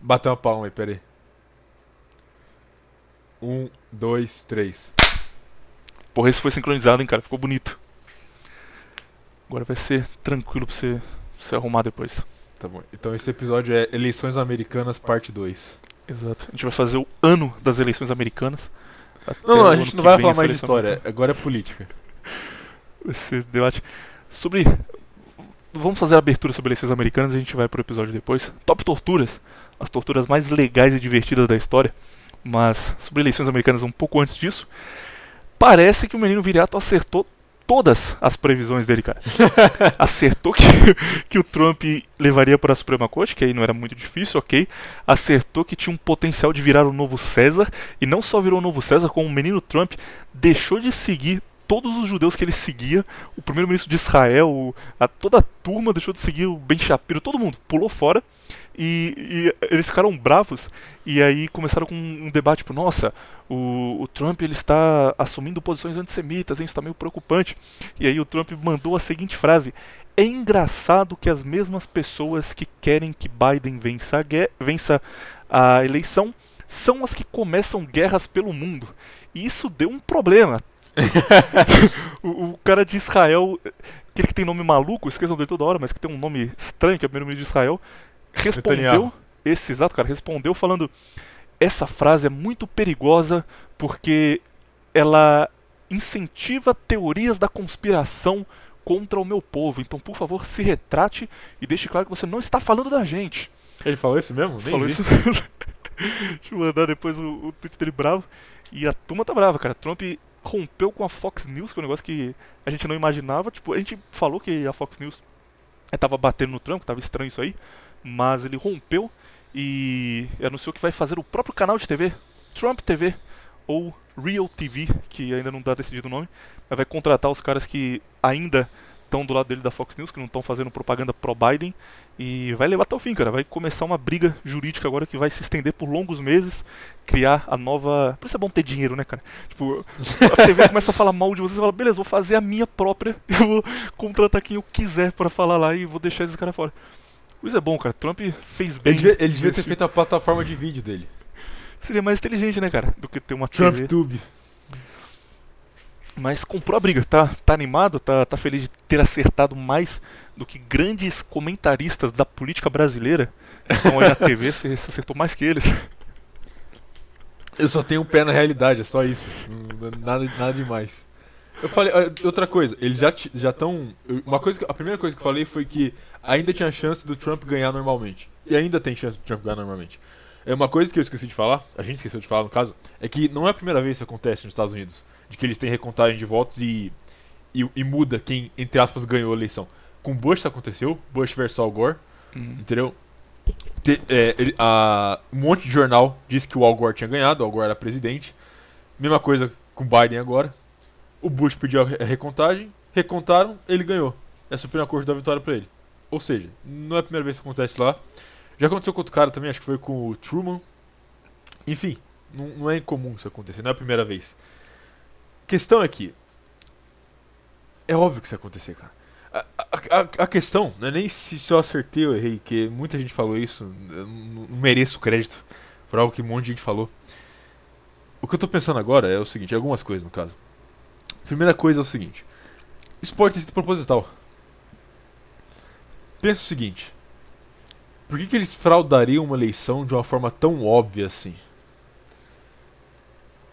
Bateu uma palma aí, peraí. Um, dois, três. Porra, esse foi sincronizado, hein, cara. Ficou bonito. Agora vai ser tranquilo pra você se arrumar depois. Tá bom. Então esse episódio é Eleições Americanas, parte 2. Exato. A gente vai fazer o ano das eleições americanas. Não, não, a gente não vai falar a mais de história, americana. agora é política. Esse debate. Sobre. Vamos fazer a abertura sobre eleições americanas e a gente vai pro episódio depois. Top torturas. As torturas mais legais e divertidas da história. Mas sobre eleições americanas um pouco antes disso. Parece que o menino Viriato acertou todas as previsões dele, cara. Acertou que, que o Trump levaria para a Suprema Corte, que aí não era muito difícil, ok. Acertou que tinha um potencial de virar o novo César. E não só virou o novo César, como o menino Trump deixou de seguir todos os judeus que ele seguia. O primeiro-ministro de Israel, a, toda a turma deixou de seguir o Ben Shapiro, todo mundo pulou fora. E, e eles ficaram bravos. E aí começaram com um debate, tipo, nossa, o, o Trump ele está assumindo posições antissemitas, hein, isso está meio preocupante. E aí o Trump mandou a seguinte frase: É engraçado que as mesmas pessoas que querem que Biden vença a, gue- vença a eleição são as que começam guerras pelo mundo. E isso deu um problema. o, o cara de Israel, aquele que tem nome maluco, esqueçam dele toda hora, mas que tem um nome estranho, que é o primeiro-ministro de Israel, respondeu. Netanyahu. Esse exato cara respondeu falando: Essa frase é muito perigosa porque ela incentiva teorias da conspiração contra o meu povo. Então, por favor, se retrate e deixe claro que você não está falando da gente. Ele falou isso mesmo? Nem Falou vi. isso mesmo. Deixa eu mandar depois o, o tweet dele bravo. E a turma tá brava, cara. Trump rompeu com a Fox News, que é um negócio que a gente não imaginava. Tipo, a gente falou que a Fox News eh, tava batendo no Trump, tava estranho isso aí. Mas ele rompeu e anunciou que vai fazer o próprio canal de TV, Trump TV, ou Real TV, que ainda não dá decidido o nome. Mas vai contratar os caras que ainda estão do lado dele da Fox News, que não estão fazendo propaganda pro-Biden. E vai levar até o fim, cara. Vai começar uma briga jurídica agora que vai se estender por longos meses. Criar a nova. Por isso é bom ter dinheiro, né, cara? Tipo, a TV começa a falar mal de vocês e fala: beleza, vou fazer a minha própria. Eu vou contratar quem eu quiser pra falar lá e vou deixar esses caras fora. Isso é bom, cara. Trump fez bem. Ele devia, ele devia ter feito a plataforma de vídeo dele. Seria mais inteligente, né, cara? Do que ter uma TV. TrumpTube. Mas comprou a briga, tá, tá animado, tá, tá feliz de ter acertado mais do que grandes comentaristas da política brasileira. Então aí na TV você você acertou mais que eles. Eu só tenho um pé na realidade, é só isso. Nada, nada demais. Eu falei, outra coisa, eles já já estão. Uma coisa, que- a primeira coisa que eu falei foi que ainda tinha chance do Trump ganhar normalmente. E ainda tem chance do Trump ganhar normalmente. É uma coisa que eu esqueci de falar, a gente esqueceu de falar no caso, é que não é a primeira vez que isso acontece nos Estados Unidos, de que eles têm recontagem de votos e, e, e muda quem, entre aspas, ganhou a eleição. Com Bush isso aconteceu, Bush versus Al Gore, Hum. entendeu? Te- é, ele- a- um monte de jornal disse que o Al Gore tinha ganhado, o Al Gore era presidente. Mesma coisa com o Biden agora. O Bush pediu a re- a recontagem, recontaram, ele ganhou. E a Suprema Corte deu a vitória pra ele. Ou seja, não é a primeira vez que acontece lá. Já aconteceu com outro cara também, acho que foi com o Truman. Enfim, não, não é incomum isso acontecer, não é a primeira vez. Questão é que. É óbvio que isso ia acontecer, cara. A, a- questão não é nem se, se eu acertei ou errei, que muita gente falou isso, eu não, mereço crédito por algo que um monte de gente falou. O que eu tô pensando agora é o seguinte, algumas coisas no caso. Primeira coisa é o seguinte: pode ter sido proposital. Pensa o seguinte: por que, que eles fraudariam uma eleição de uma forma tão óbvia assim?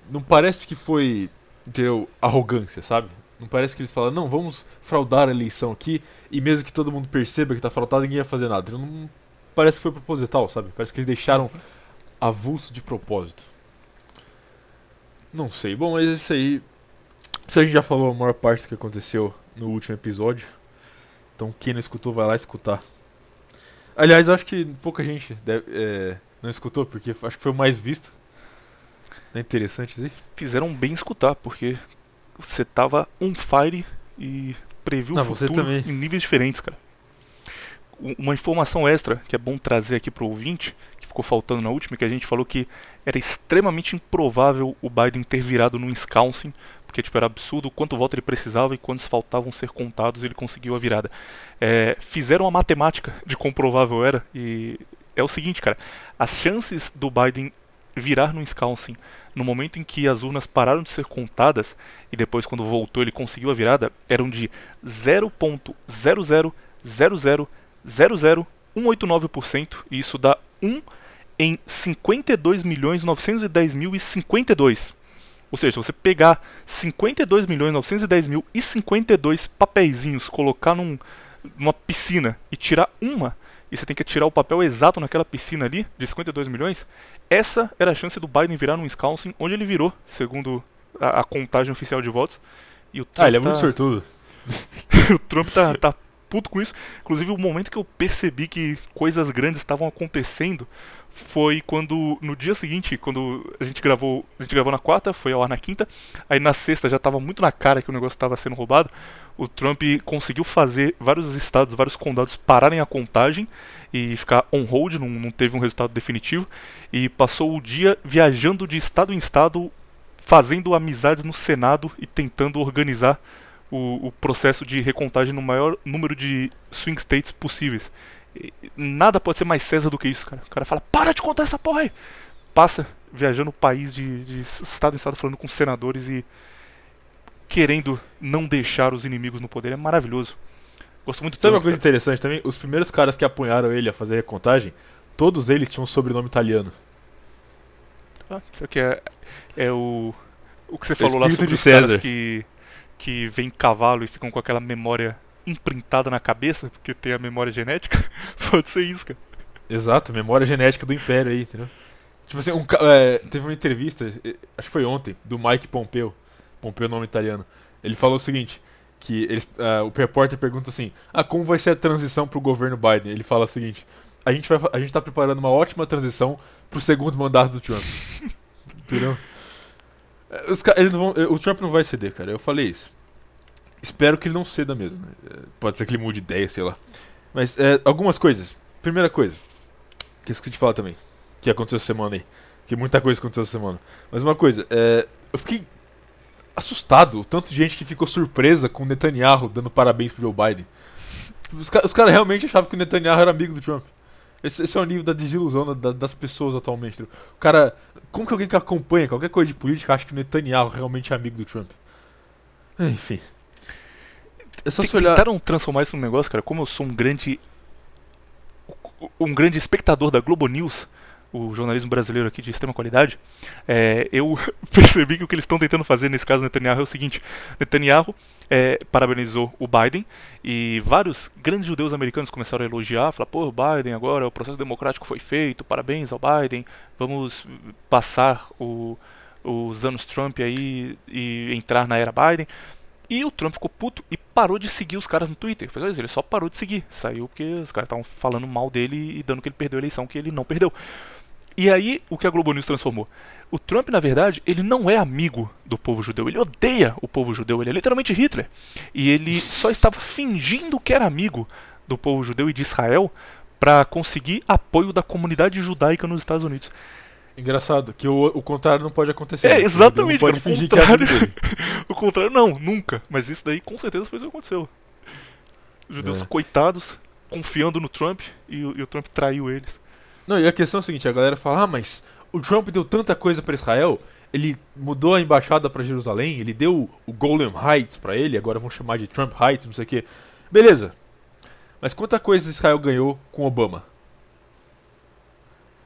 Não parece que foi, entendeu, arrogância, sabe? Não parece que eles falaram, não, vamos fraudar a eleição aqui e mesmo que todo mundo perceba que tá fraudado, ninguém ia fazer nada. Não parece que foi proposital, sabe? Parece que eles deixaram avulso de propósito. Não sei. Bom, mas isso aí. Isso a gente já falou a maior parte do que aconteceu no último episódio. Então quem não escutou, vai lá escutar. Aliás, acho que pouca gente deve- é, não escutou, porque acho que foi o mais visto. Não é interessante isso aí? Fizeram bem escutar, porque você tava on fire e previu Não, o futuro em níveis diferentes, cara. Uma informação extra que é bom trazer aqui pro ouvinte, que ficou faltando na última, que a gente falou que era extremamente improvável o Biden ter virado no Wisconsin, porque tipo, era absurdo quanto voto ele precisava e quantos faltavam ser contados ele conseguiu a virada. É, fizeram a matemática de quão provável era e é o seguinte, cara. As chances do Biden virar no Wisconsin no momento em que as urnas pararam de ser contadas e depois quando voltou ele conseguiu a virada eram de 0.000000189% e isso dá 1 em 52 milhões 910 mil e 52. Ou seja, se você pegar 52 milhões 910 mil e 52 papeizinhos, colocar num, numa piscina e tirar uma, e você tem que tirar o papel exato naquela piscina ali, de 52 milhões, essa era a chance do Biden virar no Wisconsin, onde ele virou, segundo a, a contagem oficial de votos. E o Trump ah, ele é tá... muito sortudo. o Trump tá, tá puto com isso. Inclusive, o momento que eu percebi que coisas grandes estavam acontecendo foi quando no dia seguinte, quando a gente gravou, a gente gravou na quarta, foi ao ar na quinta, aí na sexta já estava muito na cara que o negócio estava sendo roubado. O Trump conseguiu fazer vários estados, vários condados pararem a contagem e ficar on hold, não, não teve um resultado definitivo, e passou o dia viajando de estado em estado, fazendo amizades no Senado e tentando organizar o, o processo de recontagem no maior número de swing states possíveis. Nada pode ser mais César do que isso, cara. O cara fala, para de contar essa porra aí! Passa viajando o país de, de estado em estado falando com senadores e querendo não deixar os inimigos no poder. É maravilhoso. Gosto muito Sabe uma coisa cara. interessante também? Os primeiros caras que apunharam ele a fazer a recontagem, todos eles tinham um sobrenome italiano. Ah, isso aqui é, é o. O que você falou lá sobre os César. caras que, que vem cavalo e ficam com aquela memória imprintada na cabeça, porque tem a memória genética, pode ser isso, cara. Exato, memória genética do Império aí, entendeu? Tipo assim, um, é, teve uma entrevista, acho que foi ontem, do Mike Pompeo. Pompeo é nome italiano. Ele falou o seguinte, que eles, uh, o repórter pergunta assim, ah, como vai ser a transição pro governo Biden? Ele fala o seguinte, a gente, vai, a gente tá preparando uma ótima transição pro segundo mandato do Trump. entendeu? É, os, eles vão, o Trump não vai ceder, cara. Eu falei isso. Espero que ele não ceda mesmo. Né? É, pode ser que ele mude ideia, sei lá. Mas é, algumas coisas. Primeira coisa, que esqueci de falar também, que aconteceu essa semana aí. Que muita coisa aconteceu essa semana. Mas uma coisa, é, eu fiquei assustado o tanto de gente que ficou surpresa com o Netanyahu dando parabéns pro Joe Biden. Os, os caras realmente achavam que o Netanyahu era amigo do Trump. Esse, esse é o nível da desilusão da, das pessoas atualmente. O cara. Como que alguém que acompanha qualquer coisa de política acha que o Netanyahu realmente é amigo do Trump? Enfim. É só se olhar... Tentaram transformar isso num negócio, cara. Como eu sou um grande. Um grande espectador da Globo News, o jornalismo brasileiro aqui de extrema qualidade, é, eu percebi que o que eles estão tentando fazer nesse caso Netanyahu é o seguinte: Netanyahu é, parabenizou o Biden e vários grandes judeus americanos começaram a elogiar, falar, pô, Biden agora, o processo democrático foi feito, parabéns ao Biden, vamos passar o, os anos Trump aí e entrar na era Biden. E o Trump ficou puto e parou de seguir os caras no Twitter. Foi isso, ele só parou de seguir. Saiu porque os caras estavam falando mal dele e dando que ele perdeu a eleição, que ele não perdeu. E aí, o que a Globo News transformou? O Trump, na verdade, ele não é amigo do povo judeu. Ele odeia o povo judeu. Ele é literalmente Hitler. E ele só estava fingindo que era amigo do povo judeu e de Israel para conseguir apoio da comunidade judaica nos Estados Unidos. Engraçado, que o, o contrário não pode acontecer. É, né? exatamente. Não pode cara, fingir que é amigo dele. o contrário não, nunca. Mas isso daí com certeza foi o que aconteceu. Os judeus é. coitados, confiando no Trump, e, e, o Trump traiu eles. Não, e a questão é a seguinte, a galera fala, ah, mas o Trump deu tanta coisa para Israel, ele mudou a embaixada para Jerusalém, ele deu o Golem Heights para ele, agora vão chamar de Trump Heights, não sei o que. Beleza. Mas quanta coisa Israel ganhou com Obama?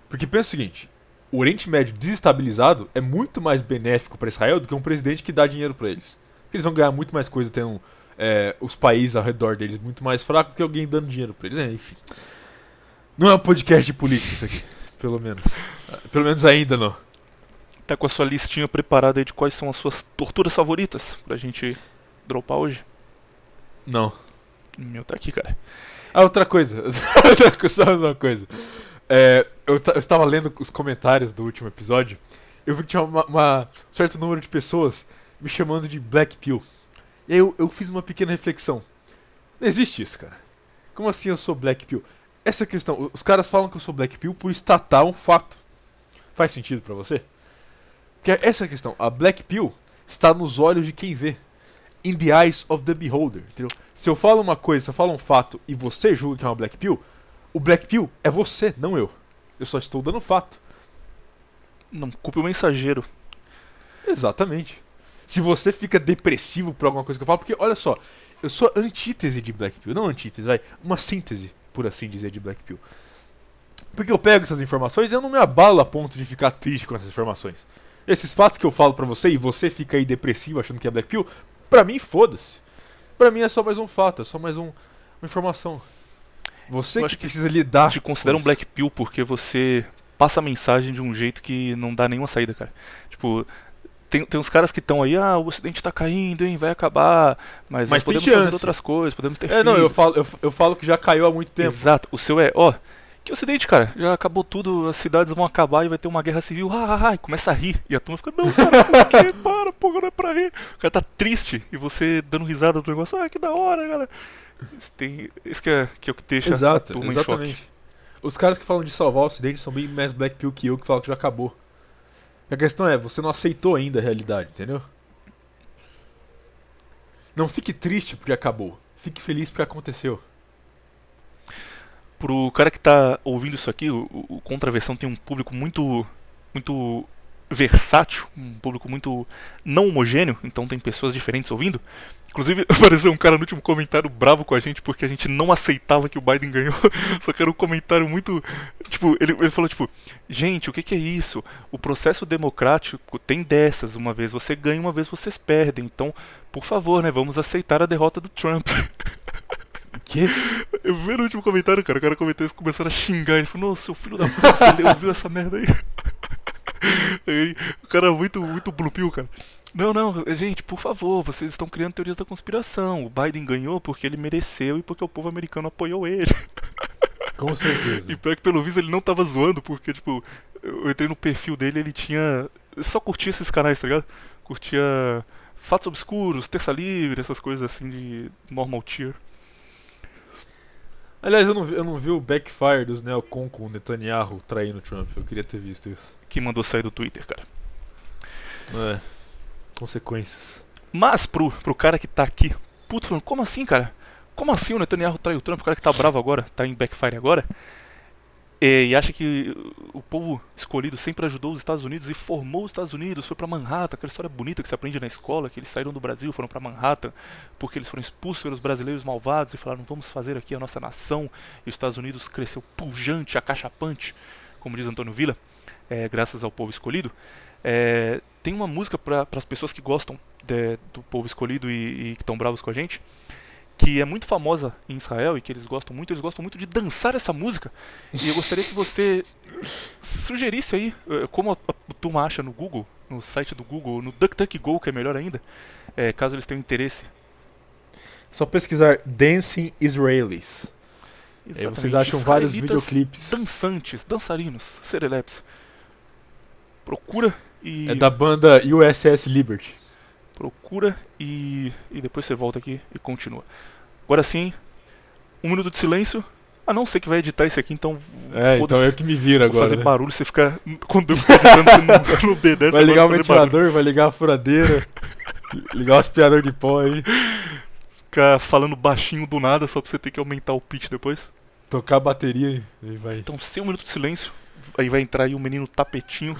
Porque pensa o seguinte, o Oriente Médio desestabilizado é muito mais benéfico para Israel do que um presidente que dá dinheiro para eles. Eles vão ganhar muito mais coisa tendo é, os países ao redor deles muito mais fracos do que alguém dando dinheiro para eles. É, enfim. Não é um podcast de política isso aqui, pelo menos. Pelo menos ainda não. Tá com a sua listinha preparada aí de quais são as suas torturas favoritas pra gente dropar hoje? Não. Meu, tá aqui, cara. Ah, outra coisa. Só uma coisa. É, eu, eu estava lendo os comentários do último episódio. Eu vi que tinha uma, uma um certo número de pessoas me chamando de Black Pill. E aí eu, eu fiz uma pequena reflexão. Não existe isso, cara. Como assim eu sou Black Pill? Essa questão, os caras falam que eu sou Black Pill por estatar um fato. Faz sentido para você? Porque essa é a questão. A Black Pill está nos olhos de quem vê. In the eyes of the beholder. Entendeu? Se eu falo uma coisa, se eu falo um fato e você julga que é uma Black Pill, O Black Pill é você, não eu. Eu só estou dando fato. Não culpe o mensageiro. Exatamente. Se você fica depressivo por alguma coisa que eu falo, porque olha só, eu sou antítese de Black Pill, não antítese, vai, uma síntese, por assim dizer, de Black Pill. Porque eu pego essas informações e eu não me abalo a ponto de ficar triste com essas informações. Esses fatos que eu falo pra você e você fica aí depressivo achando que é Black Pill, pra mim foda-se. Pra mim é só mais um fato, é só mais um, uma informação. Você que que precisa lidar. te considera um black pill porque você passa a mensagem de um jeito que não dá nenhuma saída, cara. Tipo, tem, tem uns caras que estão aí, ah, o ocidente tá caindo, hein, vai acabar, mas, Mas podemos fazer outras coisas, podemos ter. É, não, eu filhos. falo, eu, eu falo que já caiu há muito tempo. Exato, o seu é, ó, que ocidente, cara, já acabou tudo, as cidades vão acabar e vai ter uma guerra civil, ah, ah, ah, e começa a rir, e a turma fica, não, cara, por quê? Para, porra, não é pra rir. O cara tá triste, e você dando risada do negócio, ah, que da hora, cara. Tem, isso que, é, que é o que deixa a Exato, turma em choque. exatamente. Os caras que falam de salvar o Ocidente são bem mais Black Pill que eu, que falam que já acabou. A questão é, você não aceitou ainda a realidade, entendeu? Não fique triste porque acabou. Fique feliz porque aconteceu. pro cara que tá ouvindo isso aqui, o, o o Contraversão tem um público muito muito versátil, um público muito não homogêneo, então tem pessoas diferentes ouvindo. Inclusive, apareceu um cara no último comentário bravo com a gente porque a gente não aceitava que o Biden ganhou. Só que era um comentário muito. Tipo, ele, ele falou, tipo, gente, o que, que é isso? O processo democrático tem dessas. Uma vez você ganha, uma vez vocês perdem. Então, por favor, né, vamos aceitar a derrota do Trump. O quê? Eu vi no último comentário, cara, o cara comentou isso começaram a xingar. Ele falou, nossa, seu filho da puta, você ouviu essa merda aí? Aí, o cara é muito, muito blue pill, cara. Não, não, gente, por favor, vocês estão criando teorias da conspiração. O Biden ganhou porque ele mereceu e porque o povo americano apoiou ele. Com certeza. E pior que pelo visto ele não tava zoando, porque, tipo, eu entrei no perfil dele ele tinha. Só curtia esses canais, tá ligado? Curtia Fatos Obscuros, Terça Livre, essas coisas assim de normal tier. Aliás, eu não, vi, eu não vi o backfire dos Neocon com o Netanyahu traindo o Trump. Eu queria ter visto isso. Que mandou sair do Twitter, cara. É. Consequências. Mas pro, pro cara que tá aqui, puto, falando, como assim, cara? Como assim o Netanyahu traiu o Trump? O cara que tá bravo agora, tá em backfire agora, é, e acha que o povo escolhido sempre ajudou os Estados Unidos e formou os Estados Unidos, foi pra Manhattan, aquela história bonita que se aprende na escola, que eles saíram do Brasil, foram pra Manhattan, porque eles foram expulsos pelos brasileiros malvados e falaram, vamos fazer aqui a nossa nação, e os Estados Unidos cresceu pujante, acachapante, como diz Antônio Villa, é, graças ao povo escolhido. É, tem uma música para as pessoas que gostam de- do povo escolhido e, e que estão bravos com a gente, que é muito famosa em Israel e que eles gostam muito, eles gostam muito de dançar essa música. E eu gostaria que você sugerisse aí eh, como a, a turma acha no Google, no site do Google, no DuckDuckGo, que é melhor ainda, eh, caso eles tenham interesse. Só pesquisar Dancing Israelis. Aí vocês Exatamente, acham vários videoclipes. Dançantes, dançarinos, serelepes. Procura e É da banda USS Liberty. procura e, e depois você volta aqui e continua. Agora sim, um minuto de silêncio. Ah não, você que vai editar isso aqui, então É, então eu que me Vou agora. fazer né? barulho, você fica. Quando eu fico editando, você não, não obedece. Vai ligar o fazer barulho. ventilador, vai ligar a furadeira, ligar o aspirador de pó aí, Ficar falando baixinho do nada só pra você ter que aumentar o pitch depois. tocar a bateria e vai. Então, sem um minuto de silêncio, aí vai entrar aí o menino Tapetinho,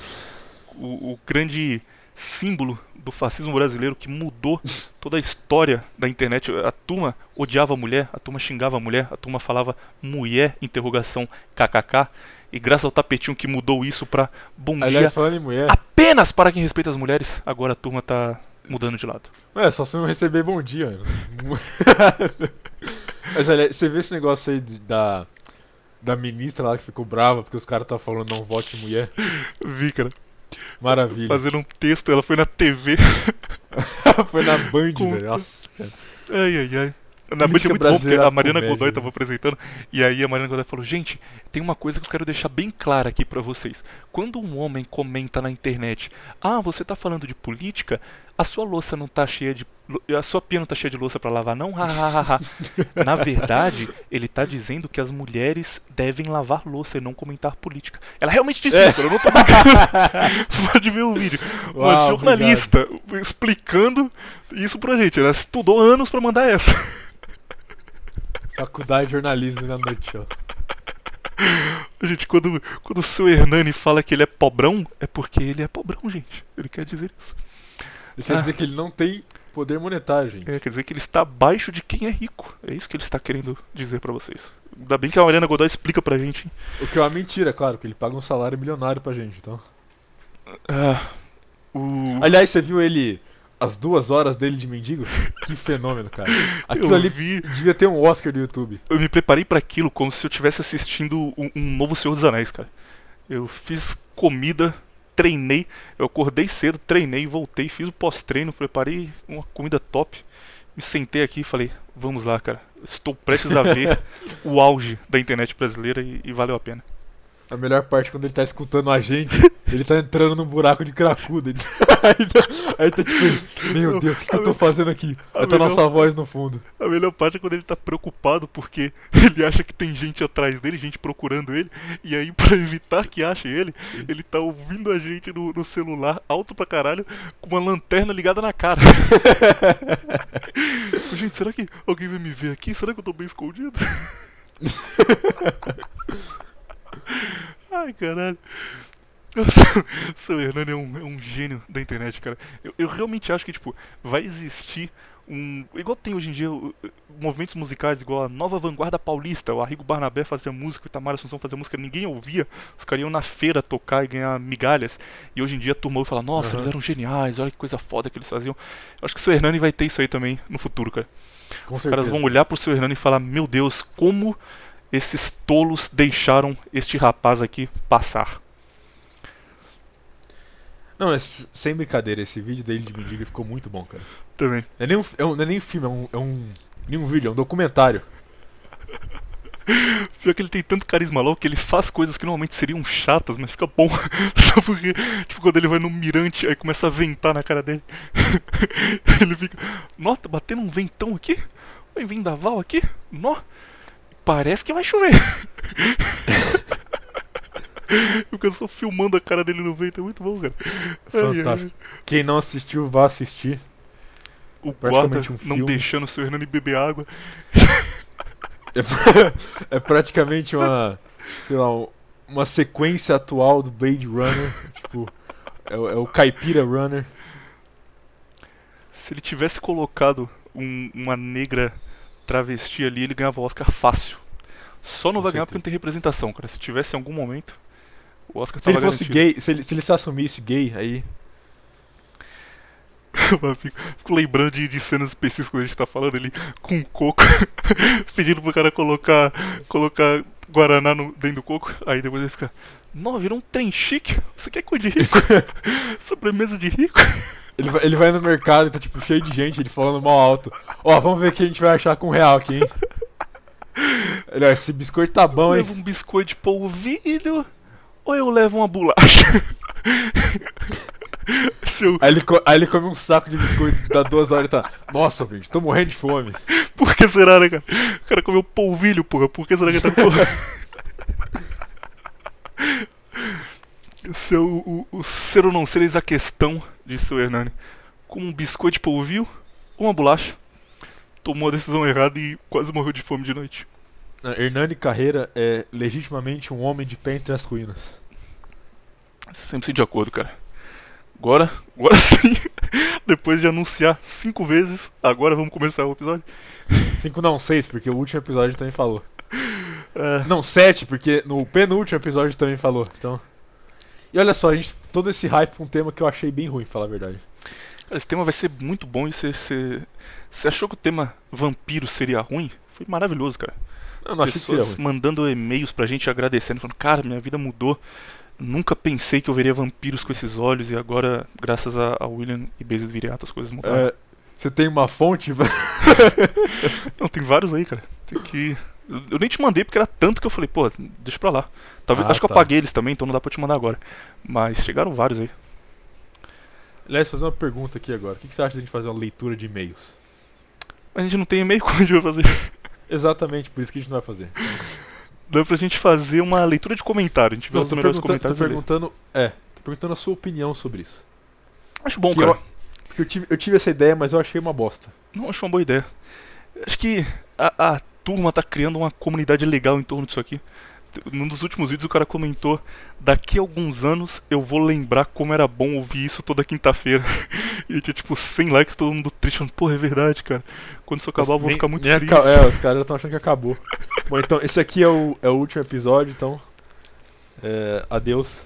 o, o grande símbolo do fascismo brasileiro que mudou toda a história da internet. A turma odiava a mulher, a turma xingava a mulher, a turma falava mulher, interrogação, kkk. E graças ao Tapetinho que mudou isso pra bom Aliás, dia falando em mulher, apenas para quem respeita as mulheres, agora a turma tá mudando de lado. é só você não receber bom dia. Mas aliás, você vê esse negócio aí de- da, da ministra lá que ficou brava porque os caras estavam falando não vote mulher? Vi, cara, Maravilha. fazendo um texto, ela foi na TV. Foi na Band, Com- velho. Nossa, cara. Ai, ai, ai. Na Band é muito bom porque a Mariana comédia, Godoy né? tava apresentando e aí a Mariana Godoy falou: Gente, tem uma coisa que eu quero deixar bem clara aqui pra vocês. Quando um homem comenta na internet, ah, você tá falando de política, a sua louça não tá cheia de. A sua pia não tá cheia de louça pra lavar, não? Ha, ha, ha, ha." Na verdade, ele tá dizendo que as mulheres devem lavar louça e não comentar política. Ela realmente disse É. isso, eu não tô. Pode ver o vídeo. Uma jornalista explicando isso pra gente. Ela estudou anos pra mandar essa. Faculdade de jornalismo na noite, ó. Gente, quando, quando o seu Hernani fala que ele é pobrão, é porque ele é pobrão, gente. Ele quer dizer isso. Isso quer Ah. dizer que ele não tem poder monetário, gente. É, quer dizer que ele está abaixo de quem é rico. É isso que ele está querendo dizer pra vocês. Ainda bem que a Mariana Godoy explica pra gente. hein? O que é uma mentira, claro, porque ele paga um salário milionário pra gente, então. Ah, o... Aliás, você viu ele as duas horas dele de mendigo? Que fenômeno, cara. Aquilo eu ali vi, devia ter um Oscar do YouTube. eu me preparei pra aquilo como se eu estivesse assistindo um, um novo Senhor dos Anéis, cara. Eu fiz comida, treinei, eu acordei cedo, treinei, voltei, fiz o pós-treino, preparei uma comida top. Me sentei aqui e falei, vamos lá, cara. Estou prestes a ver o auge da internet brasileira e, e valeu a pena. A melhor parte é quando ele tá escutando a gente, ele tá entrando num buraco de cracuda. Aí, tá, aí tá tipo, meu Deus, o que, que eu tô fazendo aqui? a Aí tá melhor- nossa voz no fundo. A melhor parte é quando ele tá preocupado porque ele acha que tem gente atrás dele, gente procurando ele, e aí pra evitar que ache ele, ele tá ouvindo a gente no, no celular, alto pra caralho, com uma lanterna ligada na cara. gente, será que alguém vai me ver aqui? Será que eu tô bem escondido? Ai, caralho. Seu Hernani é um, é um gênio da internet, cara. Eu, eu realmente acho que, tipo, vai existir um. Igual tem hoje em dia movimentos musicais, igual a Nova Vanguarda Paulista, o Arrigo Barnabé fazia música, o Itamar Assunção fazia música, ninguém ouvia, os caras iam na feira tocar e ganhar migalhas. E hoje em dia a turma fala, nossa, Aham. eles eram geniais, olha que coisa foda que eles faziam. Eu acho que o seu Hernani vai ter isso aí também no futuro, cara. Com Os caras certeza. vão olhar pro seu Hernani e falar, meu Deus, como esses tolos deixaram este rapaz aqui passar. Não, mas sem brincadeira, esse vídeo dele de mendigo ficou muito bom, cara. Também. Não é nem um, é um- não é nem filme, é um, é um. Nem um vídeo, é um documentário. Pior que ele tem tanto carisma louco que ele faz coisas que normalmente seriam chatas, mas fica bom. Só porque, tipo, quando ele vai no mirante, aí começa a ventar na cara dele. ele fica, nossa, tá batendo um ventão aqui? Vai vendaval aqui? Nó, parece que vai chover. Fica só filmando a cara dele no vento, é muito bom, cara. Fantástico. Quem não assistiu, vá assistir. O Praticamente guarda um não deixando o seu Hernani beber água. É, é praticamente uma. Sei lá, um- uma sequência atual do Blade Runner. tipo, é, o- é o Caipira Runner. Se ele tivesse colocado um- uma negra travesti ali, ele ganhava o Oscar fácil. Só não Com vai ganhar porque não tem representação, cara. Se tivesse em algum momento, o Oscar Se ele fosse garantido. gay, se ele, se ele se assumisse gay, aí. Fico, fico lembrando de, de cenas específicas quando a gente tá falando ali com coco, pedindo pro cara colocar, colocar Guaraná no, dentro do coco. Aí depois ele fica, não, virou um trem chique. Você quer coisa de rico? Sobremesa de rico? Ele vai, ele vai no mercado e tá tipo cheio de gente, ele falando mal alto. Ó, vamos ver o que a gente vai achar com um real aqui, hein? Ele, ó, esse biscoito tá bom, hein? Levo um biscoito de polvilho ou eu levo uma bolacha? Seu, Aí ele, aí ele come um saco de biscoito, dá duas horas e tá. Nossa, gente, tô morrendo de fome. Por que será, né, cara? O cara comeu polvilho, porra. Por que será que ele tá com... Seu, o, o ser ou não ser eis a questão, disse o Hernani. Com um biscoito de polvilho ou uma bolacha. Tomou a decisão errada e quase morreu de fome de noite. Hernani Carreira é legitimamente um homem de pé entre as ruínas. 100% de acordo, cara. Agora, agora sim, depois de anunciar cinco vezes, agora vamos começar o episódio. Cinco não, seis, porque o último episódio também falou. É, Não, sete, porque no penúltimo episódio também falou. Então. E olha só, a gente. Todo esse hype pra um tema que eu achei bem ruim, pra falar a verdade. Cara, esse tema vai ser muito bom e você, você, você achou que o tema vampiro seria ruim? Foi maravilhoso, cara. Eu não achei que seria ruim. mandando e-mails pra gente agradecendo, falando, cara, minha vida mudou. Nunca pensei que eu veria vampiros com esses olhos e agora, graças a, a William e Basil Viriato, as coisas mudaram. É, você tem uma fonte? Não, tem vários aí, cara. Tem que. Eu, eu nem te mandei porque era tanto que eu falei, pô, deixa pra lá. Talvez, Ah, acho que eu tá. apaguei eles também, então não dá pra te mandar agora. Mas chegaram vários aí. Aliás, fazer uma pergunta aqui agora. O que que você acha de a gente fazer uma leitura de e-mails? A gente não tem e-mail, como a gente vai fazer? Exatamente, por isso que a gente não vai fazer. Dá pra gente fazer uma leitura de comentário. A gente vê Não, os tô melhores tô comentários. lê. perguntando. É, tô perguntando a sua opinião sobre isso. Acho bom, Que cara. eu, que eu, tive, eu tive essa ideia, mas eu achei uma bosta. Não acho uma boa ideia. Acho que a, a turma tá criando uma comunidade legal em torno disso aqui. Num dos últimos vídeos o cara comentou: Daqui a alguns anos eu vou lembrar como era bom ouvir isso toda quinta-feira. e tinha tipo 100 likes, todo mundo triste, falando: Porra, é verdade, cara. Quando isso acabar eu vou ficar muito triste. É, os caras estão achando que acabou. Bom, então, esse aqui é o, é o último episódio, então. É, adeus.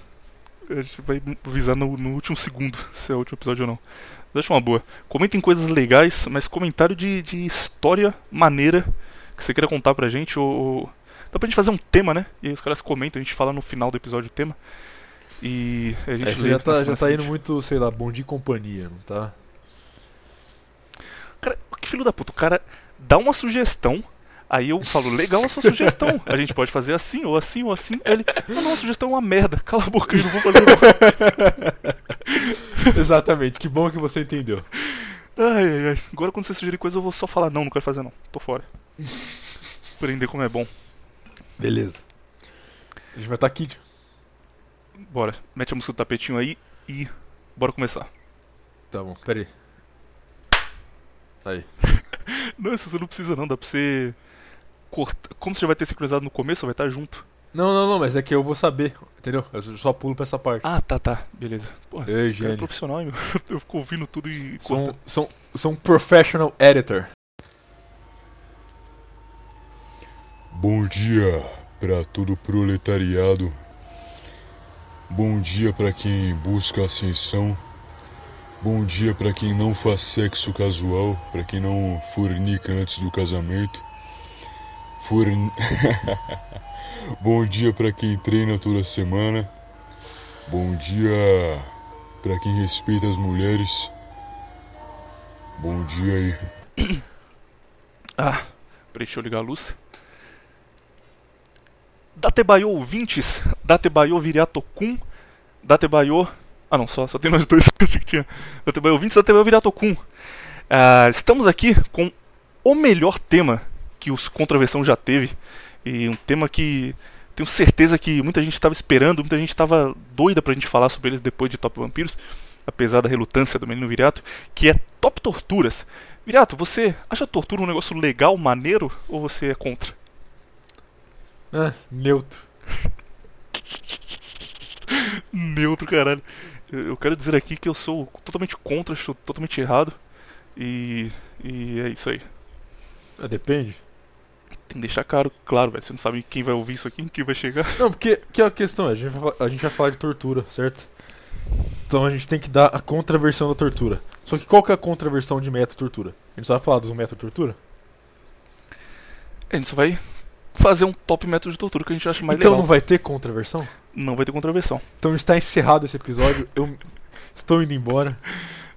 A gente vai avisar no, no último segundo se é o último episódio ou não. Acho uma boa. Comentem coisas legais, mas comentário de, de história maneira que você queira contar pra gente. Ou, Dá pra gente fazer um tema, né? E aí os caras comentam, a gente fala no final do episódio o tema. E a gente É, já tá, já tá indo seguinte. muito, sei lá, bom de companhia, não tá? Cara, que filho da puta, o cara dá uma sugestão. Aí eu falo, legal a sua sugestão. A gente pode fazer assim, ou assim, ou assim. Aí ele, não, não, a sugestão é uma merda. Cala a boca, eu não vou fazer não. Exatamente, que bom que você entendeu. Ai, ai, ai. Agora quando você sugerir coisa eu vou só falar não, não quero fazer não. Tô fora. Aprender como é bom. Beleza. A gente vai estar aqui. Bora. Mete a música do tapetinho aí e bora começar. Tá bom, pera aí. Aí. Não, isso você não precisa não, dá pra você cortar. Como você já vai ter sincronizado no começo, vai estar junto. Não, não, não, mas é que eu vou saber, entendeu? Eu só pulo pra essa parte. Ah, tá, tá. Beleza. Porra, Ei, cara é gênio. profissional, hein, meu. Eu fico ouvindo tudo e Sou, um- sou, sou um professional editor. Bom dia para todo o proletariado. Bom dia para quem busca ascensão. Bom dia para quem não faz sexo casual, para quem não fornica antes do casamento. Forn... Bom dia para quem treina toda semana. Bom dia para quem respeita as mulheres. Bom dia aí. Ah, peraí, deixa eu ligar a luz. Datebayo ouvintes, Datebayo Viriatokun, Datebayo... Ah não, só, só tem nós dois, achei que tinha. Datebayo ouvintes, Datebayo Viriatokun. Ah, estamos aqui com o melhor tema que os Contraversão já teve. E um tema que tenho certeza que muita gente estava esperando, muita gente estava doida pra gente falar sobre eles depois de Top Vampiros, apesar da relutância do menino Viriato, que é Top Torturas. Viriato, você acha tortura um negócio legal, maneiro, ou você é contra? Ah, neutro. Neutro, caralho. Eu, quero dizer aqui que eu sou totalmente contra, acho totalmente errado. E, e é isso aí. Ah, depende. Tem que deixar claro, claro, velho. Você não sabe quem vai ouvir isso aqui, quem vai chegar. Não, porque que a questão é, a gente, vai, a gente vai falar de tortura, certo? Então a gente tem que dar a contraversão da tortura. Só que qual que é a contraversão de método tortura? A gente só vai falar dos métodos tortura? A gente só vai fazer um top método de tortura que a gente acha mais então legal. não vai ter contraversão? Não vai ter contraversão. Então está encerrado esse episódio, eu estou indo embora.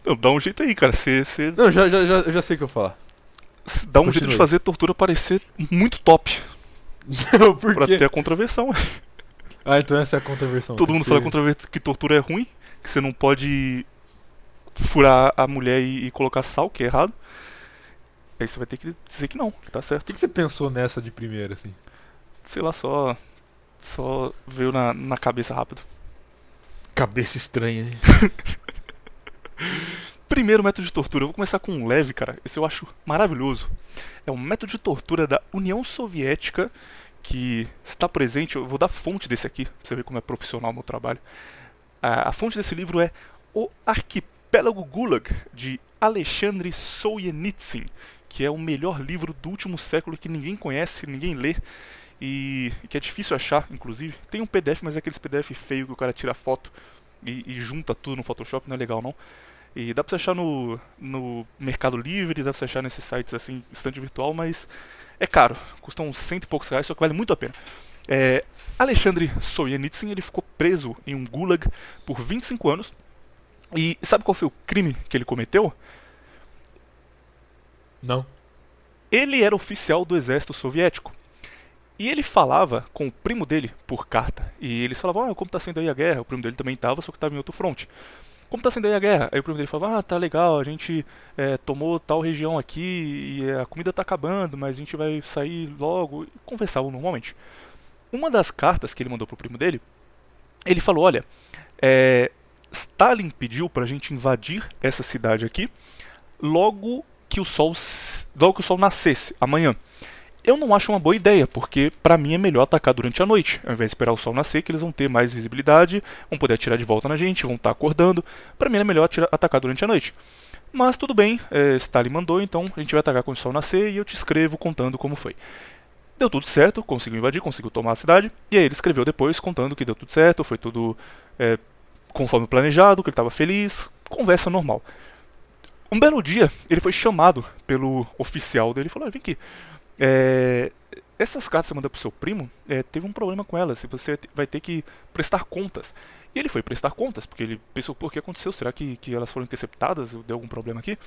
Não, dá um jeito aí, cara. Você você Não, já, já, já, já sei o que eu vou falar. Dá um jeito Continue. de fazer a tortura parecer muito top. Por Pra quê? ter a contraversão. Ah, então essa é a contraversão. Todo mundo fala ser- contra que tortura é ruim, que você não pode furar a mulher e, e colocar sal, que é errado. Aí você vai ter que dizer que não, que tá O certo. que, que você pensou nessa de primeira, assim? Sei lá, só. Só veio na, na cabeça rápido. Cabeça estranha, hein? Primeiro método de tortura, eu vou começar com um leve, cara. Esse eu acho maravilhoso. É um método de tortura da União Soviética que está presente. Eu vou dar fonte desse aqui, pra você ver como é profissional o meu trabalho. A, a fonte desse livro é O Arquipélago Gulag, de Alexandre Solzhenitsyn, que é o melhor livro do último século que ninguém conhece, ninguém lê. E que é difícil achar, inclusive. Tem um PDF, mas é aqueles PDF feio que o cara tira foto e, e junta tudo no Photoshop, não é legal não. E dá pra você achar no, no Mercado Livre, dá pra você achar nesses sites assim, estante virtual, mas é caro. Custa uns cento e poucos reais, só que vale muito a pena. É, Alexandre Solzhenitsyn, ele ficou preso em um gulag por 25 anos. E sabe qual foi o crime que ele cometeu? Não. Ele era oficial do exército soviético. E ele falava com o primo dele por carta. E eles falavam, ah, como tá sendo aí a guerra? O primo dele também tava, só que tava em outro fronte. Como tá sendo aí a guerra? Aí o primo dele falava, ah, tá legal, a gente é, tomou tal região aqui e a comida tá acabando, mas a gente vai sair logo. E conversavam normalmente. Uma das cartas que ele mandou pro primo dele, ele falou, olha, é, Stalin pediu pra gente invadir essa cidade aqui logo que o sol logo que o sol nascesse amanhã. Eu não acho uma boa ideia, porque para mim é melhor atacar durante a noite, ao invés de esperar o sol nascer, que eles vão ter mais visibilidade, vão poder atirar de volta na gente, vão estar tá acordando. Para mim é melhor atirar, atacar durante a noite. Mas tudo bem, é, Stalin mandou, então a gente vai atacar quando o sol nascer e eu te escrevo contando como foi. Deu tudo certo, conseguiu invadir, conseguiu tomar a cidade, e aí ele escreveu depois contando que deu tudo certo, foi tudo é, conforme planejado, que ele estava feliz, conversa normal. Um belo dia, ele foi chamado pelo oficial dele e falou: ah, vem aqui. É, essas cartas que você manda pro seu primo, é, teve um problema com elas, você vai ter que prestar contas. E ele foi prestar contas, porque ele pensou, por que aconteceu? Será que, que elas foram interceptadas? Deu algum problema aqui?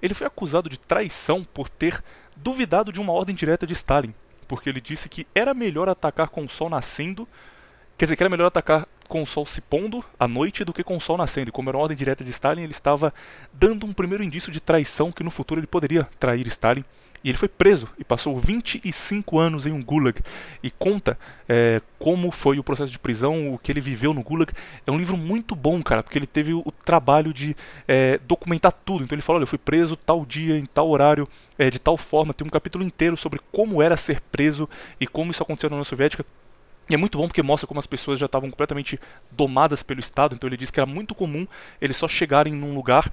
Ele foi acusado de traição por ter duvidado de uma ordem direta de Stalin, porque ele disse que era melhor atacar com o sol nascendo, quer dizer, que era melhor atacar com o sol se pondo à noite do que com o sol nascendo. E como era uma ordem direta de Stalin, ele estava dando um primeiro indício de traição que no futuro ele poderia trair Stalin. E ele foi preso e passou 25 anos em um gulag. E conta é, como foi o processo de prisão, o que ele viveu no gulag. É um livro muito bom, cara, porque ele teve o, trabalho de é, documentar tudo. Então ele falou: olha, eu fui preso tal dia, em tal horário, é, de tal forma. Tem um capítulo inteiro sobre como era ser preso e como isso aconteceu na União Soviética. E é muito bom porque mostra como as pessoas já estavam completamente domadas pelo Estado. Então ele diz que era muito comum eles só chegarem num lugar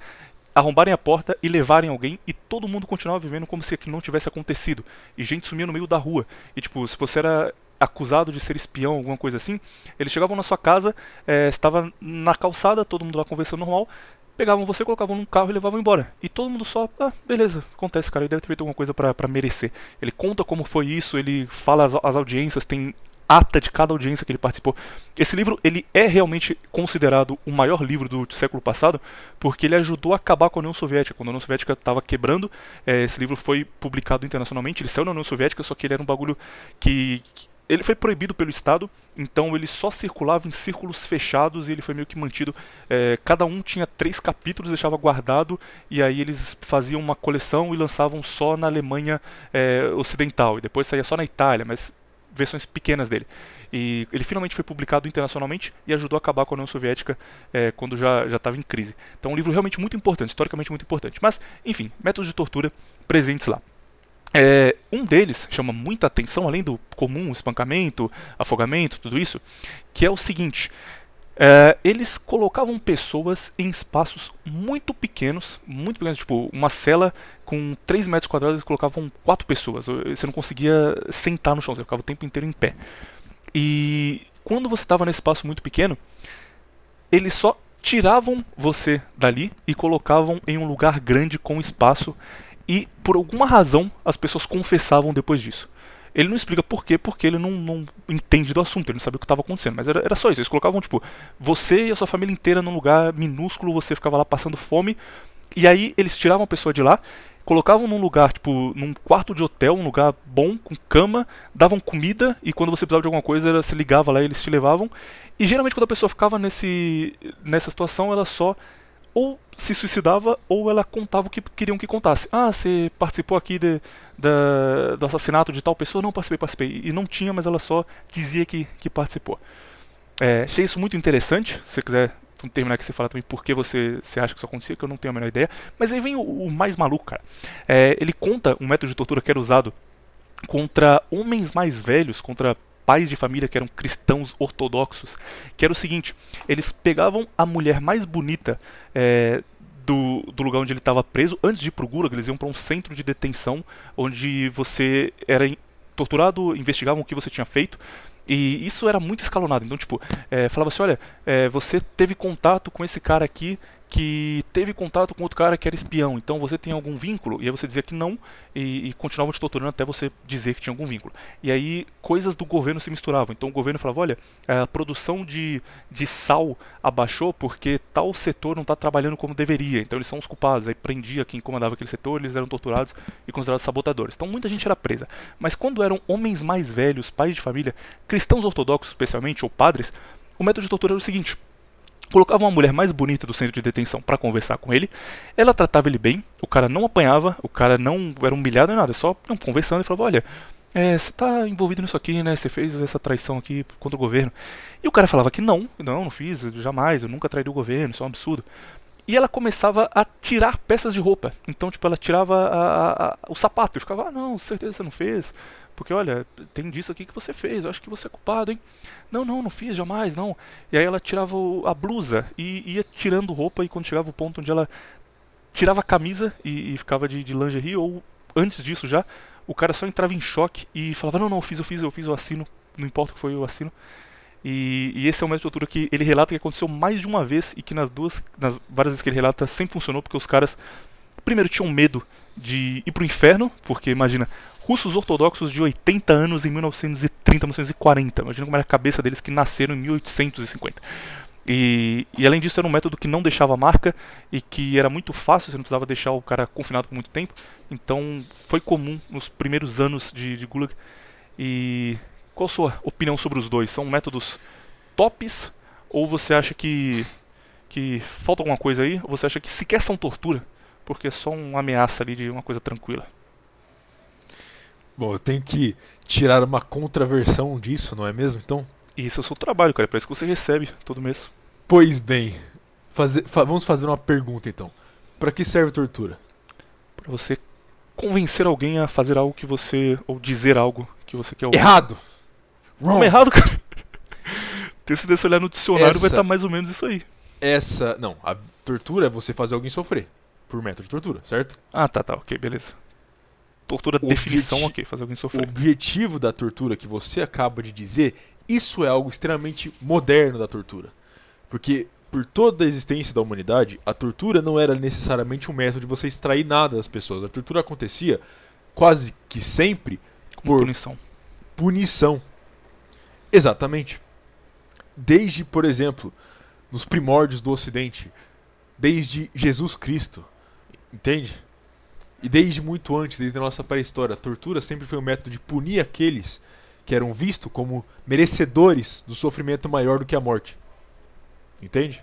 arrombarem a porta e levarem alguém e todo mundo continuava vivendo como se aquilo não tivesse acontecido. E gente sumia no meio da rua. E tipo, se você era acusado de ser espião, alguma coisa assim, eles chegavam na sua casa, é, estava na calçada, todo mundo lá conversando normal, pegavam você, colocavam num carro e levavam embora. E todo mundo só, ah, beleza, acontece, cara, ele deve ter feito alguma coisa para merecer. Ele conta como foi isso, ele fala as, as audiências, tem ata de cada audiência que ele participou. Esse livro ele é realmente considerado o maior livro do século passado, porque ele ajudou a acabar com a União Soviética. Quando a União Soviética estava quebrando, é, esse livro foi publicado internacionalmente. Ele saiu na União Soviética, só que ele era um bagulho que, que ele foi proibido pelo Estado, então ele só circulava em círculos fechados e ele foi meio que mantido. É, cada um tinha três capítulos, deixava guardado, e aí eles faziam uma coleção e lançavam só na Alemanha é, Ocidental, e depois saía só na Itália, mas versões pequenas dele. E ele finalmente foi publicado internacionalmente e ajudou a acabar com a União Soviética é, quando já estava em crise. Então, um livro realmente muito importante, historicamente muito importante. Mas, enfim, métodos de tortura presentes lá. É, um deles chama muita atenção, além do comum espancamento, afogamento, tudo isso, que é o seguinte: é, eles colocavam pessoas em espaços muito pequenos, muito pequenos, tipo uma cela com 3 metros quadrados, eles colocavam quatro pessoas. Você não conseguia sentar no chão, você ficava o tempo inteiro em pé. E quando você estava nesse espaço muito pequeno, eles só tiravam você dali e colocavam em um lugar grande com espaço. E por alguma razão as pessoas confessavam depois disso. Ele não explica por quê, porque ele não, não entende do assunto, ele não sabia o que estava acontecendo. Mas era, era só isso. Eles colocavam, tipo, você e a sua família inteira num lugar minúsculo, você ficava lá passando fome. E aí eles tiravam a pessoa de lá, colocavam num lugar, tipo, num quarto de hotel, um lugar bom, com cama, davam comida, e quando você precisava de alguma coisa, se ligava lá e eles te levavam. E geralmente quando a pessoa ficava nesse, nessa situação, ela só ou se suicidava ou ela contava o que queriam que contasse. Ah, você participou aqui de, de, do assassinato de tal pessoa? Não, participei, participei. E não tinha, mas ela só dizia que, que participou. É, achei isso muito interessante. Se você quiser terminar aqui, você fala também por que você, você acha que isso acontecia, que eu não tenho a menor ideia. Mas aí vem o, o mais maluco, cara. É, ele conta um método de tortura que era usado contra homens mais velhos, contra pais de família que eram cristãos ortodoxos, que era o seguinte: eles pegavam a mulher mais bonita é, do, do, lugar onde ele estava preso, antes de ir para o Gulag, eles iam para um centro de detenção onde você era torturado, investigavam o que você tinha feito. E isso era muito escalonado. Então, tipo, é, falava assim: olha, é, você teve contato com esse cara aqui que teve contato com outro cara que era espião, então você tem algum vínculo? E aí você dizia que não e, e continuavam te torturando até você dizer que tinha algum vínculo. E aí coisas do governo se misturavam. Então o governo falava: olha, a produção de, de sal abaixou porque tal setor não está trabalhando como deveria, então eles são os culpados. Aí prendia quem comandava aquele setor, eles eram torturados e considerados sabotadores. Então muita gente era presa. Mas quando eram homens mais velhos, pais de família, cristãos ortodoxos especialmente, ou padres, o método de tortura era o seguinte colocava uma mulher mais bonita do centro de detenção para conversar com ele. Ela tratava ele bem, o cara não apanhava, o cara não era humilhado nem nada, só conversando e falava: Olha, é, você tá envolvido nisso aqui, né? Você fez essa traição aqui contra o governo. E o cara falava que não, não, não fiz, jamais, eu nunca traí o governo, isso é um absurdo. E ela começava a tirar peças de roupa. Então, tipo, ela tirava a, a, a, o sapato e ficava, ah, não, certeza você não fez porque olha, tem disso aqui que você fez, eu acho que você é culpado, hein? Não, não, não fiz, jamais, não. E aí ela tirava o, a blusa e ia tirando roupa, e quando chegava o ponto onde ela tirava a camisa e, e ficava de, de lingerie, ou antes disso já, o cara só entrava em choque e falava: Não, não, eu fiz, eu fiz, eu fiz, eu assino, não importa o que foi, eu assino. E, e, esse é uma estrutura que ele relata que aconteceu mais de uma vez e que nas duas, nas várias vezes que ele relata, sempre funcionou porque os caras, primeiro, tinham medo de ir pro inferno, porque imagina, russos ortodoxos de 80 anos em 1930, 1940, imagina como era a cabeça deles que nasceram em 1850. E, e, além disso era um método que não deixava marca e que era muito fácil, você não precisava deixar o cara confinado por muito tempo. Então foi comum nos primeiros anos de, de Gulag. E qual a sua opinião sobre os dois? São métodos tops? Ou você acha que, que falta alguma coisa aí? Ou você acha que sequer são tortura? Porque é só uma ameaça ali de uma coisa tranquila. Bom, eu tenho que tirar uma contraversão disso, não é mesmo? Então. Isso é o seu trabalho, cara. É pra isso que você recebe todo mês. Pois bem. Fa vamos fazer uma pergunta então. Para que serve tortura? Para você convencer alguém a fazer algo que você. ou dizer algo que você quer ouvir. Errado! Wrong. errado, cara. Se você olhar no dicionário, Essa... vai estar mais ou menos isso aí. Essa. Não, a tortura é você fazer alguém sofrer. Por método de tortura, certo? Ah, tá, tá, ok, beleza. Tortura, definição, ok, fazer alguém sofrer. O objetivo da tortura que você acaba de dizer, isso é algo extremamente moderno da tortura. Porque por toda a existência da humanidade, a tortura não era necessariamente um método de você extrair nada das pessoas. A tortura acontecia quase que sempre por punição. Punição. Exatamente. Desde, por exemplo, nos primórdios do Ocidente, desde Jesus Cristo, entende? E desde muito antes, desde a nossa pré-história, a tortura sempre foi um método de punir aqueles que eram vistos como merecedores do sofrimento maior do que a morte. Entende?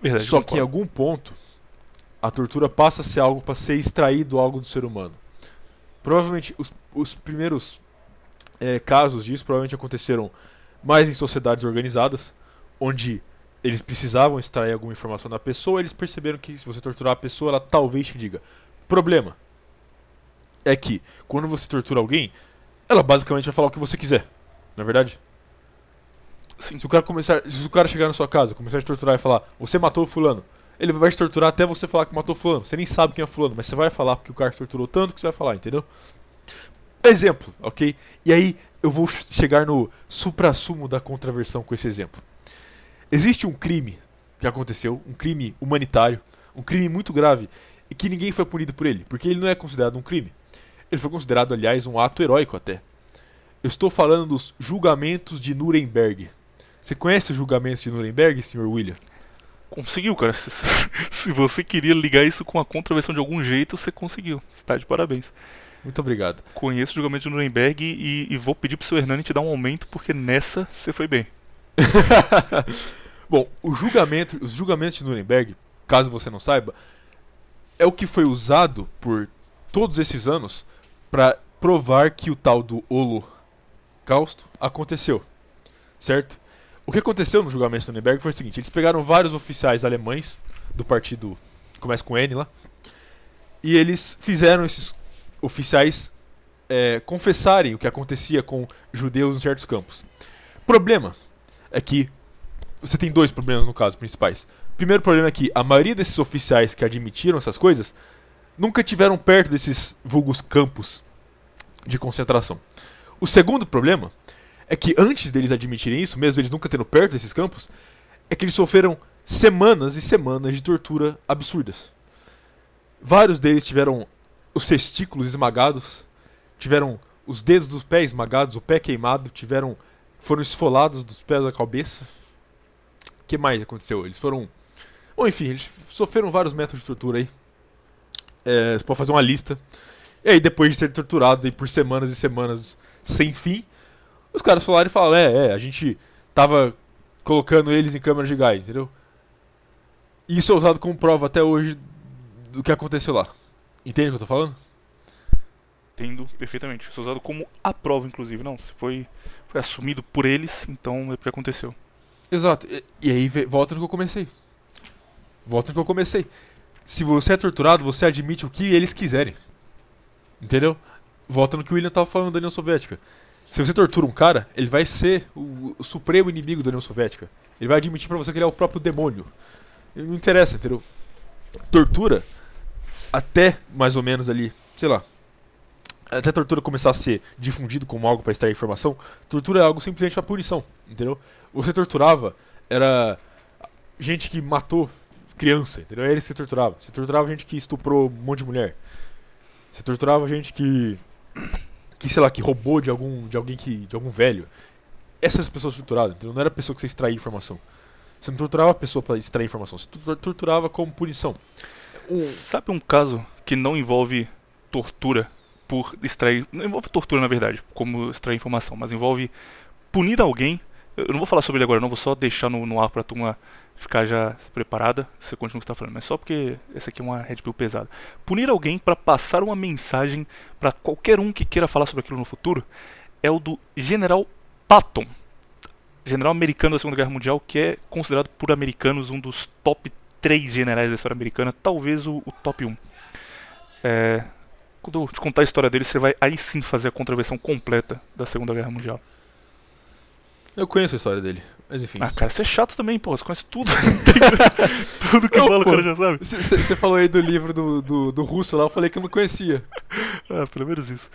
Verdade, Só que em algum ponto, a tortura passa a ser algo para ser extraído algo do ser humano. Provavelmente os, os primeiros é, casos disso provavelmente aconteceram mais em sociedades organizadas, onde eles precisavam extrair alguma informação da pessoa, eles perceberam que se você torturar a pessoa, ela talvez te diga. Problema é que quando você tortura alguém, ela basicamente vai falar o que você quiser. Não é verdade? Sim. Se o cara começar, se o cara chegar na sua casa, começar a te torturar e falar: "Você matou o fulano", ele vai te torturar até você falar que matou fulano. Você nem sabe quem é fulano, mas você vai falar porque o cara te torturou tanto que você vai falar, entendeu? Exemplo, ok? E aí eu vou chegar no supra-sumo da contraversão com esse exemplo. Existe um crime que aconteceu, um crime humanitário, um crime muito grave, e que ninguém foi punido por ele, porque ele não é considerado um crime. Ele foi considerado, aliás, um ato heróico até. Eu estou falando dos julgamentos de Nuremberg. Você conhece os julgamentos de Nuremberg, Sr. William? Conseguiu, cara. Se você queria ligar isso com a contraversão de algum jeito, você conseguiu. Está de parabéns. Muito obrigado. Conheço o julgamento de Nuremberg e, e vou pedir pro seu Hernani te dar um aumento, porque nessa você foi bem. Bom, o julgamento, os julgamentos de Nuremberg, caso você não saiba, é o que foi usado por todos esses anos para provar que o tal do Holocausto aconteceu. Certo? O que aconteceu no julgamento de Nuremberg foi o seguinte: eles pegaram vários oficiais alemães do partido começa com N lá, e eles fizeram esses oficiais é, confessarem o que acontecia com judeus em certos campos. Problema é que você tem dois problemas no caso principais. Primeiro problema é que a maioria desses oficiais que admitiram essas coisas nunca tiveram perto desses vulgos campos de concentração. O segundo problema é que antes deles admitirem isso, mesmo eles nunca tendo perto desses campos, é que eles sofreram semanas e semanas de tortura absurdas. Vários deles tiveram os testículos esmagados, tiveram os dedos dos pés esmagados, o pé queimado, tiveram foram esfolados dos pés da cabeça. O que mais aconteceu? Eles foram. Bom, enfim, eles sofreram vários métodos de tortura aí. É, você pode fazer uma lista. E aí, depois de serem torturados aí por semanas e semanas sem fim, os caras falaram e falaram: é, é, a gente tava colocando eles em câmara de gás, entendeu? Isso é usado como prova até hoje do que aconteceu lá. Entende o que eu tô falando? Entendo perfeitamente. Isso é usado como a prova, inclusive. Não, foi assumido por eles, então é porque aconteceu. Exato. E, e aí volta no que eu comecei. Volta no que eu comecei. Se você é torturado, você admite o que eles quiserem. Entendeu? volta no que o William tava falando da União Soviética. Se você tortura um cara, ele vai ser o, o supremo inimigo da União Soviética. Ele vai admitir pra você que ele é o próprio demônio. Não interessa, entendeu? Tortura, até mais ou menos ali, sei lá, até tortura começar a ser difundido como algo para extrair informação, tortura é algo simplesmente para punição, entendeu? Você torturava era gente que matou criança, entendeu? Era isso que você torturava. Você torturava gente que estuprou um monte de mulher. Você torturava gente que que sei lá, que roubou de algum de alguém que de algum velho. Essas pessoas torturadas, entendeu? Não era pessoa que você extraía informação. Você não torturava a pessoa para extrair informação, você torturava como punição. Um... Sabe um caso que não envolve tortura por extrair. Não envolve tortura, na verdade, como extrair informação, mas envolve punir alguém. Eu não vou falar sobre ele agora, não, vou só deixar no, no ar pra turma ficar já preparada. Você continua o que está falando, mas só porque essa aqui é uma Red Pill pesada. Punir alguém para passar uma mensagem para qualquer um que queira falar sobre aquilo no futuro é o do General Patton, general americano da Segunda Guerra Mundial, que é considerado por americanos um dos top 3 generais da história americana, talvez o, o top 1. É, quando eu te contar a história dele, você vai aí sim fazer a contraversão completa da Segunda Guerra Mundial. Eu conheço a história dele, mas enfim. Ah, cara, você é chato também, pô. Você conhece tudo. tudo que não, fala, o cara já sabe. Você falou aí do livro do, do, do, russo lá, eu falei que eu não conhecia. ah, pelo menos isso.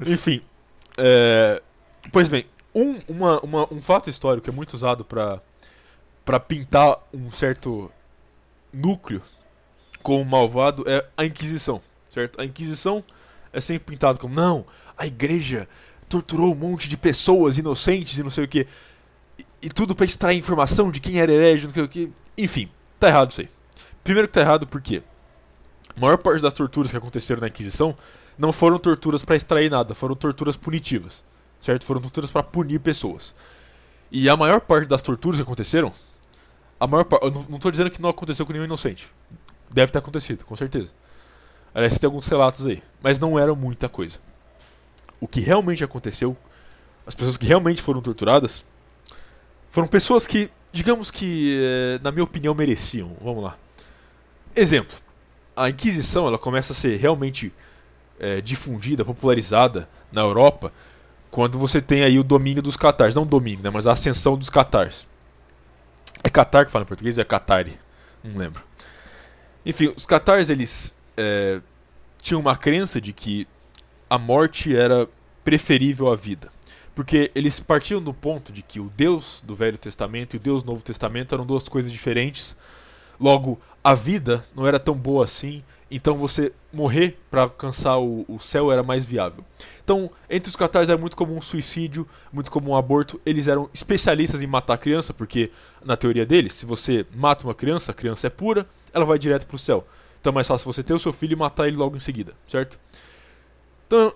Enfim. É... Pois bem, um, uma, uma, um fato histórico que é muito usado para para pintar um certo núcleo como malvado é a Inquisição, certo? A Inquisição é sempre pintado como não, a igreja torturou um monte de pessoas inocentes e não sei o que e, e tudo para extrair informação de quem era herege, não sei o que, enfim, tá errado isso aí. Primeiro que tá errado porque a maior parte das torturas que aconteceram na Inquisição não foram torturas para extrair nada, foram torturas punitivas certo? Foram torturas para punir pessoas. E a maior parte das torturas que aconteceram, a maior parte, eu não estou dizendo que não aconteceu com nenhum inocente. Deve ter acontecido, com certeza. Aliás, tem alguns relatos aí, mas não era muita coisa. O que realmente aconteceu, as pessoas que realmente foram torturadas, foram pessoas que, digamos que, eh, na minha opinião, mereciam. Vamos lá. Exemplo: a Inquisição ela começa a ser realmente é, difundida, popularizada na Europa quando você tem aí o domínio dos catars. Não domínio, né, mas a ascensão dos catars. É Qatar que fala em português é Qatari? Não lembro. Enfim, os catars eles é, tinham uma crença de que a morte era preferível à vida. Porque eles partiam do ponto de que o Deus do Velho Testamento e o Deus do Novo Testamento eram duas coisas diferentes. Logo, a vida não era tão boa assim então você morrer para alcançar o, o, céu era mais viável. Então, entre os catares era muito comum um suicídio, muito comum um aborto. Eles eram especialistas em matar a criança, porque na teoria deles, se você mata uma criança, a criança é pura, ela vai direto para o céu. Então é mais fácil você ter o seu filho e matar ele logo em seguida, certo? Então,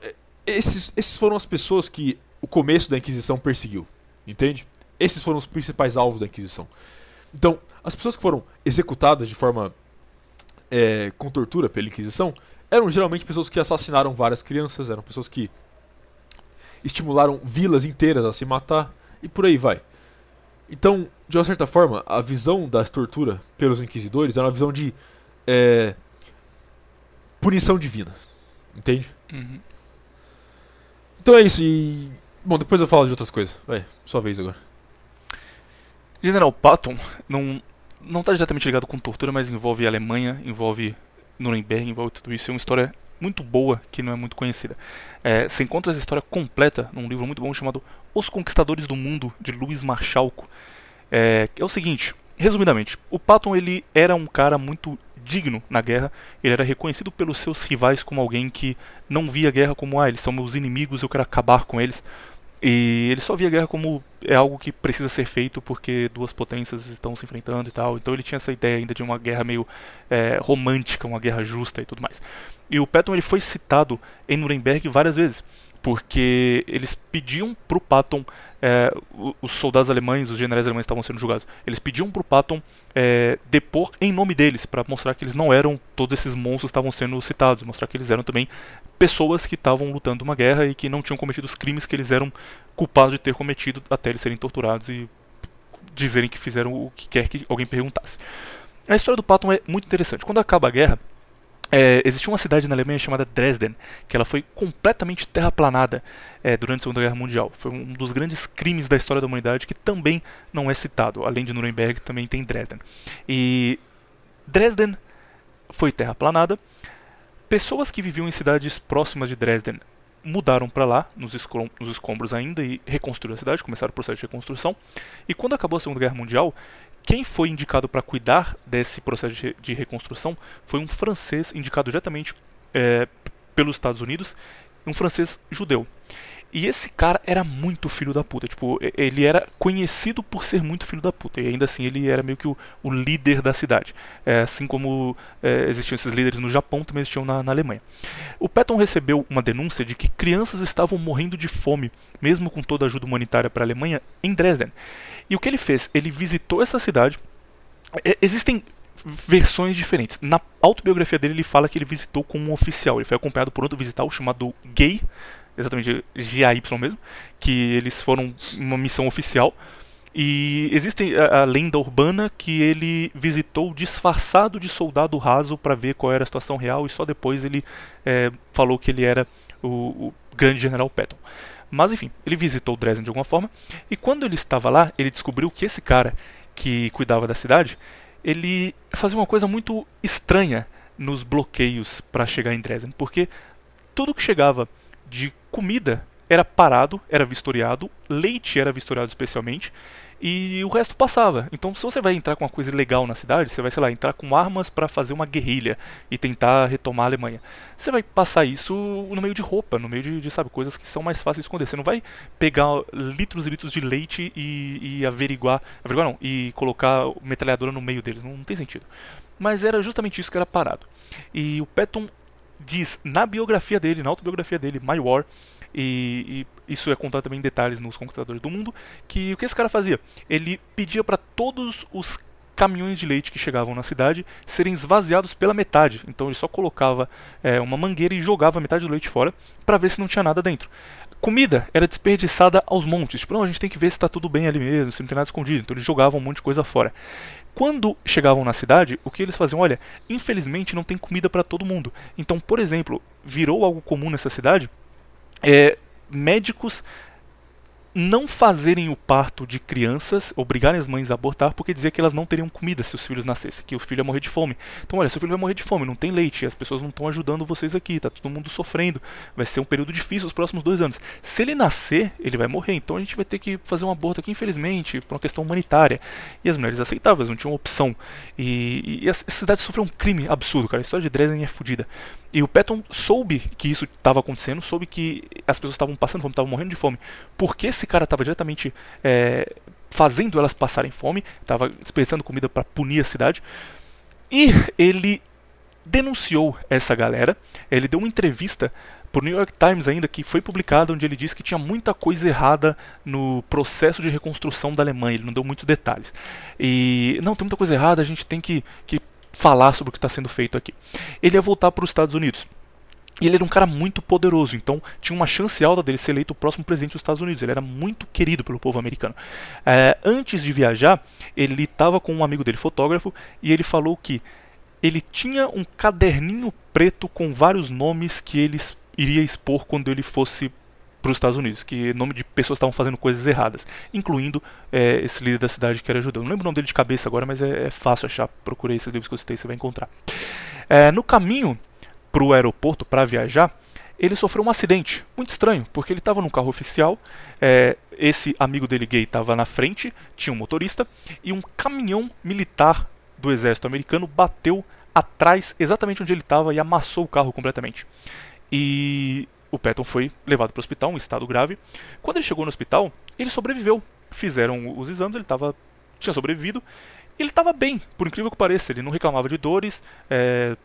esses, esses foram as pessoas que o começo da Inquisição perseguiu, entende? Esses foram os principais alvos da Inquisição. Então, as pessoas que foram executadas de forma é, com tortura pela Inquisição eram geralmente pessoas que assassinaram várias crianças, eram pessoas que estimularam vilas inteiras a se matar e por aí vai. Então, de uma certa forma, a visão das torturas pelos inquisidores era uma visão de é, punição divina. Entende? Uhum. Então é isso. E. Bom, depois eu falo de outras coisas. Vai, sua vez agora. General Patton não não está diretamente ligado com tortura, mas envolve a Alemanha, envolve Nuremberg, envolve tudo isso. É uma história muito boa que não é muito conhecida. É, você encontra essa história completa num livro muito bom chamado Os Conquistadores do Mundo, de Luiz Marchalco. É, é o seguinte, resumidamente, o Patton ele era um cara muito digno na guerra, ele era reconhecido pelos seus rivais como alguém que não via a guerra como, ah, eles são meus inimigos, eu quero acabar com eles. E ele só via a guerra como é algo que precisa ser feito porque duas potências estão se enfrentando e tal. Então ele tinha essa ideia ainda de uma guerra meio é, romântica, uma guerra justa e tudo mais. E o Patton ele foi citado em Nuremberg várias vezes, porque eles pediam para o Patton é, os soldados alemães, os generais alemães estavam sendo julgados, eles pediam para o Patton é, depor em nome deles, para mostrar que eles não eram todos esses monstros que estavam sendo citados, mostrar que eles eram também pessoas que estavam lutando uma guerra e que não tinham cometido os crimes que eles eram culpados de ter cometido até eles serem torturados e dizerem que fizeram o que quer que alguém perguntasse. A história do Patton é muito interessante. Quando acaba a guerra, é, existia uma cidade na Alemanha chamada Dresden, que ela foi completamente terraplanada é, durante a Segunda Guerra Mundial. Foi um dos grandes crimes da história da humanidade que também não é citado. Além de Nuremberg, também tem Dresden. E Dresden foi terraplanada. Pessoas que viviam em cidades próximas de Dresden mudaram para lá, nos, nos escombros ainda, e reconstruíram a cidade, começaram o processo de reconstrução. E quando acabou a Segunda Guerra Mundial, quem foi indicado para cuidar desse processo de, de, reconstrução foi um francês indicado diretamente é, pelos Estados Unidos, um francês judeu. E esse cara era muito filho da puta. Tipo, ele era conhecido por ser muito filho da puta. E ainda assim ele era meio que o, o líder da cidade. É, assim como é, existiam esses líderes no Japão, também existiam na, na, Alemanha. O Patton recebeu uma denúncia de que crianças estavam morrendo de fome, mesmo com toda a ajuda humanitária para a Alemanha, em Dresden. E o que ele fez? Ele visitou essa cidade. É, existem versões diferentes. Na autobiografia dele, ele fala que ele visitou como um oficial. Ele foi acompanhado por outro visital chamado Gay exatamente GAY mesmo, que eles foram uma missão oficial. E existe a, a, lenda urbana que ele visitou disfarçado de soldado raso para ver qual era a situação real e só depois ele é, falou que ele era o, o, grande general Patton. Mas enfim, ele visitou Dresden de alguma forma e quando ele estava lá, ele descobriu que esse cara que cuidava da cidade, ele fazia uma coisa muito estranha nos bloqueios para chegar em Dresden, porque tudo que chegava de comida era parado, era vistoriado, leite era vistoriado especialmente, e o resto passava. Então, se você vai entrar com uma coisa legal na cidade, você vai, sei lá, entrar com armas para fazer uma guerrilha e tentar retomar a Alemanha. Você vai passar isso no meio de roupa, no meio de, de sabe, coisas que são mais fáceis de esconder. Você não vai pegar litros e litros de leite e, e averiguar, averiguar não, e colocar metralhadora no meio deles. Não, não tem sentido. Mas era justamente isso que era parado. E o Patton diz na biografia dele, na autobiografia dele, My War, e, e, isso é contado também em detalhes nos Conquistadores do Mundo, que o que esse cara fazia? Ele pedia para todos os caminhões de leite que chegavam na cidade serem esvaziados pela metade. Então ele só colocava é, uma mangueira e jogava metade do leite fora para ver se não tinha nada dentro. Comida era desperdiçada aos montes. Tipo, não, a gente tem que ver se está tudo bem ali mesmo, se não tem nada escondido. Então eles jogavam um monte de coisa fora. Quando chegavam na cidade, o que eles faziam? Olha, infelizmente não tem comida para todo mundo. Então, por exemplo, virou algo comum nessa cidade é, médicos não fazerem o parto de crianças, obrigarem as mães a abortar, porque dizia que elas não teriam comida se os filhos nascessem, que o filho ia morrer de fome. Então, olha, seu filho vai morrer de fome, não tem leite, as pessoas não estão ajudando vocês aqui, tá todo mundo sofrendo, vai ser um período difícil os próximos dois anos. Se ele nascer, ele vai morrer, então a gente vai ter que fazer um aborto aqui, infelizmente, por uma questão humanitária. E as mulheres aceitavam, elas não tinham opção. E, e a cidade sofreu um crime absurdo, cara. A história de Dresden é fodida. E o Patton soube que isso estava acontecendo, soube que as pessoas estavam passando fome, estavam morrendo de fome, porque esse cara estava diretamente é, fazendo elas passarem fome, estava desperdiçando comida para punir a cidade. E ele denunciou essa galera. Ele deu uma entrevista o New York Times ainda que foi publicada onde ele disse que tinha muita coisa errada no processo de reconstrução da Alemanha. Ele não deu muitos detalhes. E não tem muita coisa errada. A gente tem que, que falar sobre o que está sendo feito aqui. Ele ia voltar para os Estados Unidos. E ele era um cara muito poderoso, então tinha uma chance alta dele ser eleito o próximo presidente dos Estados Unidos. Ele era muito querido pelo povo americano. É, antes de viajar, ele estava com um amigo dele, fotógrafo, e ele falou que ele tinha um caderninho preto com vários nomes que ele iria expor quando ele fosse para os Estados Unidos, que nome de pessoas estavam fazendo coisas erradas, incluindo é, esse líder da cidade que era judeu. Não lembro o nome dele de cabeça agora, mas é, é fácil achar. Procurei esses livros que eu citei, você vai encontrar. É, no caminho para o aeroporto para viajar, ele sofreu um acidente muito estranho, porque ele estava num carro oficial, é, esse amigo dele gay estava na frente, tinha um motorista, e um caminhão militar do exército americano bateu atrás, exatamente onde ele estava, e amassou o carro completamente. E o Patton foi levado para o hospital, um estado grave. Quando ele chegou no hospital, ele sobreviveu. Fizeram os exames, ele tava, tinha sobrevivido. Ele estava bem, por incrível que pareça. Ele não reclamava de dores, é,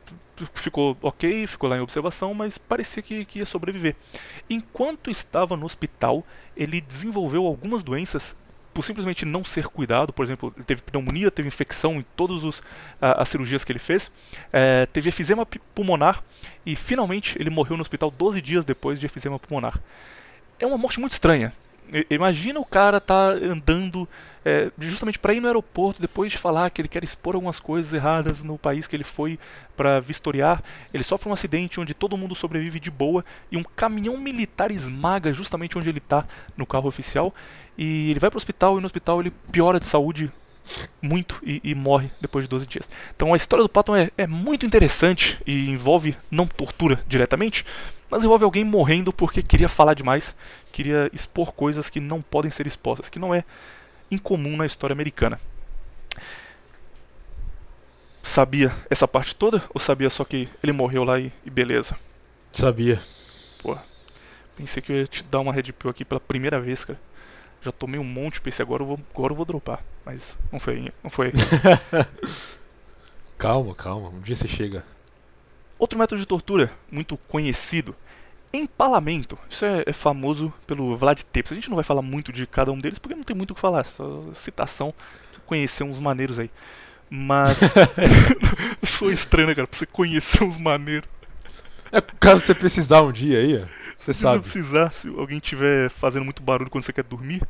ficou ok, ficou lá em observação, mas parecia que, que ia sobreviver. Enquanto estava no hospital, ele desenvolveu algumas doenças por simplesmente não ser cuidado, por exemplo, ele teve pneumonia, teve infecção em todas as cirurgias que ele fez, é, teve efizema pulmonar e finalmente ele morreu no hospital 12 dias depois de efizema pulmonar. É uma morte muito estranha. Imagina o cara tá andando é, justamente para ir no aeroporto depois de falar que ele quer expor algumas coisas erradas no país que ele foi para vistoriar. Ele sofre um acidente onde todo mundo sobrevive de boa e um caminhão militar esmaga justamente onde ele tá no carro oficial. E ele vai pro hospital e no hospital ele piora de saúde muito e, e morre depois de 12 dias. Então a história do Patton é, é muito interessante e envolve não tortura diretamente, mas envolve alguém morrendo porque queria falar demais, queria expor coisas que não podem ser expostas, que não é incomum na história americana. Sabia essa parte toda ou sabia só que ele morreu lá e, e beleza? Sabia. Pensei que eu ia te dar uma red pill aqui pela primeira vez, cara. Já tomei um monte, pensei agora eu vou, agora eu vou dropar, mas não foi, não foi. Calma, calma. Um dia você chega. Outro método de tortura muito conhecido, empalamento. Isso é, é famoso pelo Vlad Tepes. A gente não vai falar muito de cada um deles porque não tem muito o que falar, só citação, conhecer uns maneiros aí. Mas sou estranho, né, cara, pra você conhecer uns maneiros. É, caso você precisar um dia aí, você Se sabe. precisar, se alguém estiver fazendo muito barulho quando você quer dormir,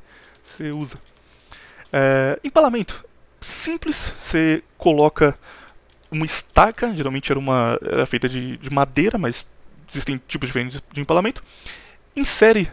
você usa. É, empalamento. Simples, você coloca uma estaca, geralmente era, uma, era feita de, de madeira, mas existem tipos diferentes de empalamento. Insere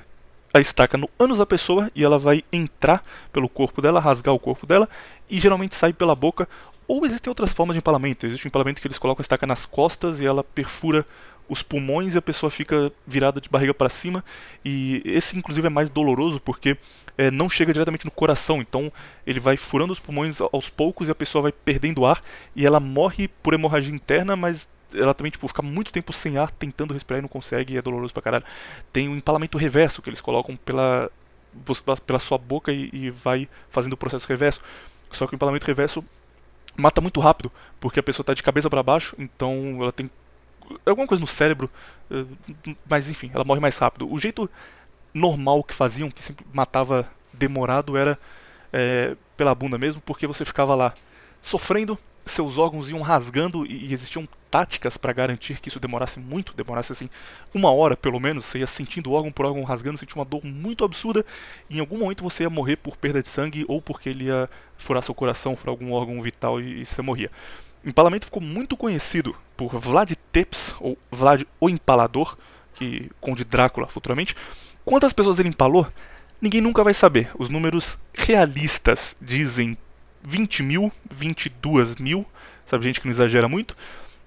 a estaca no ânus da pessoa e ela vai entrar pelo corpo dela, rasgar o corpo dela e geralmente sai pela boca. Ou existem outras formas de empalamento. Existe um empalamento que eles colocam a estaca nas costas e ela perfura os pulmões e a pessoa fica virada de barriga para cima. E esse, inclusive, é mais doloroso porque é, não chega diretamente no coração. Então, ele vai furando os pulmões aos poucos e a pessoa vai perdendo ar. E ela morre por hemorragia interna, mas ela também tipo, fica muito tempo sem ar tentando respirar e não consegue. É doloroso pra caralho. Tem o empalamento reverso que eles colocam pela, pela sua boca e, e vai fazendo o processo reverso. Só que o empalamento reverso mata muito rápido, porque a pessoa está de cabeça para baixo, então ela tem alguma coisa no cérebro, eh, mas enfim, ela morre mais rápido. O jeito normal que faziam, que sempre matava demorado, era eh, pela bunda mesmo, porque você ficava lá sofrendo, seus órgãos iam rasgando e, existiam táticas para garantir que isso demorasse muito, demorasse assim uma hora pelo menos, você ia sentindo órgão por órgão rasgando, sentia uma dor muito absurda, e em algum momento você ia morrer por perda de sangue ou porque ele ia furar seu coração, furar algum órgão vital e, e você morria. O empalamento ficou muito conhecido por Vlad Tepes, ou Vlad o Empalador, que Conde Drácula futuramente. Quantas pessoas ele empalou? Ninguém nunca vai saber. Os números realistas dizem 20 mil, 22 mil, sabe, gente que não exagera muito.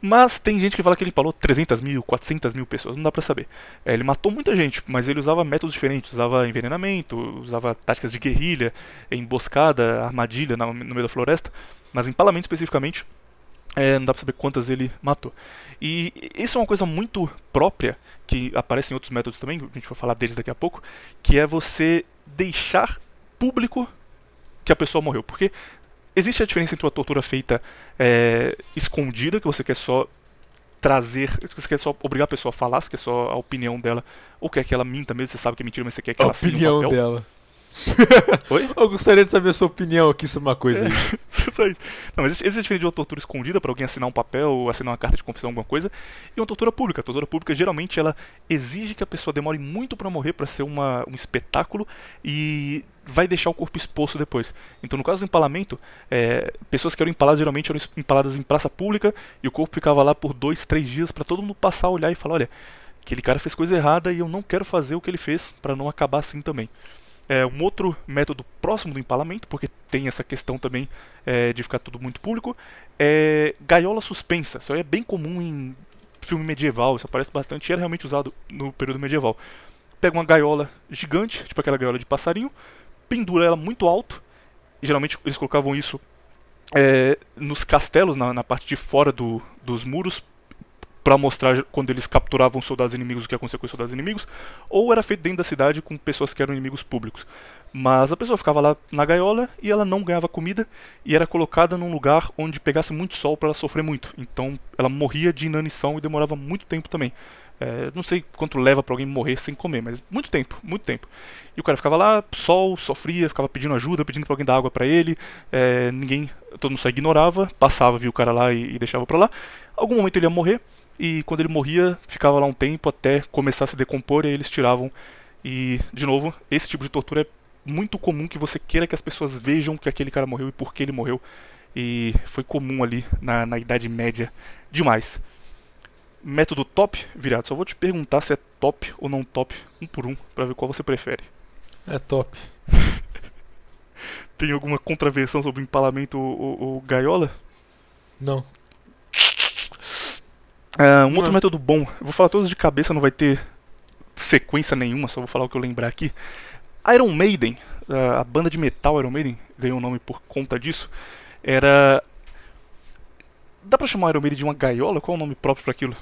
Mas tem gente que fala que ele empalou 300 mil, 400 mil pessoas, não dá pra saber. É, ele matou muita gente, mas ele usava métodos diferentes. Usava envenenamento, usava táticas de guerrilha, emboscada, armadilha no meio da floresta. Mas empalamento especificamente, é, não dá pra saber quantas ele matou. E isso é uma coisa muito própria, que aparece em outros métodos também, a gente vai falar deles daqui a pouco, que é você deixar público que a pessoa morreu. Porque existe a diferença entre uma tortura feita é, escondida, que você quer só trazer, que você quer só obrigar a pessoa a falar, você quer só a opinião dela, ou quer que ela minta mesmo, você sabe que é mentira, mas você quer que A ela opinião papel. dela. Oi? Eu gostaria de saber a sua opinião aqui sobre uma coisa isso. Não, mas existe, diferença de uma tortura escondida para alguém assinar um papel ou assinar uma carta de confissão, alguma coisa, e uma tortura pública. A tortura pública geralmente ela exige que a pessoa demore muito para morrer para ser uma, um espetáculo e vai deixar o corpo exposto depois. Então, no caso do empalamento, é, pessoas que eram empaladas geralmente eram empaladas em praça pública e o corpo ficava lá por dois, três dias para todo mundo passar, olhar e falar: olha, aquele cara fez coisa errada e eu não quero fazer o que ele fez para não acabar assim também. É, um outro método próximo do empalamento, porque tem essa questão também é, de ficar tudo muito público, é gaiola suspensa. Isso aí é bem comum em filme medieval, isso aparece bastante e era realmente usado no período medieval. Pega uma gaiola gigante, tipo aquela gaiola de passarinho, pendura ela muito alto, e geralmente eles colocavam isso é, nos castelos, na, na parte de fora do, dos muros, para mostrar quando eles capturavam soldados inimigos o que acontecia com os soldados inimigos, ou era feito dentro da cidade com pessoas que eram inimigos públicos. Mas a pessoa ficava lá na gaiola e ela não ganhava comida e era colocada num lugar onde pegasse muito sol para ela sofrer muito. Então ela morria de inanição e demorava muito tempo também. É, não sei quanto leva para alguém morrer sem comer, mas muito tempo, muito tempo. E o cara ficava lá, sol, sofria, ficava pedindo ajuda, pedindo para alguém dar água para ele. É, ninguém, todo mundo só ignorava, passava, via o cara lá e, e deixava para lá. Algum momento ele ia morrer e quando ele morria ficava lá um tempo até começar a se decompor e aí eles tiravam E, de novo, esse tipo de tortura é muito comum que você queira que as pessoas vejam que aquele cara morreu e por que ele morreu. E foi comum ali na, na Idade Média demais. Método top, virado. Só vou te perguntar se é top ou não top, um por um, para ver qual você prefere. É top. Tem alguma contraversão sobre o empalamento ou, ou, ou gaiola? Não. Ah, um outro Não. método bom, eu vou falar todos de cabeça, não vai ter sequência nenhuma, só vou falar o que eu lembrar aqui. Iron Maiden, ah, a banda de metal Iron Maiden, ganhou o nome por conta disso, era. Dá pra chamar Iron Maiden de uma gaiola? Qual é o nome próprio pra aquilo?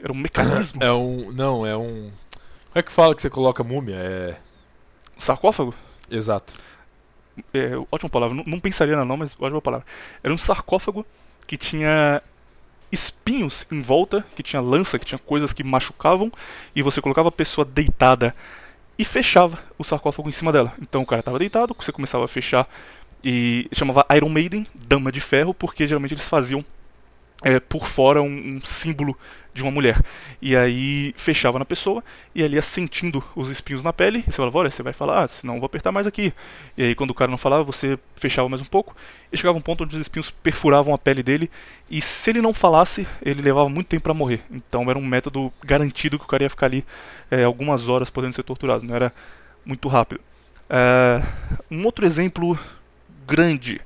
Era um mecanismo? É um. Não, é um. Como é que fala que você coloca múmia? É. Um sarcófago? Exato. É, ótima palavra, não, não pensaria na não, mas ótima palavra. Era um sarcófago que tinha espinhos em volta, que tinha lança, que tinha coisas que machucavam, e você colocava a pessoa deitada e fechava o sarcófago em cima dela. Então o cara estava deitado, você começava a fechar e chamava Iron Maiden, Dama de Ferro, porque geralmente eles faziam é, por fora um, um símbolo de uma mulher. E aí fechava na pessoa e ali ia sentindo os espinhos na pele. E você falava, olha, você vai falar, ah, senão eu vou apertar mais aqui. E aí quando o cara não falava, você fechava mais um pouco. E chegava um ponto onde os espinhos perfuravam a pele dele. E se ele não falasse, ele levava muito tempo para morrer. Então era um método garantido que o cara ia ficar ali é, algumas horas podendo ser torturado. Não era muito rápido. É, um outro exemplo grande.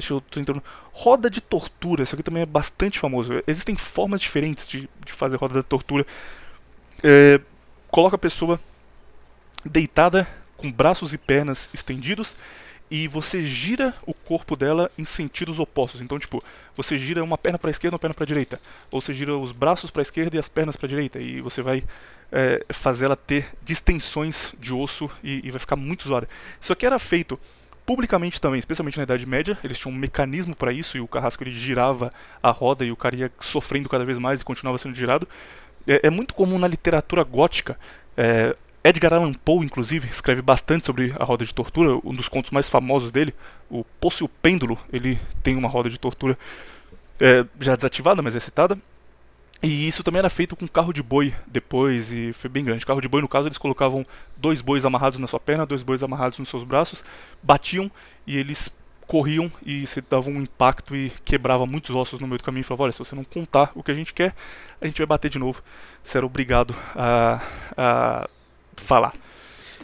Deixa eu. Roda de tortura, isso aqui também é bastante famoso. Existem formas diferentes de, de fazer roda de tortura. É, coloca a pessoa deitada, com braços e pernas estendidos, e você gira o corpo dela em sentidos opostos. Então, tipo, você gira uma perna para esquerda uma perna para direita. Ou você gira os braços para esquerda e as pernas para direita. E você vai é, fazer ela ter distensões de osso e, e vai ficar muito zoada. Isso aqui era feito publicamente também, especialmente na Idade Média, eles tinham um mecanismo para isso e o carrasco ele girava a roda e o cara ia sofrendo cada vez mais e continuava sendo girado. É, é muito comum na literatura gótica. É, Edgar Allan Poe, inclusive, escreve bastante sobre a roda de tortura. Um dos contos mais famosos dele, o Poço e o Pêndulo, ele tem uma roda de tortura é, já desativada, mas é citada. E isso também era feito com carro de boi depois, e foi bem grande. Carro de boi, no caso, eles colocavam dois bois amarrados na sua perna, dois bois amarrados nos seus braços, batiam e eles corriam e você dava um impacto e quebrava muitos ossos no meio do caminho. E falava: olha, se você não contar o que a gente quer, a gente vai bater de novo. Você era obrigado a, a falar.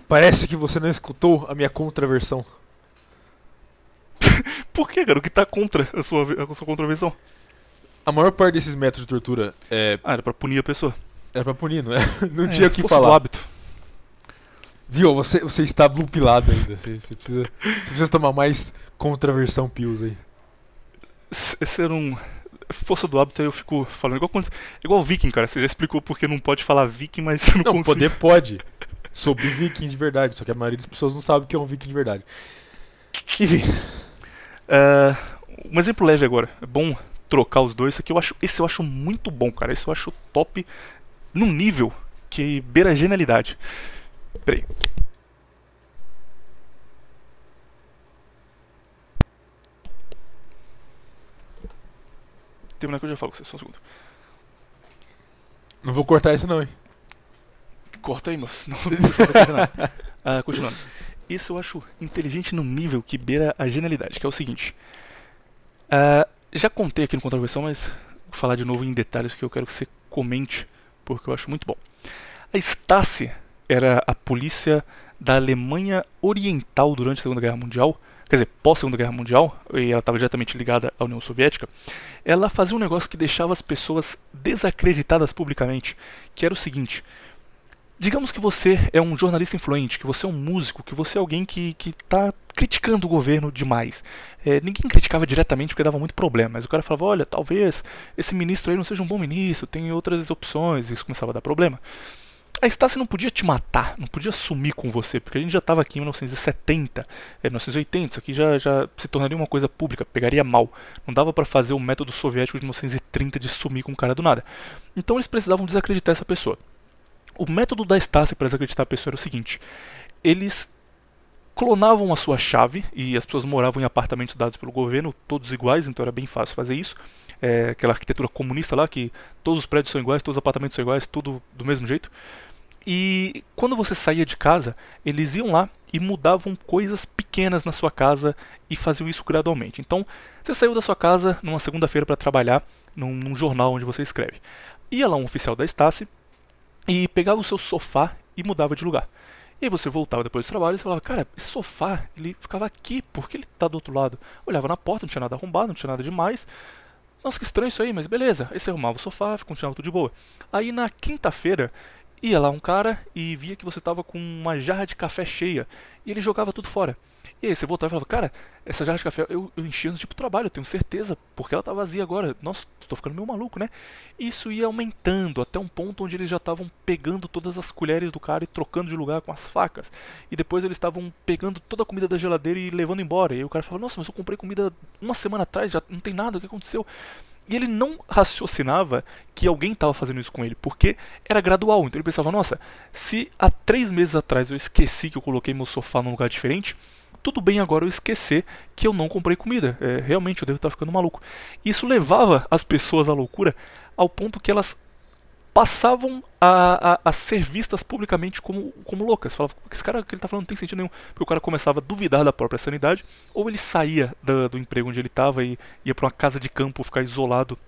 Parece que você não escutou a minha contraversão. Por que, cara? O que tá contra a sua, a sua contravenção? A maior parte desses métodos de tortura é, Ah, era pra punir a pessoa. era pra punir, não é? Não É, tinha o que força do falar. hábito. Viu? Você, você está blupilado ainda. Você, você precisa, você precisa tomar mais contraversão pills aí. S- Esse era um. Força do hábito, aí eu fico falando igual, quando- igual viking, cara. Você já explicou porque não pode falar viking, mas você não, Não, consigo. poder pode. Sobre vikings de verdade. Só que a maioria das pessoas não sabe o que é um viking de verdade. Enfim. É, um exemplo leve agora. É bom trocar os dois. Esse aqui eu acho, esse eu acho muito bom, cara. Esse eu acho top num nível que beira a genialidade. Peraí. Terminar que eu já falo com você, só um segundo. Não vou cortar isso não, hein? Corta aí, moço. Não, não. Ah, continuando. Isso eu acho inteligente num nível que beira a genialidade, que é o seguinte. Ah, já contei aqui no Contraversão, mas vou falar de novo em detalhes que eu quero que você comente, porque eu acho muito bom. A Stasi era a polícia da Alemanha Oriental durante a Segunda Guerra Mundial, quer dizer, pós-Segunda Guerra Mundial, e ela estava diretamente ligada à União Soviética. Ela fazia um negócio que deixava as pessoas desacreditadas publicamente, que era o seguinte: Digamos que você é um jornalista influente, que você é um músico, que você é alguém que está criticando o governo demais. É, ninguém criticava diretamente porque dava muito problema, mas o cara falava: olha, talvez esse ministro aí não seja um bom ministro, tem outras opções, e isso começava a dar problema. A Stasi não podia te matar, não podia sumir com você, porque a gente já estava aqui em 1970, é, 1980, isso aqui já, já se tornaria uma coisa pública, pegaria mal. Não dava para fazer o método soviético de 1930 de sumir com o cara do nada. Então eles precisavam desacreditar essa pessoa. O método da Stasi para desacreditar a pessoa era o seguinte: eles clonavam a sua chave e as pessoas moravam em apartamentos dados pelo governo, todos iguais, então era bem fácil fazer isso. É, aquela arquitetura comunista lá que todos os prédios são iguais, todos os apartamentos são iguais, tudo do mesmo jeito. E quando você saía de casa, eles iam lá e mudavam coisas pequenas na sua casa e faziam isso gradualmente. Então, você saiu da sua casa numa segunda-feira para trabalhar num, num, jornal onde você escreve. Ia lá um oficial da Stasi e pegava o seu sofá e mudava de lugar. E aí você voltava depois do trabalho e falava, cara, esse sofá, ele ficava aqui, por que ele tá do outro lado? Olhava na porta, não tinha nada arrombado, não tinha nada demais. Nossa, que estranho isso aí, mas beleza. Aí você arrumava o sofá, continuava tudo de boa. Aí na quinta-feira, ia lá um cara e via que você tava com uma jarra de café cheia. E ele jogava tudo fora. E aí você voltava e falava, cara, essa jarra de café eu, eu enchi antes de ir pro trabalho, eu tenho certeza, porque ela tá vazia agora. Nossa, tô ficando meio maluco, né? Isso ia aumentando até um ponto onde eles já estavam pegando todas as colheres do cara e trocando de lugar com as facas. E depois eles estavam pegando toda a comida da geladeira e levando embora. E aí o cara falava, nossa, mas eu comprei comida uma semana atrás, já não tem nada, o que aconteceu? E ele não raciocinava que alguém estava fazendo isso com ele, porque era gradual. Então ele pensava, nossa, se há três meses atrás eu esqueci que eu coloquei meu sofá num lugar diferente, tudo bem agora eu esquecer que eu não comprei comida. É, realmente eu devo estar ficando maluco. Isso levava as pessoas à loucura ao ponto que elas passavam a, a, a ser vistas publicamente como, como loucas. Falavam, esse cara que ele está falando não tem sentido nenhum. Porque o cara começava a duvidar da própria sanidade, ou ele saía do, do emprego onde ele estava e ia para uma casa de campo ficar isolado,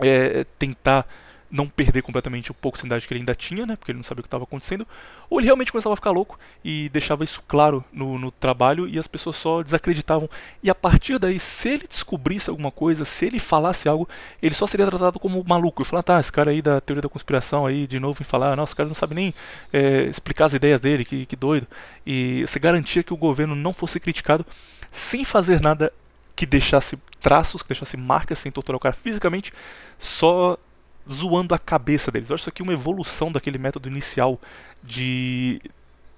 é, tentar não perder completamente o pouco de sanidade que ele ainda tinha, né? Porque ele não sabia o que estava acontecendo. Ou ele realmente começava a ficar louco e deixava isso claro no, no, trabalho e as pessoas só desacreditavam. E a partir daí, se ele descobrisse alguma coisa, se ele falasse algo, ele só seria tratado como maluco. E falar, tá, esse cara aí da teoria da conspiração aí, de novo, em falar, nossa, esse cara não sabe nem é, explicar as ideias dele, que, que doido. E você garantia que o governo não fosse criticado sem fazer nada que deixasse traços, que deixasse marcas, sem torturar o cara fisicamente, só zoando a cabeça deles. Eu acho isso aqui uma evolução daquele método inicial de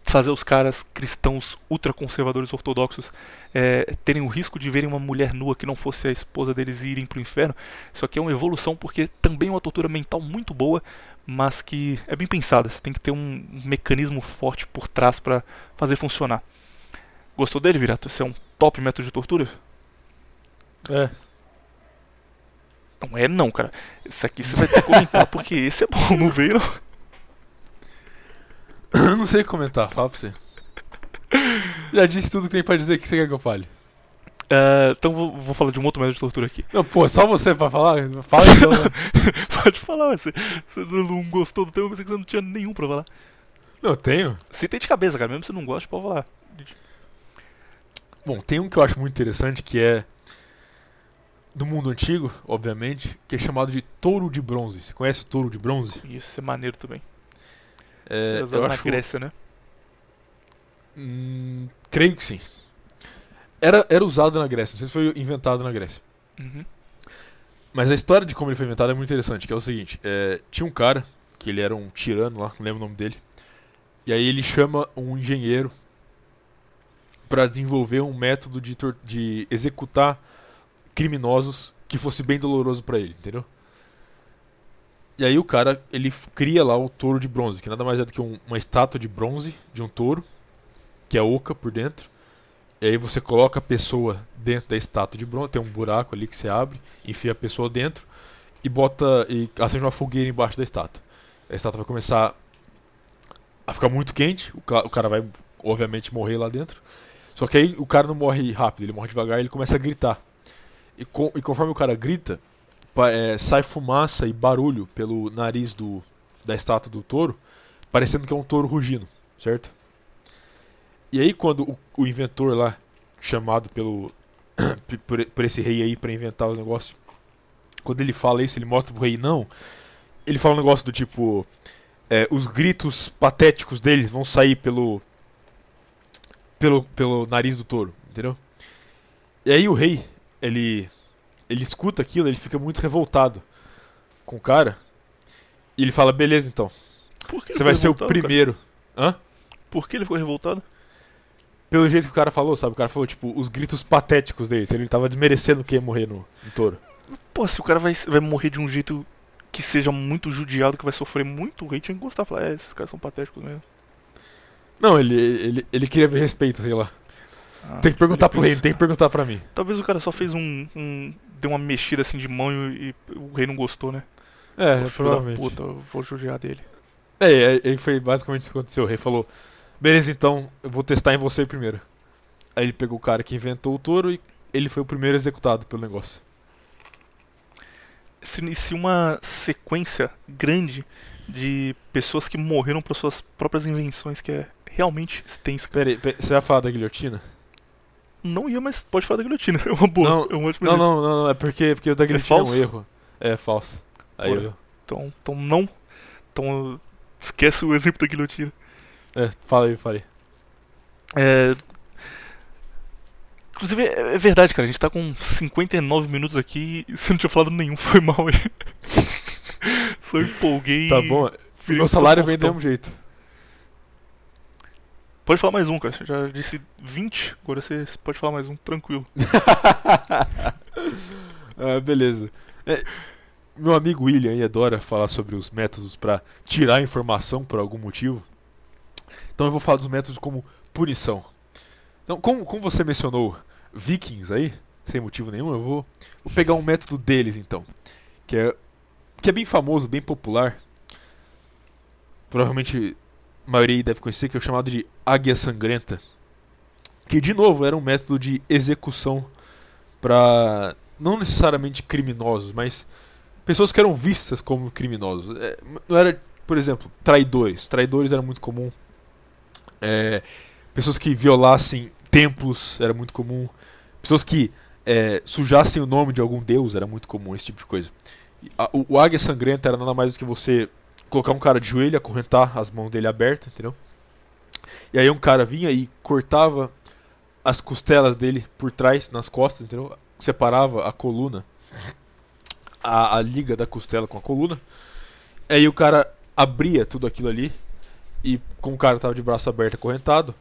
fazer os caras cristãos ultraconservadores ortodoxos é, terem o risco de verem uma mulher nua que não fosse a esposa deles e irem para o inferno. Isso aqui é uma evolução porque também é uma tortura mental muito boa, mas que é bem pensada. Você tem que ter um mecanismo forte por trás para fazer funcionar. Gostou dele, Virato? Esse é um top método de tortura? É, não é não, cara. Isso aqui você vai ter que comentar porque esse é bom, não veio não. Eu não sei comentar, fala pra você. Já disse tudo que tem pra dizer, o que você quer que eu fale? Uh, então vou, vou, falar de um outro método de tortura aqui. Não, pô, só você pra falar? Fala então. Né? Pode falar, você, você não gostou do tema, eu pensei que você não tinha nenhum pra falar. Não, eu tenho. Tem de cabeça, cara, mesmo se você não gosta, pode falar. Bom, tem um que eu acho muito interessante que é do mundo antigo, obviamente, que é chamado de touro de bronze. Você conhece o touro de bronze? Isso é maneiro também. É, eu na acho... Grécia, né? Hum, creio que sim. Era, era usado na Grécia, não sei se foi inventado na Grécia. Uhum. Mas a história de como ele foi inventado é muito interessante, que é o seguinte, é, tinha um cara, que ele era um tirano lá, não lembro o nome dele, e aí ele chama um engenheiro para desenvolver um método de, de executar criminosos que fosse bem doloroso para ele, entendeu? E aí o cara, ele cria lá o touro de bronze, que nada mais é do que um, uma estátua de bronze de um touro, que é oca por dentro. E aí você coloca a pessoa dentro da estátua de bronze, tem um buraco ali que você abre, enfia a pessoa dentro e bota e acende uma fogueira embaixo da estátua. A estátua vai começar a ficar muito quente, o, ca o cara vai obviamente morrer lá dentro. Só que aí o cara não morre rápido, ele morre devagar, ele começa a gritar. E, com, e conforme o cara grita, é, sai fumaça e barulho pelo nariz do, da estátua do touro, parecendo que é um touro rugindo, certo? E aí quando o, o inventor lá, chamado pelo por, por, esse rei aí para inventar os negócios, quando ele fala isso, ele mostra pro rei não, ele fala um negócio do tipo, é, os gritos patéticos deles vão sair pelo, pelo pelo nariz do touro, entendeu? E aí o rei ele ele escuta aquilo, ele fica muito revoltado com o cara. E ele fala: "Beleza, então. Você vai ser o primeiro". Cara? Hã? Por que ele ficou revoltado? Pelo jeito que o cara falou, sabe? O cara falou, tipo, os gritos patéticos dele. Ele tava desmerecendo que ia morrer no, no touro. Pô, se o cara vai, vai morrer de um jeito que seja muito judiado, que vai sofrer muito, tinha que gostar. Falar, é, esses caras são patéticos mesmo. Não, ele, ele, ele queria ver respeito, sei lá. Ah, tem que perguntar pro rei, tem que perguntar pra mim. Talvez o cara só fez um. um deu uma mexida assim de mão e, e o rei não gostou, né? É, Pô, provavelmente. puta, eu vou judiar dele. É, é, e foi basicamente isso que aconteceu. O rei falou: Beleza, então eu vou testar em você primeiro. Aí ele pegou o cara que inventou o touro e ele foi o primeiro executado pelo negócio. Se inicia uma sequência grande de pessoas que morreram por suas próprias invenções, que é realmente extensa. Pera aí, pera aí, você vai falar da guilhotina? Não ia, mas pode falar da guilhotina. É uma boa. Não, é um Não, não, não, não, é porque, porque o da guilhotina é, um falso? erro. É falso. Aí eu. Então, então não. Então esquece o exemplo da guilhotina. É, fala aí, fala aí. É... Inclusive, é é verdade, cara. A gente tá com 59 minutos aqui e você não tinha falado nenhum. Foi mal aí. Só empolguei. Tá bom. Meu um salário vem do Faustão. mesmo jeito. Pode falar mais um, cara. Você já disse 20, agora você pode falar mais um, tranquilo. Ah, beleza. É, meu amigo William aí adora falar sobre os métodos pra tirar informação por algum motivo. Então eu vou falar dos métodos como punição. Então, como, como você mencionou vikings aí, sem motivo nenhum, eu vou, vou pegar um método deles então. Que é, que é bem famoso, bem popular. Provavelmente maioria deve conhecer, que é o chamado de águia sangrenta. Que de novo era um método de execução para não necessariamente criminosos, mas pessoas que eram vistas como criminosos. É, não era, por exemplo, traidores. Traidores era muito comum. É, pessoas que violassem templos era muito comum. Pessoas que é, sujassem o nome de algum deus era muito comum, esse tipo de coisa. O, o águia sangrenta era nada mais do que você colocar um cara de joelho, acorrentar as mãos dele abertas, entendeu? E aí um cara vinha e cortava as costelas dele por trás, nas costas, entendeu? Separava a coluna, a, a liga da costela com a coluna. Aí o cara abria tudo aquilo ali e como o cara tava de braço aberto acorrentado,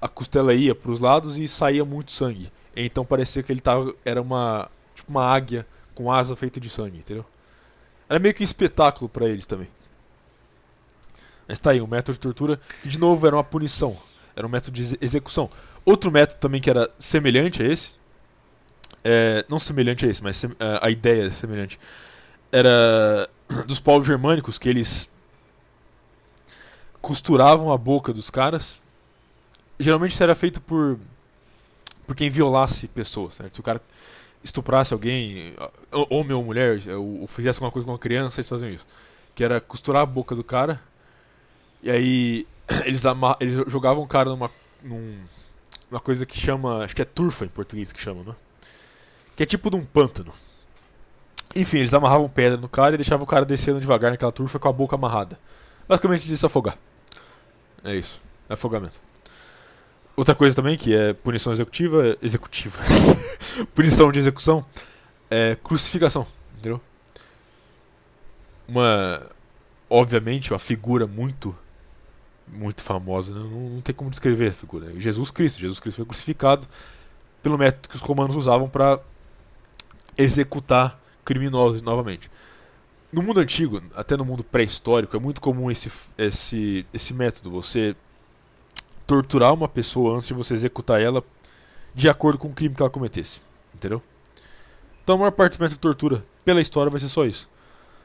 a costela ia pros lados e saía muito sangue. Então parecia que ele tava era uma tipo uma águia com asa feita de sangue, entendeu? Era meio que um espetáculo pra eles também. Mas tá aí, um método de tortura que de novo era uma punição, era um método de exe- execução. Outro método também que era semelhante a esse, é, não semelhante a esse, mas a ideia é semelhante, era dos povos germânicos que eles costuravam a boca dos caras. Geralmente isso era feito por por quem violasse pessoas, certo? Se o cara estuprasse alguém, homem ou mulher, ou fizesse alguma coisa com uma criança, eles faziam isso. Que era costurar a boca do cara. E aí eles, eles jogavam o cara numa num, uma coisa que chama, acho que é turfa em português que chama, né? Que é tipo de um pântano. Enfim, eles amarravam pedra no cara e deixavam o cara descendo devagar naquela turfa com a boca amarrada. Basicamente de se afogar. É isso, afogamento. Outra coisa também que é punição executiva, executiva. punição de execução é crucificação, entendeu? Uma obviamente uma figura muito muito famosa, né? não, não tem como descrever a figura. Jesus Cristo, Jesus Cristo foi crucificado pelo método que os romanos usavam para executar criminosos novamente. No mundo antigo, até no mundo pré-histórico, é muito comum esse, esse, esse método. Você torturar uma pessoa antes de você executar ela de acordo com o crime que ela cometesse. Entendeu? Então a maior parte dos métodos de tortura pela história vai ser só isso.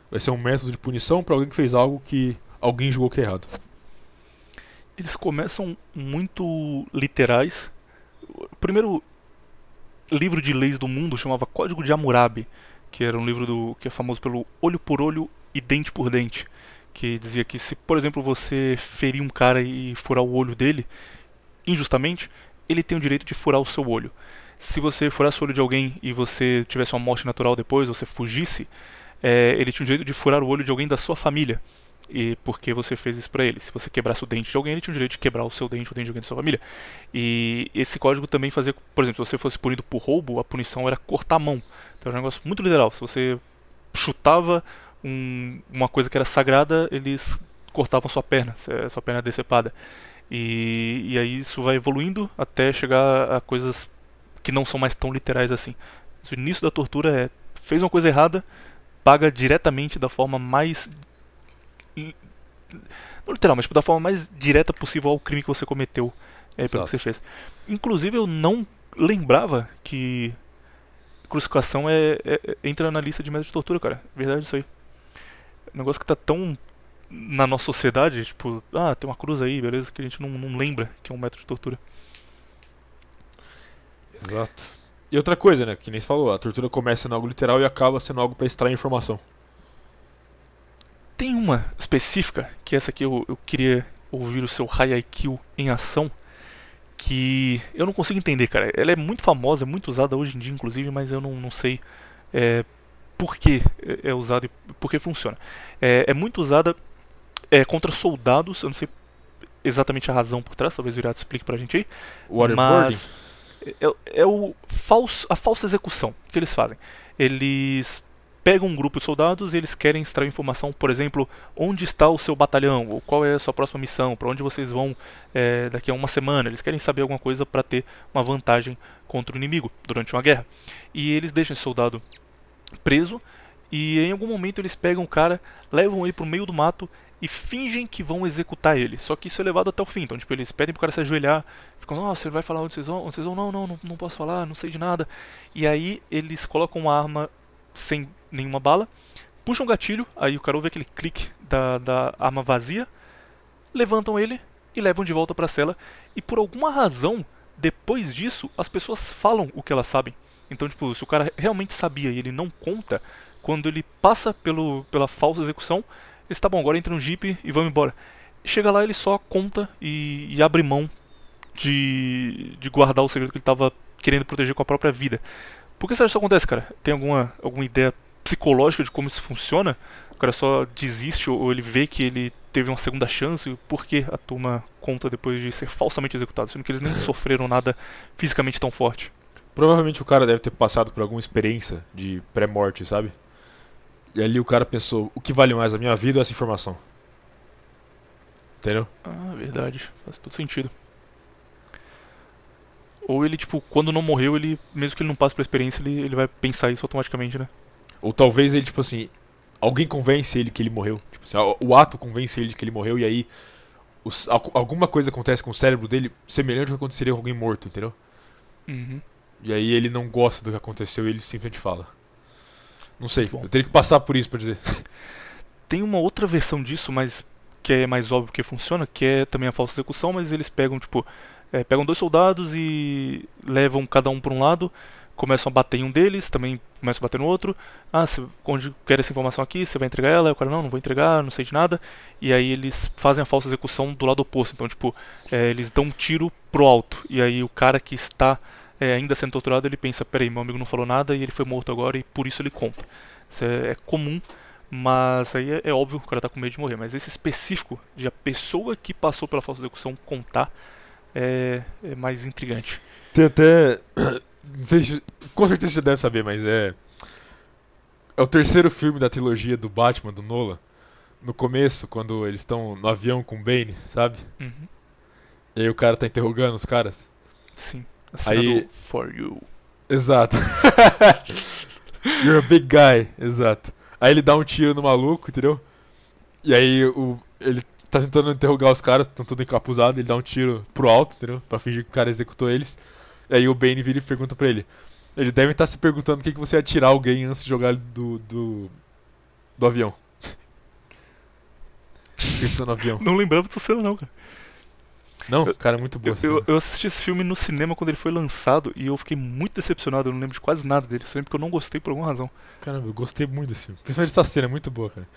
Vai ser um método de punição para alguém que fez algo que alguém julgou que é errado. Eles começam muito literais. O primeiro livro de leis do mundo chamava Código de Hammurabi, que era um livro do, que é famoso pelo olho por olho e dente por dente, que dizia que se, por exemplo, você ferir um cara e furar o olho dele injustamente, ele tem o direito de furar o seu olho. Se você furasse o olho de alguém e você tivesse uma morte natural depois, você fugisse, é, ele tinha o direito de furar o olho de alguém da sua família. E porque você fez isso pra ele. Se você quebrasse o dente de alguém, ele tinha o direito de quebrar o seu dente, o dente de alguém da sua família. E esse código também fazia, por exemplo, se você fosse punido por roubo, a punição era cortar a mão. Então era um negócio muito literal. Se você chutava um- uma coisa que era sagrada, eles cortavam sua perna, sua perna decepada. E, e aí isso vai evoluindo até chegar a coisas que não são mais tão literais assim. O início da tortura é fez uma coisa errada, paga diretamente da forma mais não literal, mas tipo, da forma mais direta possível ao crime que você cometeu é, pelo Exato. que você fez. Inclusive eu não lembrava que crucificação é, é- é- entra na lista de métodos de tortura, cara. Verdade isso aí. Um negócio que tá tão na nossa sociedade, tipo, ah, tem uma cruz aí, beleza, que a gente não, não lembra que é um método de tortura. Exato. E outra coisa, né? Que nem você falou, a tortura começa sendo algo literal e acaba sendo algo pra extrair informação. Tem uma específica, que essa aqui eu, eu queria ouvir o seu IQ em ação, que eu não consigo entender, cara. Ela é muito famosa, é muito usada hoje em dia, inclusive, mas eu não, não sei é, por que é usada e por que funciona. É, é muito usada é, contra soldados, eu não sei exatamente a razão por trás, talvez o Virato explique pra gente aí. Waterboarding? Mas é, é o falso, a falsa execução que eles fazem. Eles pegam um grupo de soldados e eles querem extrair informação, por exemplo, onde está o seu batalhão, ou qual é a sua próxima missão, para onde vocês vão é, daqui a uma semana. Eles querem saber alguma coisa para ter uma vantagem contra o inimigo durante uma guerra. E eles deixam esse soldado preso e em algum momento eles pegam o cara, levam ele para o meio do mato e fingem que vão executar ele. Só que isso é levado até o fim. Então, tipo, eles pedem pro cara se ajoelhar, ficam, nossa, você vai falar onde vocês vão? Onde vocês vão? Não, não, não, não posso falar, não sei de nada. E aí eles colocam uma arma sem nenhuma bala, puxam o gatilho, aí o cara ouve aquele clique da, da arma vazia, levantam ele e levam de volta pra cela. E por alguma razão, depois disso, as pessoas falam o que elas sabem. Então, tipo, se o cara realmente sabia e ele não conta, quando ele passa pelo, pela falsa execução, eles, tá bom, agora entra no jeep e vamos embora. Chega lá, ele só conta e, e abre mão de, de guardar o segredo que ele estava querendo proteger com a própria vida. Por que acha que isso acontece, cara? Tem alguma, alguma ideia psicológica de como isso funciona? O cara só desiste ou ele vê que ele teve uma segunda chance? Por que a turma conta depois de ser falsamente executado? Sendo que eles nem sofreram nada fisicamente tão forte. Provavelmente o cara deve ter passado por alguma experiência de pré-morte, sabe? E ali o cara pensou, o que vale mais a minha vida ou essa informação? Entendeu? Ah, verdade. Faz todo sentido. Ou ele, tipo, quando não morreu, ele, mesmo que ele não passe pela experiência, ele, ele vai pensar isso automaticamente, né? Ou talvez ele, tipo assim, alguém convence ele que ele morreu. Tipo assim, o ato convence ele de que ele morreu e aí os, alguma coisa acontece com o cérebro dele semelhante ao que aconteceria com alguém morto, entendeu? Uhum. E aí ele não gosta do que aconteceu e ele simplesmente fala. Não sei, Bom. eu teria que passar por isso pra dizer. Tem uma outra versão disso, mas que é mais óbvio que funciona, que é também a falsa execução, mas eles pegam, tipo, é, pegam dois soldados e levam cada um para um lado, começam a bater em um deles, também começam a bater no outro. Ah, você, onde quer essa informação aqui, você vai entregar ela? O cara, não, não vou entregar, não sei de nada. E aí eles fazem a falsa execução do lado oposto. Então, tipo, é, eles dão um tiro pro alto. E aí o cara que está é, ainda sendo torturado, ele pensa, peraí, meu amigo não falou nada e ele foi morto agora e por isso ele conta. Isso é, é comum, mas aí é, é, óbvio que o cara tá com medo de morrer. Mas esse específico de a pessoa que passou pela falsa execução contar é, é mais intrigante. Tem até. Não sei se, com certeza você deve saber, mas é. É o terceiro filme da trilogia do Batman, do Nolan. No começo, quando eles estão no avião com o Bane, sabe? Uhum. E aí o cara tá interrogando os caras. Sim. Aí, For You. Exato. You're a big guy. Exato. Aí ele dá um tiro no maluco, entendeu? E aí o, ele tá tentando interrogar os caras, estão tudo encapuzado, ele dá um tiro pro alto, entendeu? Pra fingir que o cara executou eles. E aí o Bane vira e pergunta pra ele. Ele deve estar tá se perguntando o que, que você ia tirar alguém antes de jogar ele do, do, do avião. Ele no avião. Não lembrava dessa cena não, cara. Não, cara, é muito boa. Eu, eu, assisti esse filme no cinema quando ele foi lançado e eu fiquei muito decepcionado. Eu não lembro de quase nada dele. Só lembro que eu não gostei por alguma razão. Caramba, eu gostei muito desse filme. Principalmente essa cena, é muito boa, cara.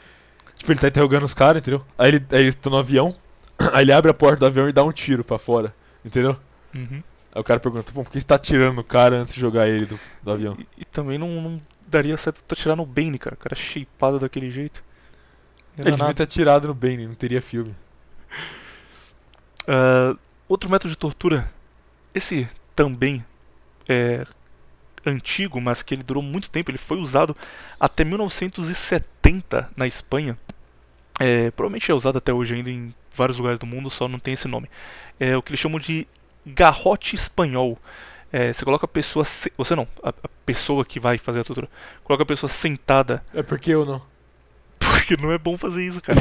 Tipo, ele tá interrogando os caras, entendeu? Aí ele, aí eles estão no avião, aí ele abre a porta do avião e dá um tiro pra fora, entendeu? Uhum. Aí o cara pergunta, por que você tá atirando o cara antes de jogar ele do, do avião? E, e, também não, não daria certo atirar no Bane, cara. O cara shapeado daquele jeito. Ele devia ter atirado no Bane, não teria filme. Uh, outro método de tortura, esse também é antigo, mas que ele durou muito tempo, ele foi usado até 1970 na Espanha. É, provavelmente é usado até hoje ainda em vários lugares do mundo, só não tem esse nome. É o que eles chamam de garrote espanhol. É, você coloca a pessoa. Você não, a, a, pessoa que vai fazer a tortura. Coloca a pessoa sentada. É porque eu não. Porque não é bom fazer isso, cara.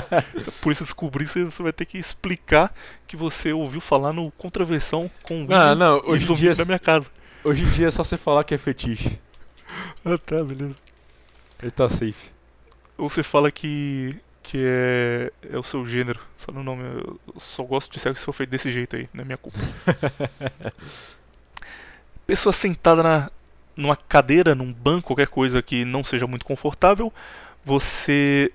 Por isso descobrir, você, você vai ter que explicar que você ouviu falar no Contraversão com o Ah, não, hoje em dia. na minha casa. Hoje em dia é só você falar que é fetiche. Ah, tá, beleza. Ele tá safe. Ou você fala que que é, é o seu gênero. Só no nome, eu só gosto de ser se for feito desse jeito aí, não é minha culpa. Pessoa sentada na, numa cadeira, num banco, qualquer coisa que não seja muito confortável, você.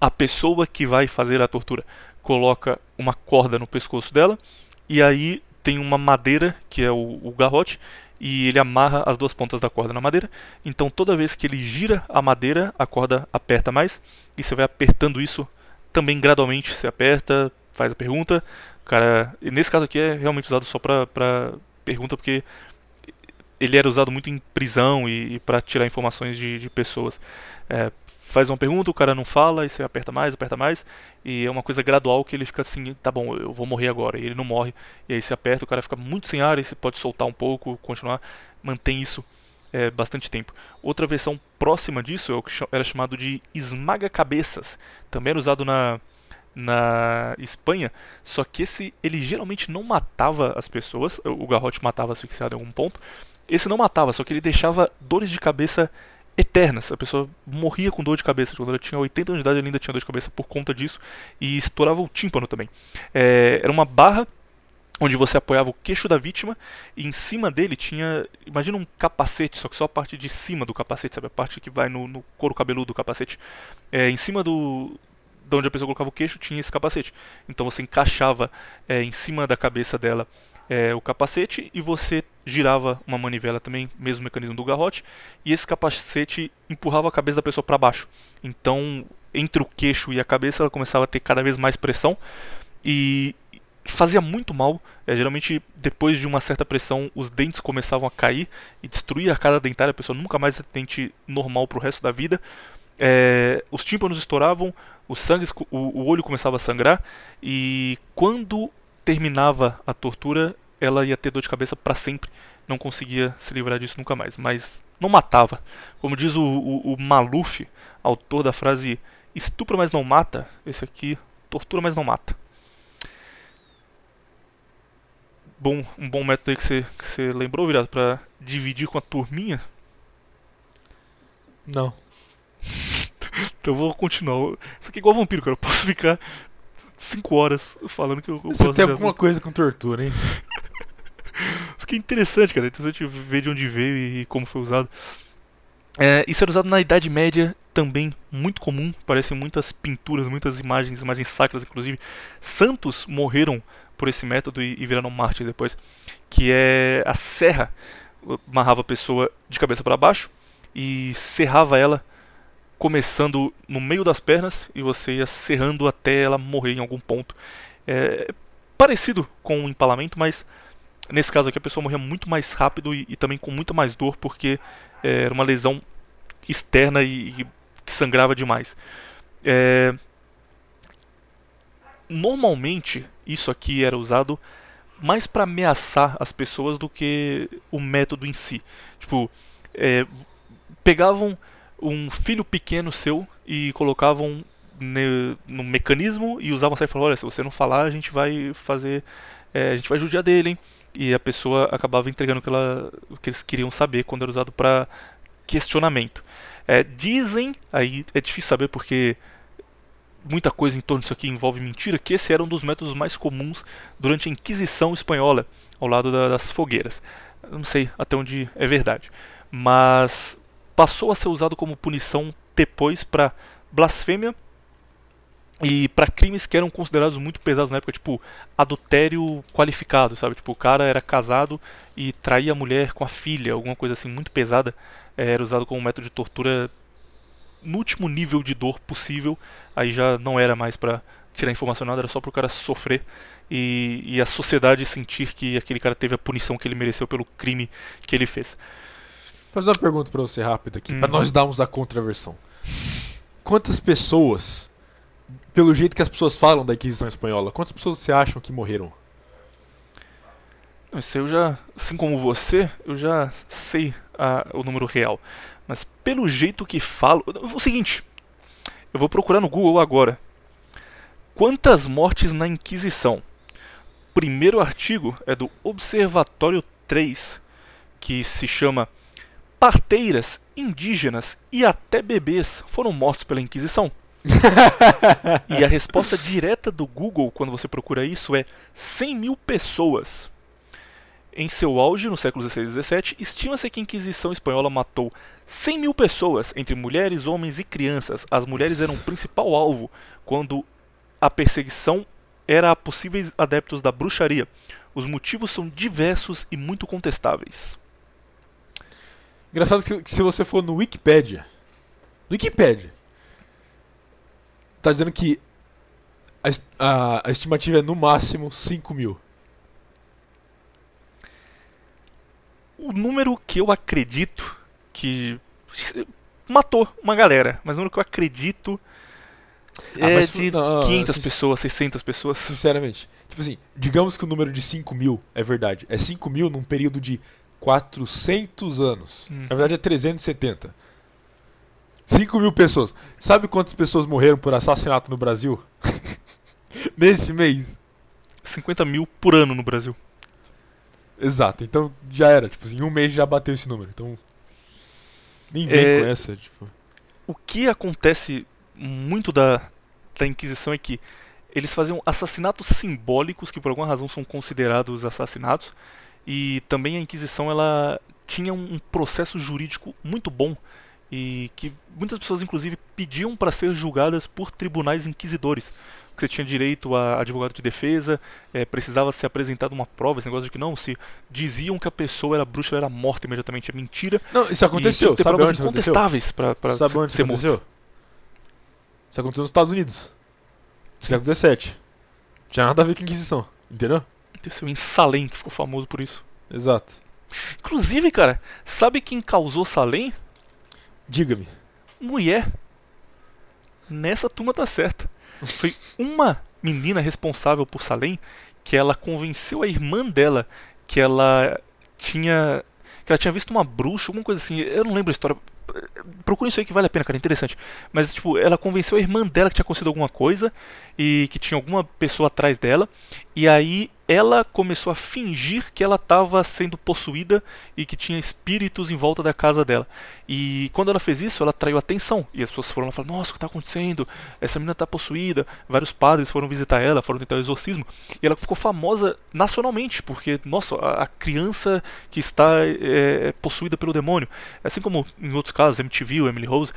A pessoa que vai fazer a tortura coloca uma corda no pescoço dela e aí tem uma madeira, que é o, o garrote, e ele amarra as duas pontas da corda na madeira. Então toda vez que ele gira a madeira, a corda aperta mais e você vai apertando isso também gradualmente. Você aperta, faz a pergunta. Cara, nesse caso aqui é realmente usado só pra pergunta porque ele era usado muito em prisão e, e para tirar informações de, de pessoas. É, faz uma pergunta, o cara não fala, e você aperta mais, aperta mais, e é uma coisa gradual que ele fica assim, tá bom, eu vou morrer agora, e ele não morre, e aí você aperta, o cara fica muito sem ar, e você pode soltar um pouco, continuar, mantém isso é, bastante tempo. Outra versão próxima disso é o que era chamado de esmaga-cabeças, também era usado na, na Espanha, só que esse ele geralmente não matava as pessoas, o garrote matava asfixiado em algum ponto, esse não matava, só que ele deixava dores de cabeça eternas. A pessoa morria com dor de cabeça. Quando ela tinha 80 anos de idade, ela ainda tinha dor de cabeça por conta disso. E estourava o tímpano também. É, era uma barra onde você apoiava o queixo da vítima e em cima dele tinha, imagina um capacete, só que só a parte de cima do capacete, sabe? A parte que vai no, no couro cabeludo do capacete. É, em cima do, de onde a pessoa colocava o queixo tinha esse capacete. Então você encaixava é, em cima da cabeça dela é, o capacete e você girava uma manivela também, mesmo mecanismo do garrote, e esse capacete empurrava a cabeça da pessoa para baixo. Então, entre o queixo e a cabeça, ela começava a ter cada vez mais pressão e fazia muito mal. É, geralmente, depois de uma certa pressão, os dentes começavam a cair e destruir a cara dentária. A pessoa nunca mais tem dente normal para o resto da vida. É, os tímpanos estouravam, o sangue, o, o olho começava a sangrar e quando terminava a tortura, ela ia ter dor de cabeça para sempre. Não conseguia se livrar disso nunca mais. Mas não matava. Como diz o, o, o Maluf, autor da frase estupra, mas não mata, esse aqui tortura, mas não mata. Bom, um bom método aí que você, que você lembrou, virado, para dividir com a turminha? Não. então eu vou continuar. Isso aqui é igual vampiro, cara. Eu posso ficar 5 horas falando que eu, eu Você tem alguma coisa com tortura, hein? Fiquei interessante, cara. Interessante ver de onde veio e como foi usado. É, isso era usado na Idade Média também, muito comum. Parecem muitas pinturas, muitas imagens, imagens sacras, inclusive. Santos morreram por esse método e, e viraram mártires depois. Que é a serra. Amarrava a pessoa de cabeça para baixo e serrava ela começando no meio das pernas e você ia serrando até ela morrer em algum ponto. É parecido com um empalamento, mas nesse caso aqui a pessoa morria muito mais rápido e, e também com muita mais dor porque é, era uma lesão externa e, e que sangrava demais. É, normalmente isso aqui era usado mais para ameaçar as pessoas do que o método em si. Tipo, é, pegavam um filho pequeno seu e colocavam no mecanismo e usavam essa e falavam, olha, se você não falar, a gente vai fazer. É, a gente vai judiar dele, hein? E a pessoa acabava entregando o que, ela, o que eles queriam saber quando era usado para questionamento. É, dizem, aí é difícil saber porque muita coisa em torno disso aqui envolve mentira, que esse era um dos métodos mais comuns durante a Inquisição Espanhola, ao lado da, das fogueiras. Não sei até onde é verdade. Mas passou a ser usado como punição depois para blasfêmia e para crimes que eram considerados muito pesados na época, tipo adultério qualificado, sabe? Tipo, o cara era casado e traía a mulher com a filha, alguma coisa assim muito pesada, era usado como método de tortura no último nível de dor possível. Aí já não era mais para tirar informação nada, era só para o cara sofrer e, e a sociedade sentir que aquele cara teve a punição que ele mereceu pelo crime que ele fez fazer uma pergunta para você rápida aqui, hum. para nós darmos a contraversão. Quantas pessoas, pelo jeito que as pessoas falam da Inquisição Espanhola, quantas pessoas você acham que morreram? Isso eu já, assim como você, eu já sei a, o número real. Mas pelo jeito que falo. O seguinte, eu vou procurar no Google agora. Quantas mortes na Inquisição? primeiro artigo é do Observatório 3, que se chama parteiras, indígenas e até bebês foram mortos pela Inquisição. e a resposta direta do Google quando você procura isso é 100 mil pessoas. Em seu auge, no século XVI e XVII, estima-se que a Inquisição Espanhola matou 100 mil pessoas, entre mulheres, homens e crianças. As mulheres eram o principal alvo quando a perseguição era a possíveis adeptos da bruxaria. Os motivos são diversos e muito contestáveis. Engraçado que, que se você for no Wikipedia, no Wikipedia, tá dizendo que a, a- a estimativa é no máximo 5 mil. O número que eu acredito que matou uma galera, mas o número que eu acredito Ah, é mas de não, 500 sin- pessoas, 600 pessoas. Sinceramente, tipo assim, digamos que o número de 5 mil é verdade. É 5 mil num período de 400 anos. Hum. Na verdade é 370. 5 mil pessoas. Sabe quantas pessoas morreram por assassinato no Brasil? Nesse mês? 50 mil por ano no Brasil. Exato, então já era. Tipo assim, em um mês já bateu esse número. Então. Nem vem É, com essa, tipo. O que acontece muito da, da Inquisição é que eles faziam assassinatos simbólicos que por alguma razão são considerados assassinatos e também a Inquisição ela tinha um processo jurídico muito bom e que muitas pessoas inclusive pediam para ser julgadas por tribunais inquisidores. Que você tinha direito a advogado de defesa, eh, precisava ser apresentada uma prova, esse negócio de que não, se diziam que a pessoa era bruxa, ela era morta imediatamente, é mentira. Não, isso aconteceu. E Sabe provas onde isso aconteceu? incontestáveis para Sabe onde isso ser morto. aconteceu? Isso aconteceu nos Estados Unidos. No século XVII. Tinha nada a ver com Inquisição. Entendeu? Aconteceu em Salem, que ficou famoso por isso. Exato. Inclusive, cara, sabe quem causou Salem? Diga-me. Mulher. Nessa turma tá certa. Foi uma menina responsável por Salem que ela convenceu a irmã dela que ela tinha que ela tinha visto uma bruxa, alguma coisa assim. Eu não lembro a história. Procure isso aí que vale a pena, cara, é interessante. Mas, tipo, ela convenceu a irmã dela que tinha acontecido alguma coisa e que tinha alguma pessoa atrás dela. E aí ela começou a fingir que ela estava sendo possuída e que tinha espíritos em volta da casa dela. E quando ela fez isso, ela atraiu atenção. E as pessoas foram lá e falaram: Nossa, o que está acontecendo? Essa menina está possuída. Vários padres foram visitar ela, foram tentar o exorcismo. E ela ficou famosa nacionalmente, porque, nossa, a, criança que está é, possuída pelo demônio. Assim como em outros casos, MTV, Emily Rose.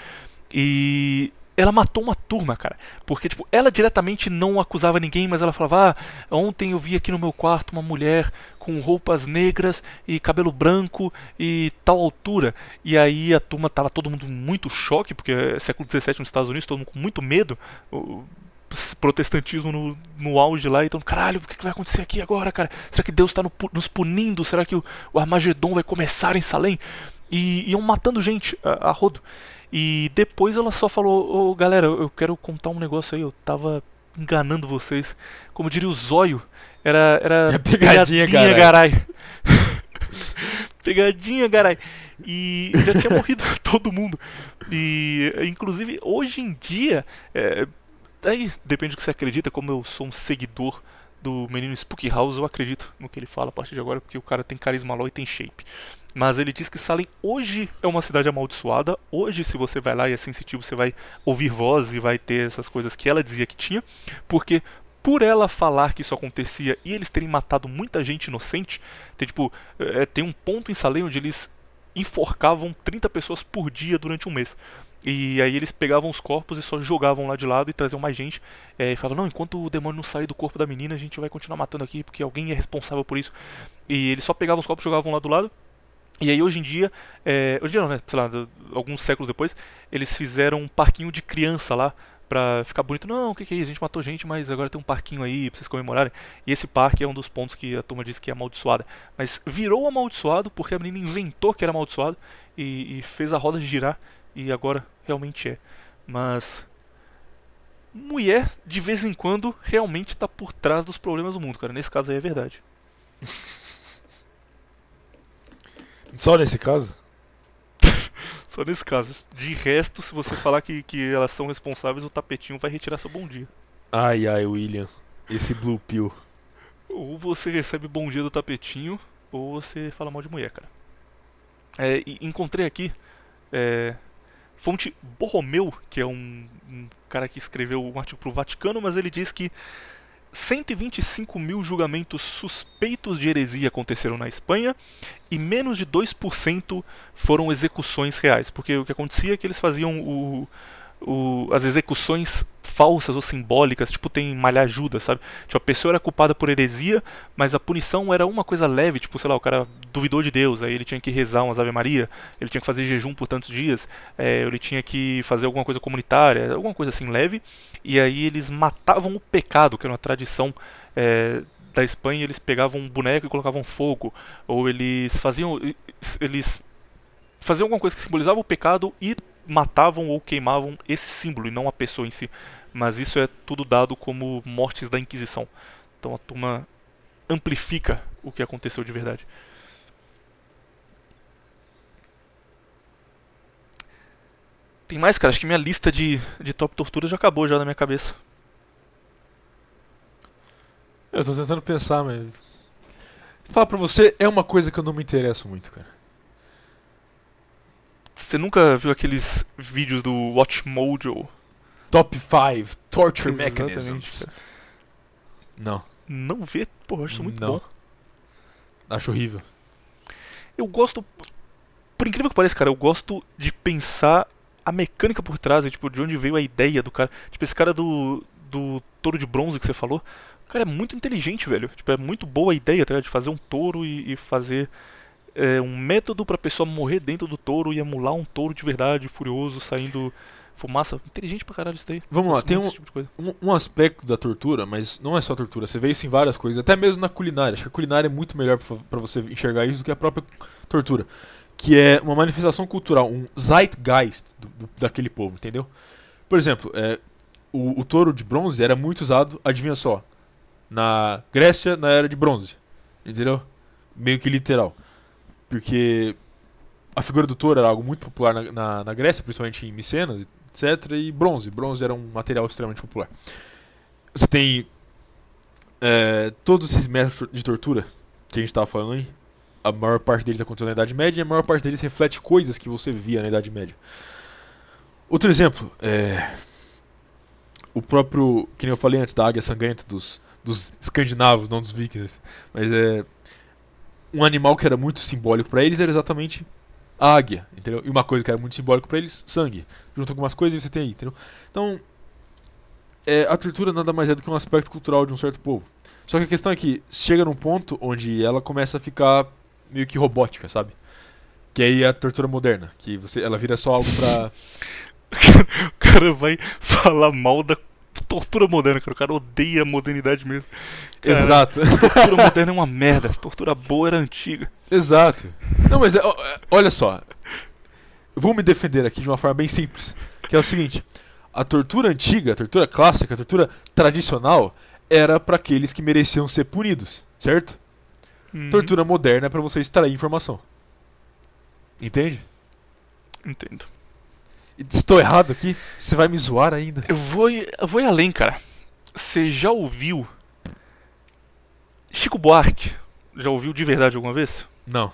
E ela matou uma turma, cara. Porque, tipo, ela diretamente não acusava ninguém, mas ela falava: Ah, ontem eu vi aqui no meu quarto uma mulher com roupas negras e cabelo branco e tal altura. E aí a turma tava todo mundo muito choque, porque é século XVII nos Estados Unidos, todo mundo com muito medo. O protestantismo no, no auge lá, então, caralho, o que, vai acontecer aqui agora, cara? Será que Deus está nos punindo? Será que o, o Armagedon vai começar em Salem? E iam matando gente a, a rodo. E depois ela só falou: Ô galera, eu quero contar um negócio aí, eu tava enganando vocês. Como diria o Zóio, era, era É pegadinha, garai. garai. pegadinha, garai. E já tinha morrido todo mundo. E inclusive hoje em dia, é, aí depende do que você acredita, como eu sou um seguidor do menino Spooky House, eu acredito no que ele fala a partir de agora, porque o cara tem carisma law e tem shape. Mas ele diz que Salem hoje é uma cidade amaldiçoada. Hoje, se você vai lá e é sensitivo, você vai ouvir voz e vai ter essas coisas que ela dizia que tinha. Porque por ela falar que isso acontecia e eles terem matado muita gente inocente, tem, tipo, é, tem um ponto em Salem onde eles enforcavam 30 pessoas por dia durante um mês. E aí eles pegavam os corpos e só jogavam lá de lado e traziam mais gente. É, e falavam, não, enquanto o demônio não sair do corpo da menina, a gente vai continuar matando aqui, porque alguém é responsável por isso. E eles só pegavam os corpos e jogavam lá do lado. E aí hoje em dia, é, hoje em dia não, né, sei lá, alguns séculos depois, eles fizeram um parquinho de criança lá pra ficar bonito. Não, o que, que é isso? A gente matou gente, mas agora tem um parquinho aí pra vocês comemorarem. E esse parque é um dos pontos que a turma disse que é amaldiçoada. Mas virou amaldiçoado porque a menina inventou que era amaldiçoado e, e fez a roda girar e agora realmente é. Mas mulher de vez em quando realmente tá por trás dos problemas do mundo, cara. Nesse caso aí é verdade. Só nesse caso? Só nesse caso. De resto, se você falar que, que elas são responsáveis, o tapetinho vai retirar seu bom dia. Ai, ai, William. Esse Blue Pill. Ou você recebe bom dia do tapetinho, ou você fala mal de mulher, cara. É, encontrei aqui, é, Fonte Borromeu, que é um, um cara que escreveu um artigo para o Vaticano, mas ele diz que 125 mil julgamentos suspeitos de heresia aconteceram na Espanha e menos de 2% foram execuções reais. Porque o que acontecia é que eles faziam o, o, as execuções falsas ou simbólicas, tipo tem malha ajuda, sabe? Tipo, a pessoa era culpada por heresia, mas a punição era uma coisa leve, tipo, sei lá, o cara duvidou de Deus, aí ele tinha que rezar umas Ave Maria, ele tinha que fazer jejum por tantos dias, é, ele tinha que fazer alguma coisa comunitária, alguma coisa assim leve, e aí eles matavam o pecado, que era uma tradição é, da Espanha, eles pegavam um boneco e colocavam fogo, ou eles faziam eles faziam alguma coisa que simbolizava o pecado e matavam ou queimavam esse símbolo e não a pessoa em si. Mas isso é tudo dado como mortes da Inquisição. Então a turma amplifica o que aconteceu de verdade. Tem mais, cara? Acho que minha lista de, de top torturas já acabou já na minha cabeça. Eu tô tentando pensar, mas. Falar pra você, é uma coisa que eu não me interesso muito, cara. Você nunca viu aqueles vídeos do Watch Mojo? Top 5 Torture Mechanisms. Não. Não vê? Pô, eu acho muito Não. bom. Acho horrível. Eu gosto. Por incrível que pareça, cara, eu gosto de pensar a mecânica por trás, e, tipo, de onde veio a ideia do cara. Tipo, esse cara do. do touro de bronze que você falou. O cara é muito inteligente, velho. Tipo, é muito boa a ideia, tá? De fazer um touro e, e fazer é, um método pra pessoa morrer dentro do touro e emular um touro de verdade, furioso, saindo fumaça. Inteligente pra caralho isso daí. Vamos lá, tem um, tipo um, um aspecto da tortura, mas não é só tortura. Você vê isso em várias coisas, até mesmo na culinária. Acho que a culinária é muito melhor pra pra você enxergar isso do que a própria tortura. Que é uma manifestação cultural, um zeitgeist do- do- daquele povo, entendeu? Por exemplo, é, o, o touro de bronze era muito usado, adivinha só, na Grécia na era de bronze, entendeu? Meio que literal. Porque a figura do touro era algo muito popular na, na, na Grécia, principalmente em Micenas, etc. E bronze. Bronze era um material extremamente popular. Você tem é, todos esses métodos de tortura que a gente estava falando aí. A maior parte deles aconteceu na Idade Média e a maior parte deles reflete coisas que você via na Idade Média. Outro exemplo, é, o próprio, que nem eu falei antes, da águia sangrenta dos, dos escandinavos, não dos vikings. Mas é. Um animal que era muito simbólico para eles era exatamente a águia, entendeu? E uma coisa que era muito simbólico para eles, sangue. Junta algumas coisas e você tem aí, entendeu? Então, é, a tortura nada mais é do que um aspecto cultural de um certo povo. Só que a questão é que chega num ponto onde ela começa a ficar meio que robótica, sabe? Que aí é a tortura moderna, que você, ela vira só algo pra. O cara vai falar mal da tortura moderna, cara. O cara odeia a modernidade mesmo. Cara, Exato. Tortura moderna é uma merda. Tortura boa era antiga. Exato. Não, mas é, olha só. Vou me defender aqui de uma forma bem simples. Que é o seguinte: a tortura antiga, a tortura clássica, a tortura tradicional era para aqueles que mereciam ser punidos, certo? Uhum. Tortura moderna é pra você extrair informação. Entende? Entendo. Estou errado aqui? Você vai me zoar ainda? Eu vou, eu vou ir além, cara. Você já ouviu Chico Buarque? Já ouviu de verdade alguma vez? Não.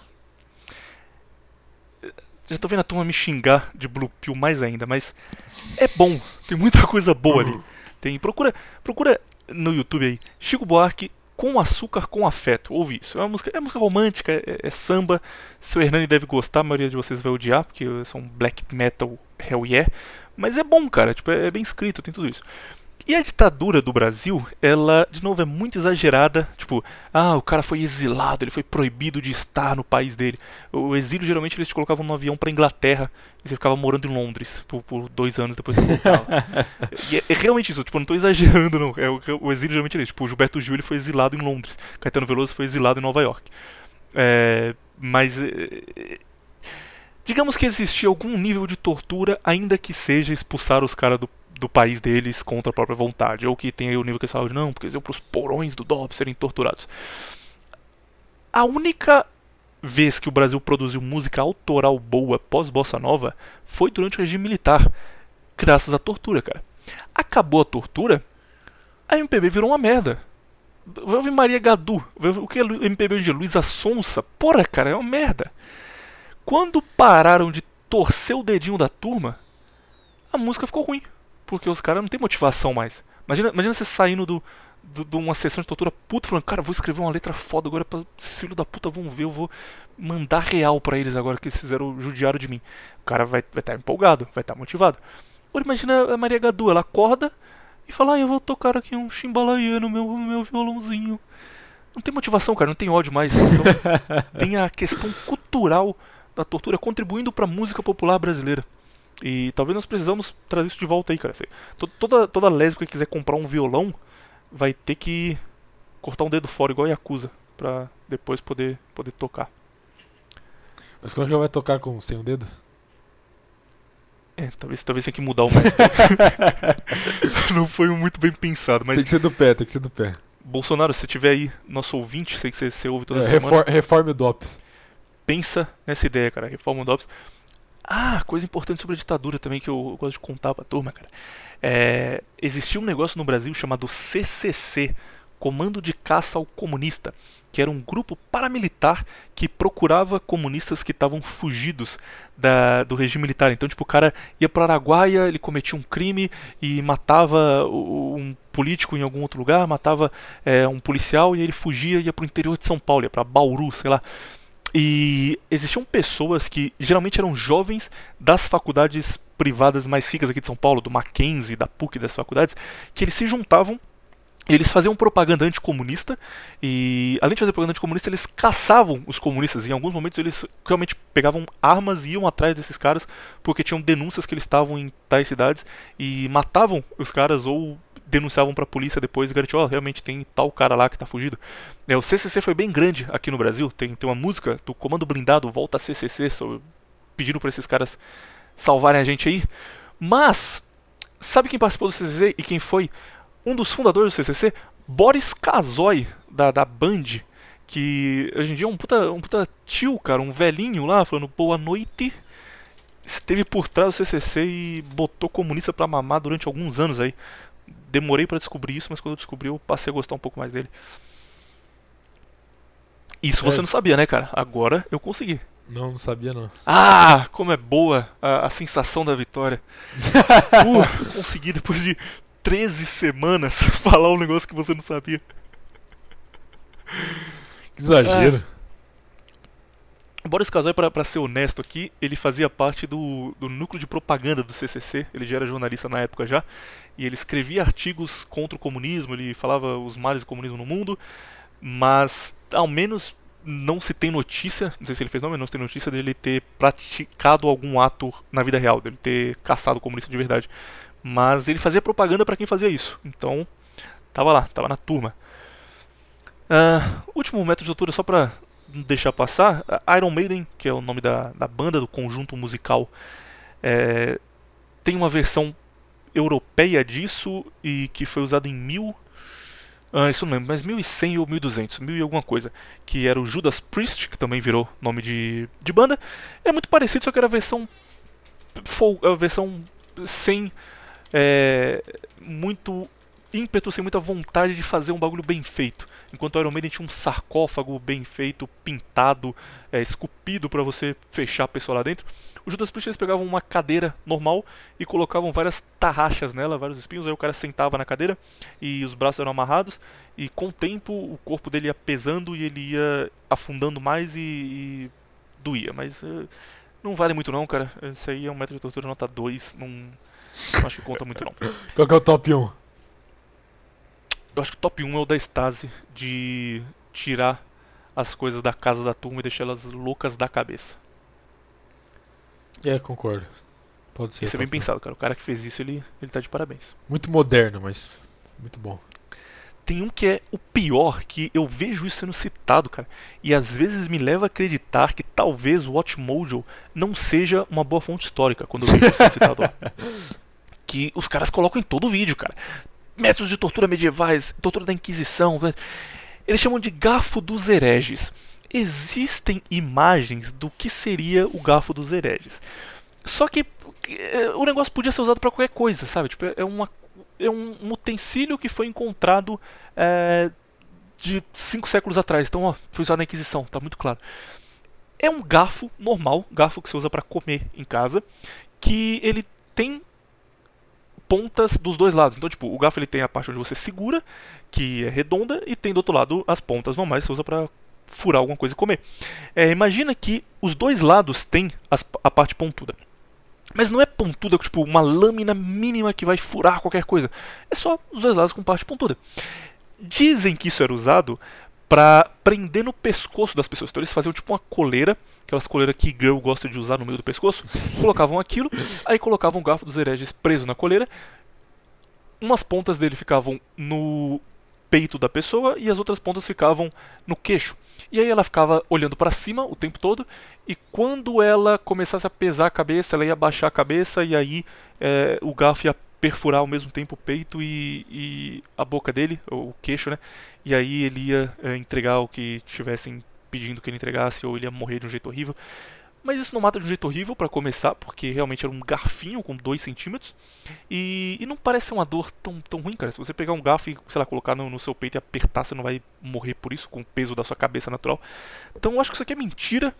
Já tô vendo a turma me xingar de Blue Pill mais ainda, mas é bom. Tem muita coisa boa ali. Tem, procura, procura no YouTube aí, Chico Buarque com açúcar com afeto. Ouve isso. É uma música, é música romântica, é, é samba. Seu Hernani deve gostar, a maioria de vocês vai odiar, porque são black metal hell yeah. Mas é bom, cara, tipo, é, é bem escrito, tem tudo isso. E a ditadura do Brasil, ela, de novo, é muito exagerada. Tipo, ah, o cara foi exilado, ele foi proibido de estar no país dele. O exílio, geralmente, eles te colocavam no avião pra Inglaterra e você ficava morando em Londres por, por dois anos depois você voltava. e é, é realmente isso, tipo, não tô exagerando, não. É, o, o exílio geralmente é isso. Tipo, o Gilberto Gil ele foi exilado em Londres, Caetano Veloso foi exilado em Nova York. É, mas. Digamos que existia algum nível de tortura, ainda que seja expulsar os caras do do país deles contra a própria vontade, ou que aí o nível que eles falam de não, porque eles iam pros porões do DOP serem torturados. A única vez que o Brasil produziu música autoral boa pós-bossa nova foi durante o regime militar, graças à tortura, cara. Acabou a tortura, a MPB virou uma merda. Vai ouvir Maria Gadu, vai ouvir- o que é MPB dia? Luísa Sonsa, porra, cara, é uma merda. Quando pararam de torcer o dedinho da turma, a música ficou ruim. Porque os caras não têm motivação mais. Imagina, imagina você saindo do, do- de uma sessão de tortura puto falando, cara, vou escrever uma letra foda agora pra esses filhos da puta vão ver, eu vou mandar real pra eles agora que eles fizeram judiaram de mim. O cara vai estar vai tá empolgado, vai estar motivado. Agora imagina a Maria Gadu, ela acorda e fala, ah, eu vou tocar aqui um chimbalaia no meu, no meu violãozinho. Não tem motivação, cara, não tem ódio mais. Então, tem a questão cultural da tortura contribuindo pra música popular brasileira. E talvez nós precisamos trazer isso de volta aí, cara. To- Toda, toda lésbica que quiser comprar um violão vai ter que cortar um dedo fora, igual a Yakuza, pra depois poder, poder tocar. Mas como é que ela vai tocar com sem um dedo? É, talvez, talvez tenha que mudar o método. Não foi muito bem pensado, mas Tem que ser do pé, tem que ser do pé. Bolsonaro, se tiver aí, nosso ouvinte, sei que você, você ouve toda É, semana, refor- reforme o DOPS. Pensa nessa ideia, cara. Reforma o DOPS. Ah, coisa importante sobre a ditadura também que eu, gosto de contar pra turma, cara. É, existia um negócio no Brasil chamado CCC, Comando de Caça ao Comunista, que era um grupo paramilitar que procurava comunistas que estavam fugidos da- do regime militar. Então, tipo, o cara ia para Araguaia, ele cometia um crime e matava o- um político em algum outro lugar, matava é, um policial e ele fugia ia pro interior de São Paulo, ia pra Bauru, sei lá. E existiam pessoas que geralmente eram jovens das faculdades privadas mais ricas aqui de São Paulo, do Mackenzie, da PUC, das faculdades, que eles se juntavam eles faziam propaganda anticomunista e, além de fazer propaganda anticomunista, eles caçavam os comunistas. Em alguns momentos, eles realmente pegavam armas e iam atrás desses caras porque tinham denúncias que eles estavam em tais cidades e matavam os caras ou denunciavam pra polícia depois e garantiam, ó, realmente tem tal cara lá que tá fugido. É, o CCC foi bem grande aqui no Brasil. Tem, tem uma música do Comando Blindado, Volta CCC, sobre- pedindo pra esses caras salvarem a gente aí. Mas, sabe quem participou do CCC e quem foi um dos fundadores do CCC? Boris Kazoy, da, da Band. Que hoje em dia é um puta, um puta tio, cara, um velhinho lá, falando boa noite. Esteve por trás do CCC e botou comunista pra mamar durante alguns anos aí. Demorei pra descobrir isso, mas quando eu descobri eu passei a gostar um pouco mais dele. Isso você É. não sabia, né, cara? Agora eu consegui. Não, não sabia não. Ah, como é boa a, a sensação da vitória. Uh, consegui depois de 13 semanas falar um negócio que você não sabia. Que exagero. O Boris Kazoy, pra, pra ser honesto aqui, ele fazia parte do, do núcleo de propaganda do CCC. Ele já era jornalista na época já. E ele escrevia artigos contra o comunismo, ele falava os males do comunismo no mundo. Mas, ao menos, não se tem notícia, não sei se ele fez não, mas não se tem notícia dele ter praticado algum ato na vida real, dele ter caçado o comunista de verdade. Mas ele fazia propaganda pra quem fazia isso. Então, tava lá, tava na turma. Ah, último método de altura, só não deixar passar, Iron Maiden, que é o nome da, da banda, do conjunto musical, é, tem uma versão europeia disso e que foi usada em mil. Ah, isso não lembro, mas 1100 ou 1200, mil e alguma coisa. Que era o Judas Priest, que também virou nome de, de banda. É muito parecido, só que era a versão. A versão sem. é, muito ímpeto, sem muita vontade de fazer um bagulho bem feito. Enquanto o Iron Maiden tinha um sarcófago bem feito, pintado, é, esculpido pra você fechar a pessoa lá dentro. O Judas Priest eles pegavam uma cadeira normal e colocavam várias tarraxas nela, vários espinhos, aí o cara sentava na cadeira e os braços eram amarrados e com o tempo o corpo dele ia pesando e ele ia afundando mais e, e doía, mas eh, não vale muito não, cara. Isso aí é um método de tortura nota 2, não, não acho que conta muito não. Qual que é o top 1? Eu acho que o top 1 é o da Stasi, de tirar as coisas da casa da turma e deixar elas loucas da cabeça. É, concordo. Pode ser. Isso é bem pensado, cara. O cara que fez isso, ele, ele tá de parabéns. Muito moderno, mas muito bom. Tem um que é o pior, que eu vejo isso sendo citado, cara. E às vezes me leva a acreditar que talvez o Watchmojo não seja uma boa fonte histórica quando eu vejo isso sendo citado. Que os caras colocam em todo o vídeo, cara. Métodos de tortura medievais, tortura da Inquisição. Eles chamam de garfo dos hereges. Existem imagens do que seria o garfo dos hereges. Só que eh, o negócio podia ser usado pra qualquer coisa, sabe? Tipo, é uma é um, um utensílio que foi encontrado é, de cinco séculos atrás. Então, ó, foi usado na Inquisição, tá muito claro. É um garfo normal, garfo que você usa para comer em casa, que ele tem pontas dos dois lados. Então, tipo, o garfo ele tem a parte onde você segura, que é redonda, e tem do outro lado as pontas normais que você usa para furar alguma coisa e comer. É, imagina que os dois lados têm as, a parte pontuda. Mas não é pontuda, tipo, uma lâmina mínima que vai furar qualquer coisa. É só os dois lados com parte pontuda. Dizem que isso era usado para prender no pescoço das pessoas. Então eles faziam tipo uma coleira, aquelas coleiras que girl gosta de usar no meio do pescoço, colocavam aquilo, aí colocavam o garfo dos hereges preso na coleira. Umas pontas dele ficavam no peito da pessoa e as outras pontas ficavam no queixo. E aí ela ficava olhando para cima o tempo todo e quando ela começasse a pesar a cabeça, ela ia baixar a cabeça e aí é, o garfo ia perfurar ao mesmo tempo o peito e, e a boca dele, o queixo, né? E aí ele ia é, entregar o que tivessem pedindo que ele entregasse ou ele ia morrer de um jeito horrível. Mas isso não mata de um jeito horrível para começar, porque realmente era um garfinho com 2 centímetros. E, e, não parece uma dor tão, tão ruim, cara. Se você pegar um garfo e, sei lá, colocar no, no, seu peito e apertar, você não vai morrer por isso, com o peso da sua cabeça natural. Então eu acho que isso aqui é mentira.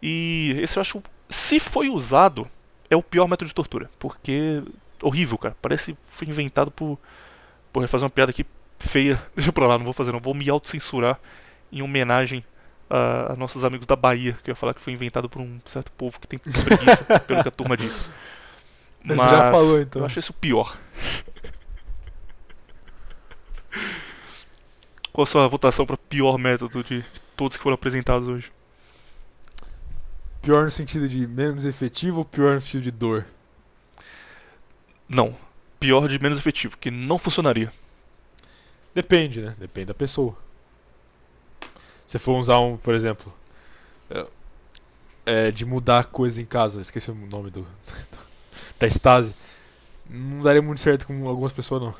E esse eu acho, se foi usado, é o pior método de tortura. Porque horrível, cara. Parece que foi inventado por. Porra, fazer uma piada aqui feia. Deixa pra lá, não vou fazer, não. Vou me autocensurar em homenagem a, a, nossos amigos da Bahia, que eu ia falar que foi inventado por um certo povo que tem preguiça, pelo que a turma disse. Mas Você já falou, então. Eu acho isso pior. Qual a sua votação para pior método de todos que foram apresentados hoje? Pior no sentido de menos efetivo ou pior no sentido de dor? Não. Pior de menos efetivo, que não funcionaria. Depende, né? Depende da pessoa. Se for usar um, por exemplo, é, é, de mudar coisa em casa, esqueci o nome do da Stasi, não daria muito certo com algumas pessoas não.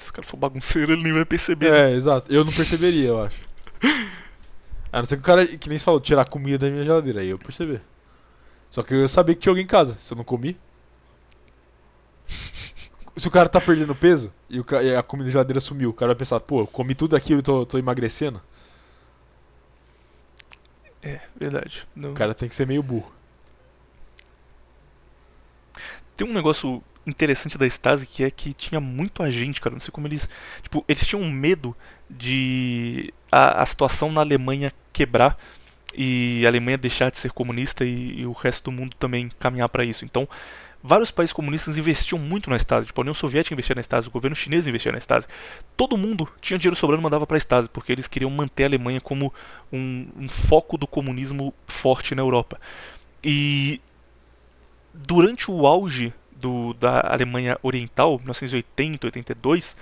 Se o cara for bagunceiro, ele nem vai perceber. É, né? exato. Eu não perceberia, eu acho. A não ser que o cara, que nem se falou, tirar comida da minha geladeira, aí eu perceber. Só que eu sabia que tinha alguém em casa, se eu não comi. Se o cara tá perdendo peso e, o, e a comida da geladeira sumiu, o cara vai pensar, pô, eu comi tudo aquilo e tô, tô emagrecendo. É, verdade. Não... O cara tem que ser meio burro. Tem um negócio interessante da Stasi que é que tinha muito agente, cara. Não sei como eles. Tipo, eles tinham medo de a, a situação na Alemanha quebrar e a Alemanha deixar de ser comunista e, e o resto do mundo também caminhar para isso. Então, vários países comunistas investiam muito na Stasi. Tipo, a União Soviética investia na Stasi, o governo chinês investia na Stasi. Todo mundo tinha dinheiro sobrando e mandava para a Stasi, porque eles queriam manter a Alemanha como um, um foco do comunismo forte na Europa. E durante o auge do, da Alemanha Oriental, 1980, 82,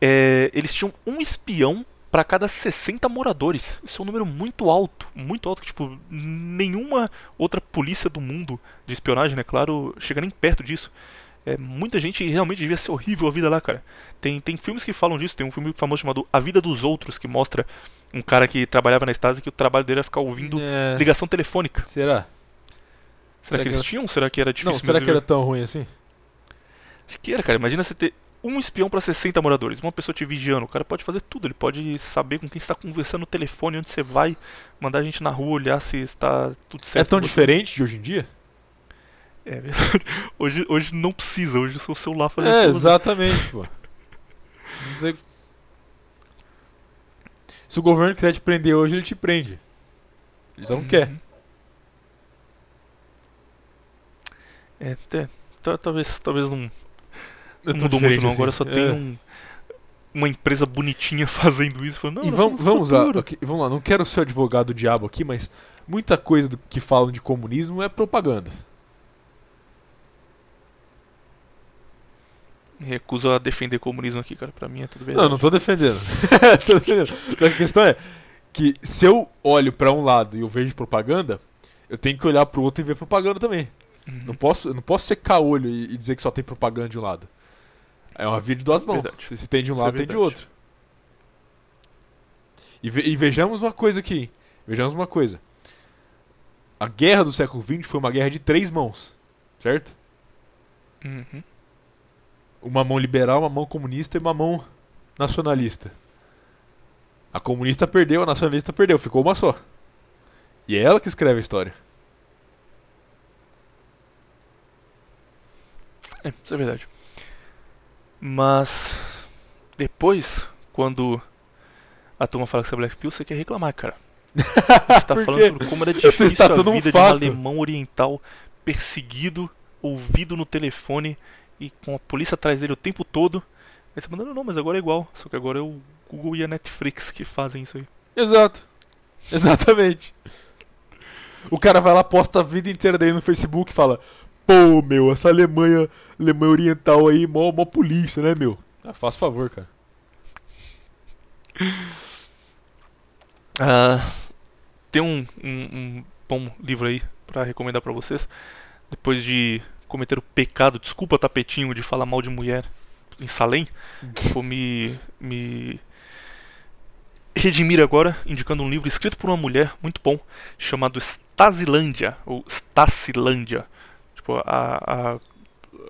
é, eles tinham um espião para cada 60 moradores. Isso é um número muito alto, muito alto, que tipo, nenhuma outra polícia do mundo de espionagem, né, claro, chega nem perto disso. É, muita gente realmente devia ser horrível a vida lá, cara. Tem, tem filmes que falam disso, tem um filme famoso chamado A Vida dos Outros, que mostra um cara que trabalhava na Stasi que o trabalho dele era ficar ouvindo é... ligação telefônica. Será? Será, será que, que eles era... tinham? Será que era difícil? Não, será que era tão ruim assim? Acho que era, cara. Imagina você ter um espião para 60 moradores, uma pessoa te vigiando. O cara pode fazer tudo, ele pode saber com quem está conversando no telefone, onde você vai, mandar a gente na rua, olhar se está tudo certo. É tão diferente de hoje em dia? É verdade. Hoje, hoje não precisa, hoje o seu celular faz É, tudo. exatamente, pô. Dizer... Se o governo quiser te prender hoje, ele te prende. Ele só não uhum. quer. É, é, talvez, talvez não não mudou muito não, agora só tem é. um, uma empresa bonitinha fazendo isso. Falando, e vamos, vamos lá, okay, vamos lá, não quero ser advogado do diabo aqui, mas muita coisa do que falam de comunismo é propaganda. Me recuso a defender comunismo aqui, cara. Pra mim é tudo verdade. Não, não tô defendendo. tô defendendo. a questão é que se eu olho para um lado e eu vejo propaganda, eu tenho que olhar pro outro e ver propaganda também. Uhum. Não posso, não posso secar olho e, e dizer que só tem propaganda de um lado. É uma via de duas mãos. Verdade. Se tem de um Isso lado, é tem de outro. E, ve e, vejamos uma coisa aqui. Vejamos uma coisa. A guerra do século XX foi uma guerra de três mãos. Certo? Uhum. Uma mão liberal, uma mão comunista e uma mão nacionalista. A comunista perdeu, a nacionalista perdeu. Ficou uma só. E é ela que escreve a história. É, isso é verdade. Mas depois, quando a turma fala que você é Black Pill, você quer reclamar, cara. Você tá falando sobre como era tô difícil a estatando um vida de um alemão oriental perseguido, ouvido no telefone e com a polícia atrás dele o tempo todo. Aí você manda, não, não, mas agora é igual. Só que agora é o Google e a Netflix que fazem isso aí. Exato. Exatamente. O cara vai lá, posta a vida inteira dele no Facebook e fala: Pô, meu, essa Alemanha, Alemanha Oriental aí, mó, mó polícia, né, meu? Ah, faz favor, cara. Ah, tem um, um- um bom livro aí pra recomendar pra vocês. Depois de cometer o pecado, desculpa tapetinho, de falar mal de mulher em Salem, vou me, me redimir agora indicando um livro escrito por uma mulher muito bom chamado Stasilândia ou Stacilândia. Tipo, a, a-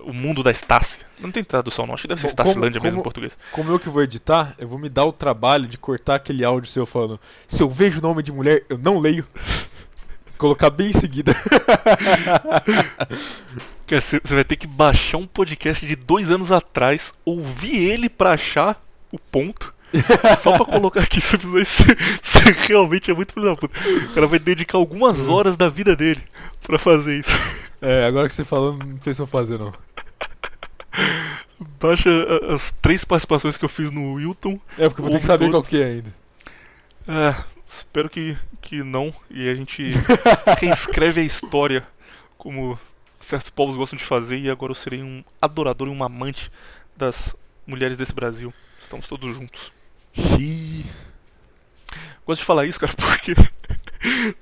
o mundo da Estácia. Não tem tradução, não. Acho que deve ser Stacilândia mesmo como- em português. Como eu que vou editar, eu vou me dar o trabalho de cortar aquele áudio seu falando: Se eu vejo nome de mulher, eu não leio. Colocar bem em seguida. Você vai ter que baixar um podcast de dois anos atrás, ouvir ele pra achar o ponto. Só pra colocar aqui, você você- você realmente é muito filho da puta. O cara vai dedicar algumas horas da vida dele pra fazer isso. É, agora que você falou, não sei se eu vou fazer, não. Baixa as três participações que eu fiz no Wilton. É, porque eu vou ter que saber todos. qual que é ainda. É, espero que, que não. E a gente reescreve a história como certos povos gostam de fazer. E agora eu serei um adorador e um amante das mulheres desse Brasil. Estamos todos juntos. Gosto de falar isso, cara, porque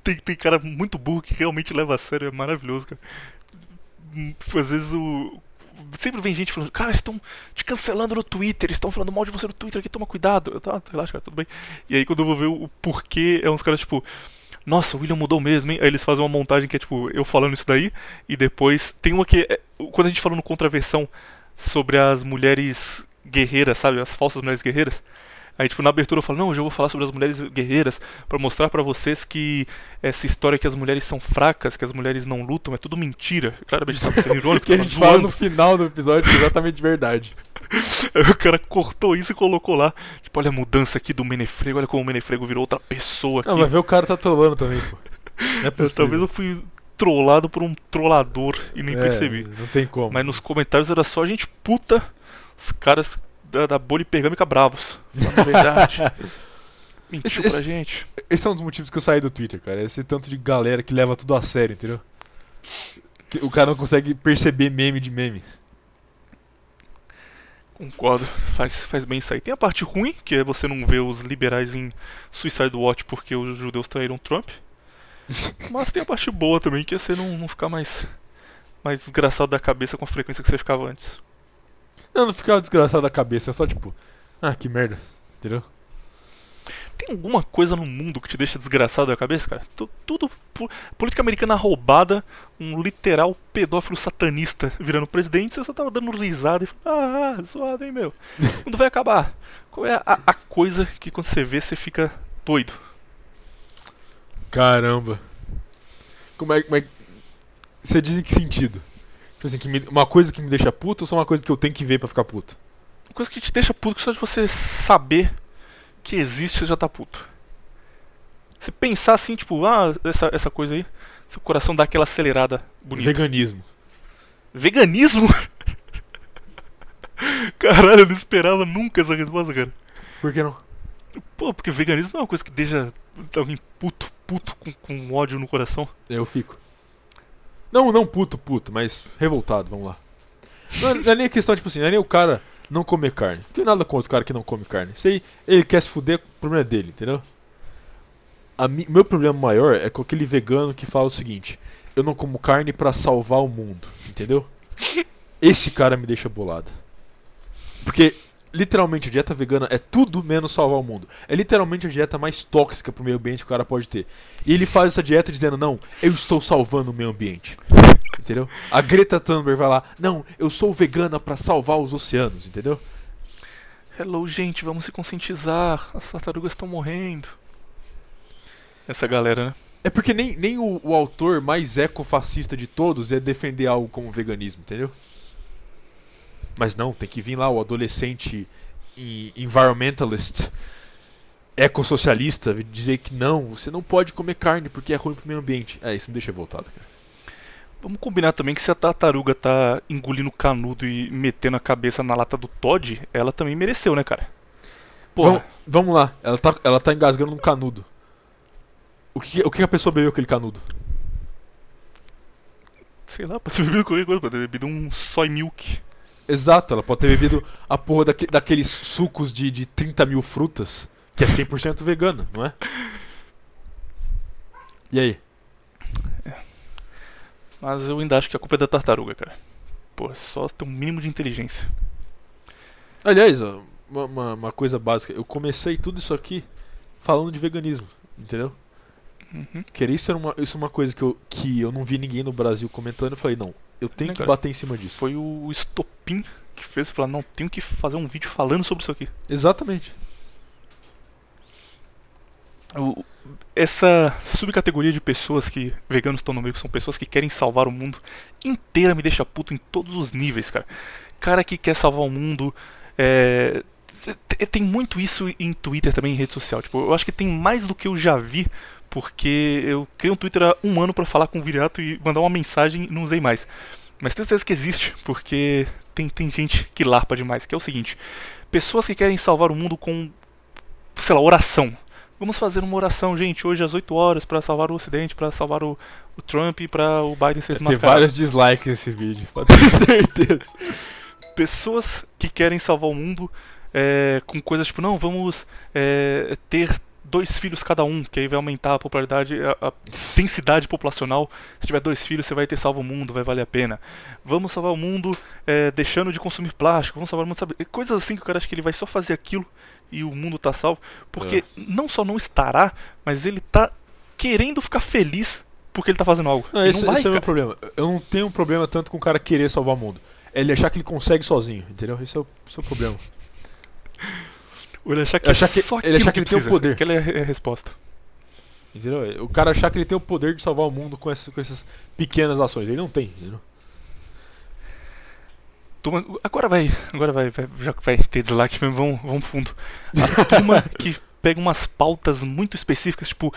tem, tem cara muito burro que realmente leva a sério, é maravilhoso, cara. Às vezes o. Sempre vem gente falando, cara, estão te cancelando no Twitter, estão falando mal de você no Twitter aqui, toma cuidado. Eu, tá, relaxa, cara, tudo bem. E aí quando eu vou ver o porquê, é uns caras tipo, nossa, o William mudou mesmo, hein? Aí eles fazem uma montagem que é tipo, eu falando isso daí, e depois tem uma que. é- quando a gente falou no Contraversão sobre as mulheres guerreiras, sabe? As falsas mulheres guerreiras. Aí, tipo, na abertura eu falo, não, hoje eu vou falar sobre as mulheres guerreiras pra mostrar pra vocês que essa história que as mulheres são fracas, que as mulheres não lutam, é tudo mentira. Claramente tá sendo irônico, que a gente fala no final do episódio é exatamente verdade. Aí o cara cortou isso e colocou lá. Tipo, olha a mudança aqui do Menefrego, olha como o Menefrego virou outra pessoa aqui. Não, vai ver o cara tá trolando também, pô. Não é possível. Talvez eu fui trollado por um trollador e nem É, percebi. Não tem como. Mas nos comentários era só gente puta, os caras da, da bolha pergâmica bravos. Falando a verdade. Mentiu Esse- pra esse- gente. Esse é um dos motivos que eu saí do Twitter, cara. Esse tanto de galera que leva tudo a sério, entendeu? Que o cara não consegue perceber meme de meme. Concordo, faz, faz bem isso aí. Tem a parte ruim, que é você não ver os liberais em Suicide Watch porque os judeus traíram Trump. Mas tem a parte boa também, que é você não, não ficar mais, mais desgraçado da cabeça com a frequência que você ficava antes. Não, não ficava desgraçado da cabeça, é só tipo, ah, que merda, entendeu? Tem alguma coisa no mundo que te deixa desgraçado da cabeça, cara? Tu- Tudo. po- Política americana roubada, um literal pedófilo satanista virando presidente, você só tava dando risada e falando, ah, ah, zoado, hein, meu? O mundo vai acabar. Qual é a, a coisa que quando você vê você fica doido? Caramba. Como é, como é... Você diz em que sentido? Tipo assim, que me- uma coisa que me deixa puto ou só uma coisa que eu tenho que ver pra ficar puto? Uma coisa que te deixa puto que só de você saber que existe você já tá puto. Se pensar assim, tipo, ah, essa, essa coisa aí, seu coração dá aquela acelerada bonita. Veganismo. Veganismo? Caralho, eu não esperava nunca essa resposta, cara. Por que não? Pô, porque veganismo não é uma coisa que deixa alguém puto, puto, com, com ódio no coração. Eu fico. Não, não puto, puto, mas revoltado, vamos lá. Não, não é nem a questão, tipo assim, não é nem o cara não comer carne. Não tem nada contra o cara que não come carne. Isso aí, ele quer se fuder, o problema é dele, entendeu? Mi- meu problema maior é com aquele vegano que fala o seguinte: eu não como carne pra salvar o mundo, entendeu? Esse cara me deixa bolado. Porque, literalmente, a dieta vegana é tudo menos salvar o mundo. É literalmente a dieta mais tóxica pro meio ambiente que o cara pode ter. E ele faz essa dieta dizendo, não, eu estou salvando o meio ambiente. Entendeu? A Greta Thunberg vai lá, não, eu sou vegana pra salvar os oceanos, entendeu? Hello, gente, vamos se conscientizar. As tartarugas estão morrendo. Essa galera, né? É porque nem, nem o, o autor mais ecofascista de todos é defender algo como veganismo, entendeu? Mas não, tem que vir lá o adolescente environmentalist, ecossocialista, dizer que não, você não pode comer carne porque é ruim pro meio ambiente. É, isso me deixa revoltado, cara. Vamos combinar também que se a tartaruga tá engolindo canudo e metendo a cabeça na lata do Todd, ela também mereceu, né, cara? Porra, Vamos, vamos lá, ela tá, ela tá engasgando num canudo. O que, o que a pessoa bebeu aquele canudo? sei lá, pode ter bebido qualquer coisa, pode ter bebido um soy milk. Exato, ela pode ter bebido a porra daque- daqueles sucos de, de 30 mil frutas, que é 100% vegano, não é? E aí? Mas eu ainda acho que a culpa é da tartaruga, cara. Pô, só tem um mínimo de inteligência. Aliás, ó, uma, uma, uma coisa básica, eu comecei tudo isso aqui falando de veganismo, entendeu? Uhum. Queria isso era uma, isso é uma coisa que eu, que eu não vi ninguém no Brasil comentando, eu falei, não, eu tenho Né, que cara? bater em cima disso. Foi o estopim que fez eu falar, não, tenho que fazer um vídeo falando sobre isso aqui. Exatamente. O- essa subcategoria de pessoas que veganos estão no meio, que são pessoas que querem salvar o mundo, inteira me deixa puto em todos os níveis, cara. Cara que quer salvar o mundo, é, te- tem muito isso em Twitter também, em rede social. Tipo, eu acho que tem mais do que eu já vi, porque eu criei um Twitter há um ano pra falar com o Viriato e mandar uma mensagem e não usei mais. Mas tenho certeza que existe, porque tem, tem gente que larpa demais, que é o seguinte. Pessoas que querem salvar o mundo com, sei lá, oração. Vamos fazer uma oração, gente, hoje às 8 horas pra salvar o Ocidente, pra salvar o, o Trump e pra o Biden ser Tem desmascarado. vários dislikes nesse vídeo, pode ter certeza. Pessoas que querem salvar o mundo é, com coisas tipo, não, vamos é, ter dois filhos cada um, que aí vai aumentar a popularidade, a, a densidade populacional. Se tiver dois filhos, você vai ter salvo o mundo, vai valer a pena. Vamos salvar o mundo é, deixando de consumir plástico, vamos salvar o mundo, sabe? Coisas assim que o cara acha que ele vai só fazer aquilo e o mundo tá salvo. Porque É. não só não estará, mas ele tá querendo ficar feliz porque ele tá fazendo algo. Não, esse, não vai, esse é o meu problema. Eu não tenho um problema tanto com o cara querer salvar o mundo. É ele achar que ele consegue sozinho, entendeu? Esse é o, esse é problema. Ele achar que, Achar que- só ele achar que ele tem o poder. Aquela é a é a resposta. Entendeu? O cara achar que ele tem o poder de salvar o mundo com essas, com essas pequenas ações. Ele não tem, entendeu? Turma- agora vai, agora vai, vai- já que vai ter dislike mesmo, vamos, vamos fundo. A turma que pega umas pautas muito específicas, tipo,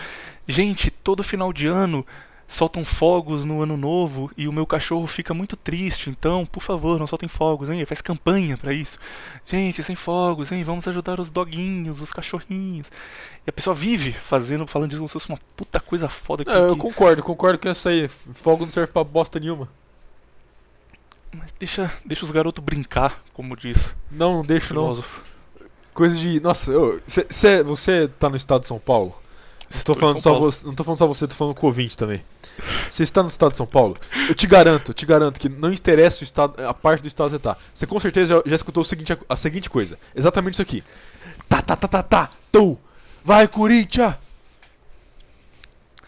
gente, todo final de ano soltam fogos no ano novo e o meu cachorro fica muito triste, então, por favor, não soltem fogos, hein? Faz campanha pra isso. Gente, sem fogos, hein? Vamos ajudar os doguinhos, os cachorrinhos. E a pessoa vive fazendo, falando disso como se fosse uma puta coisa foda que, É, eu que- concordo, concordo com essa aí. Fogo não serve pra bosta nenhuma. Mas deixa, deixa os garotos brincar, como diz Não, deixo não. Coisa de. Nossa, eu, cê, cê- você tá no estado de São Paulo? Não tô, falando só Paulo. você, não tô falando só você, tô falando com o ouvinte também. Você está no estado de São Paulo? Eu te garanto, eu te garanto que não interessa o estado, a parte do estado que você tá. Você com certeza já, já escutou o seguinte, a, seguinte coisa. Exatamente isso aqui. Tá, tá, tá, tá, tá. Tu. Vai, Corinthians!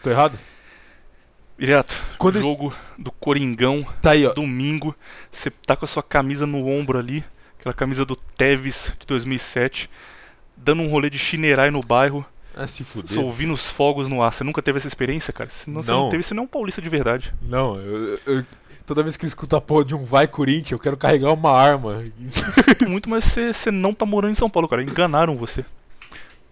Tô errado? Direto, Quando jogo do Coringão, Tá aí, ó. domingo, você tá com a sua camisa no ombro ali, aquela camisa do Tevez de 2007, dando um rolê de chinerai no bairro, Ah, se só fuder. ouvindo os fogos no ar. Você nunca teve essa experiência, cara? Senão você Não. não teve, você não é um paulista de verdade. Não, eu, eu- toda vez que eu escuto a porra de um vai Corinthians, eu quero carregar uma arma. Muito, mas você, você não tá morando em São Paulo, cara. Enganaram você.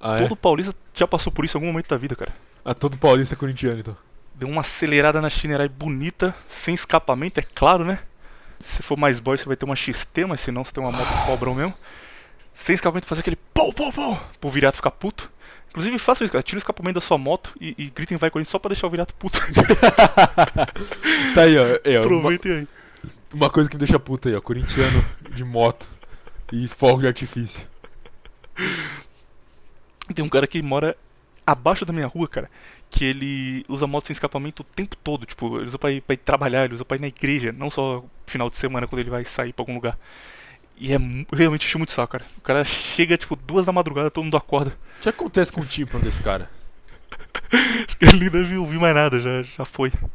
ah, é? Todo paulista já passou por isso em algum momento da vida, cara. Ah, todo paulista é corintiano, então. Deu uma acelerada na chinerai bonita, sem escapamento, é claro, né? Se for mais boy, você vai ter uma XT, mas se não, você tem uma moto pobrão mesmo. Sem escapamento, fazer aquele pô, pô, pô, pro virato ficar puto. Inclusive, faça isso, cara. Tira o escapamento da sua moto e, e gritem vai Corinthians só pra deixar o virato puto. Tá aí, ó. É, uma, Aproveitem aí. uma coisa que me deixa puta aí, ó. Corintiano de moto e fogo de artifício. Tem um cara que mora abaixo da minha rua, cara, que ele usa moto sem escapamento o tempo todo. Tipo, ele usa pra ir, pra ir trabalhar, ele usa pra ir na igreja, não só final de semana quando ele vai sair pra algum lugar. E é realmente enche muito saco, cara. O cara chega, tipo, duas da madrugada, todo mundo acorda. O que acontece com o tímpano desse cara? Ele nem deve ouvir mais nada, já, já foi. Vou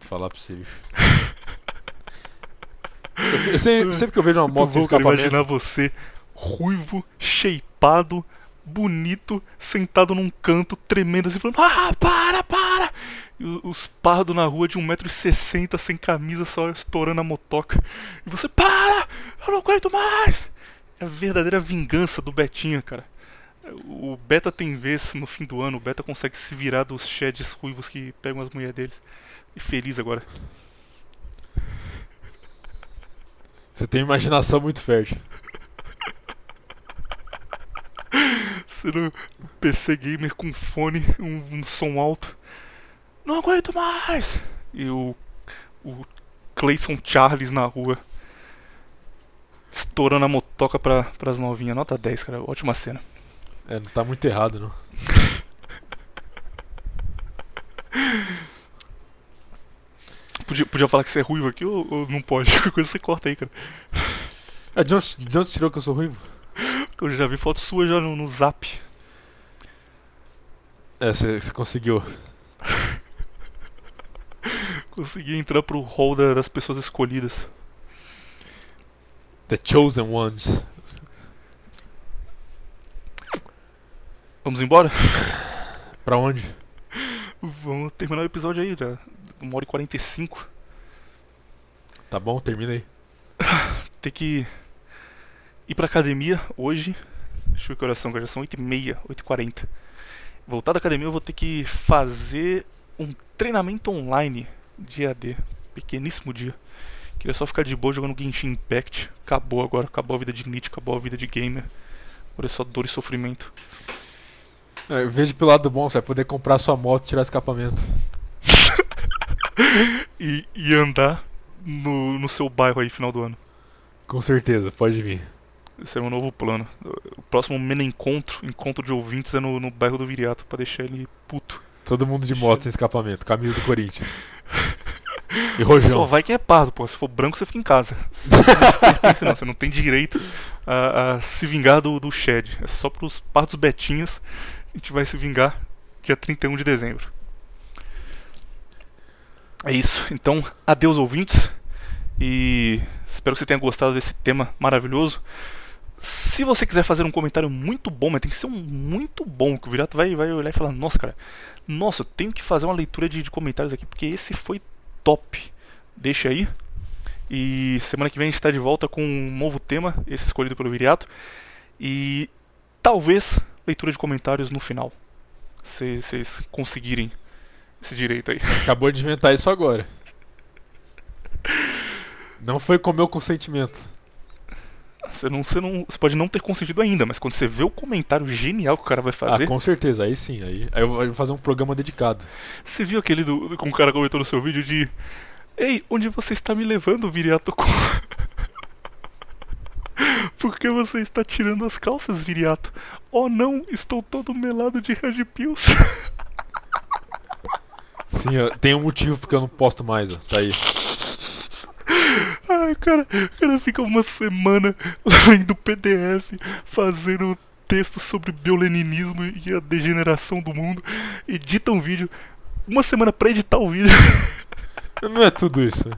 falar pra você, bicho. Eu, eu sempre, sempre que eu vejo uma moto sem escapamento. imaginar você ruivo, shapeado, bonito, sentado num canto, tremendo assim, falando: Ah, para, para! E os pardos na rua de 1,60m, sem camisa, só estourando a motoca. E você: Para! Eu não aguento mais! É a verdadeira vingança do Betinha, cara. O Beta tem vez no fim do ano, o Beta consegue se virar dos sheds ruivos que pegam as mulheres deles. E feliz agora. Você tem imaginação muito fértil. Sendo um PC gamer com fone, um, um som alto. Não aguento mais! E o. O Clayson Charles na rua. Estourando a motoca pra, pras novinhas. Nota 10, cara. Ótima cena. É, não tá muito errado, não. Podia, podia falar que você é ruivo aqui ou, ou não pode? Qualquer coisa você corta aí, cara. Ah, de onde, de onde tirou que eu sou ruivo? Eu já vi foto sua já no, no zap. É, você conseguiu. Consegui entrar pro hall da- das pessoas escolhidas. The Chosen Ones. Vamos embora? Pra onde? Vamos terminar o episódio aí, já. Uma hora e 45. Tá bom, termina aí. Ter que ir pra academia hoje. Deixa eu ver que horas são, já são 8h30, 8h40. Voltar da academia eu vou ter que fazer um treinamento online de AD. Pequeníssimo dia. Queria só ficar de boa jogando Genshin Impact. Acabou agora, acabou a vida de Nietzsche, acabou a vida de gamer. Agora é só dor e sofrimento. É, veja pelo lado bom, você vai poder comprar sua moto e tirar escapamento. E, e andar no, no seu bairro aí final do ano. Com certeza, pode vir. Esse é o meu novo plano. O próximo mena encontro, encontro de ouvintes, é no, no bairro do Viriato, pra deixar ele puto. Todo mundo de moto sem escapamento, camisa do Corinthians. E Só rojão. vai quem é pardo, pô. Se for branco, você fica em casa. Você não, não tem direito a, a se vingar do, do Shed. É só pros pardos betinhas. A gente vai se vingar dia 31 de dezembro. É isso. Então, adeus ouvintes. E espero que você tenha gostado desse tema maravilhoso. Se você quiser fazer um comentário muito bom, mas tem que ser um muito bom, que o Virato vai, vai olhar e falar, nossa, cara, nossa, eu tenho que fazer uma leitura de, de comentários aqui, porque esse foi top. Deixa aí. E semana que vem a gente está de volta com um novo tema, esse escolhido pelo Viriato. E talvez leitura de comentários no final. Se vocês conseguirem esse direito aí. Você acabou de inventar isso agora. Não foi com meu consentimento. Você, não, você, não, você pode não ter consentido ainda, mas quando você vê o comentário genial que o cara vai fazer. Ah, com certeza, aí sim. Aí, aí eu vou fazer um programa dedicado. Você viu aquele do, com o cara comentou no seu vídeo de. Ei, onde você está me levando, Viriato? Por que você está tirando as calças, Viriato? Oh não, estou todo melado de Red Pills. Sim, tem um motivo porque eu não posto mais, ó. Tá aí. Ai, cara, o cara fica uma semana lendo PDF, fazendo texto sobre bioleninismo e a degeneração do mundo, edita um vídeo, uma semana pra editar o vídeo, Não é tudo isso.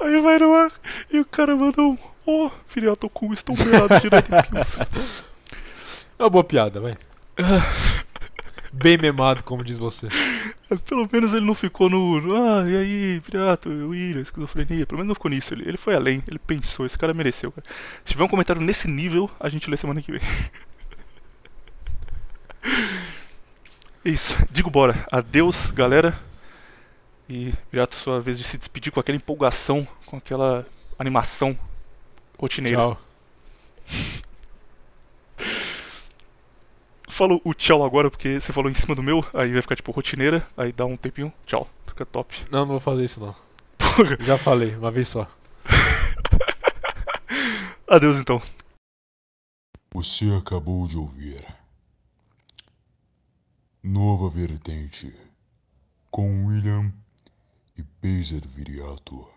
aí vai no ar e o cara manda um. Oh, Viriato cu, estou melado de Red Pills. É uma boa piada, vai. Bem memado, como diz você. Pelo menos ele não ficou no. Ah, e aí, Viriato, William, esquizofrenia. Pelo menos não ficou nisso. Ele, ele foi além, ele pensou, esse cara mereceu, cara. Se tiver um comentário nesse nível, a gente lê semana que vem. Isso, digo bora. Adeus, galera. E Viriato, sua vez de se despedir com aquela empolgação, com aquela animação rotineira. Tchau. Falo o tchau agora, porque você falou em cima do meu, aí vai ficar tipo rotineira, aí dá um tempinho, tchau. Fica top. Não, não vou fazer isso não. Porra. Já falei, uma vez só. Adeus então. Você acabou de ouvir Nova Vertente com William e Pazer Viriato.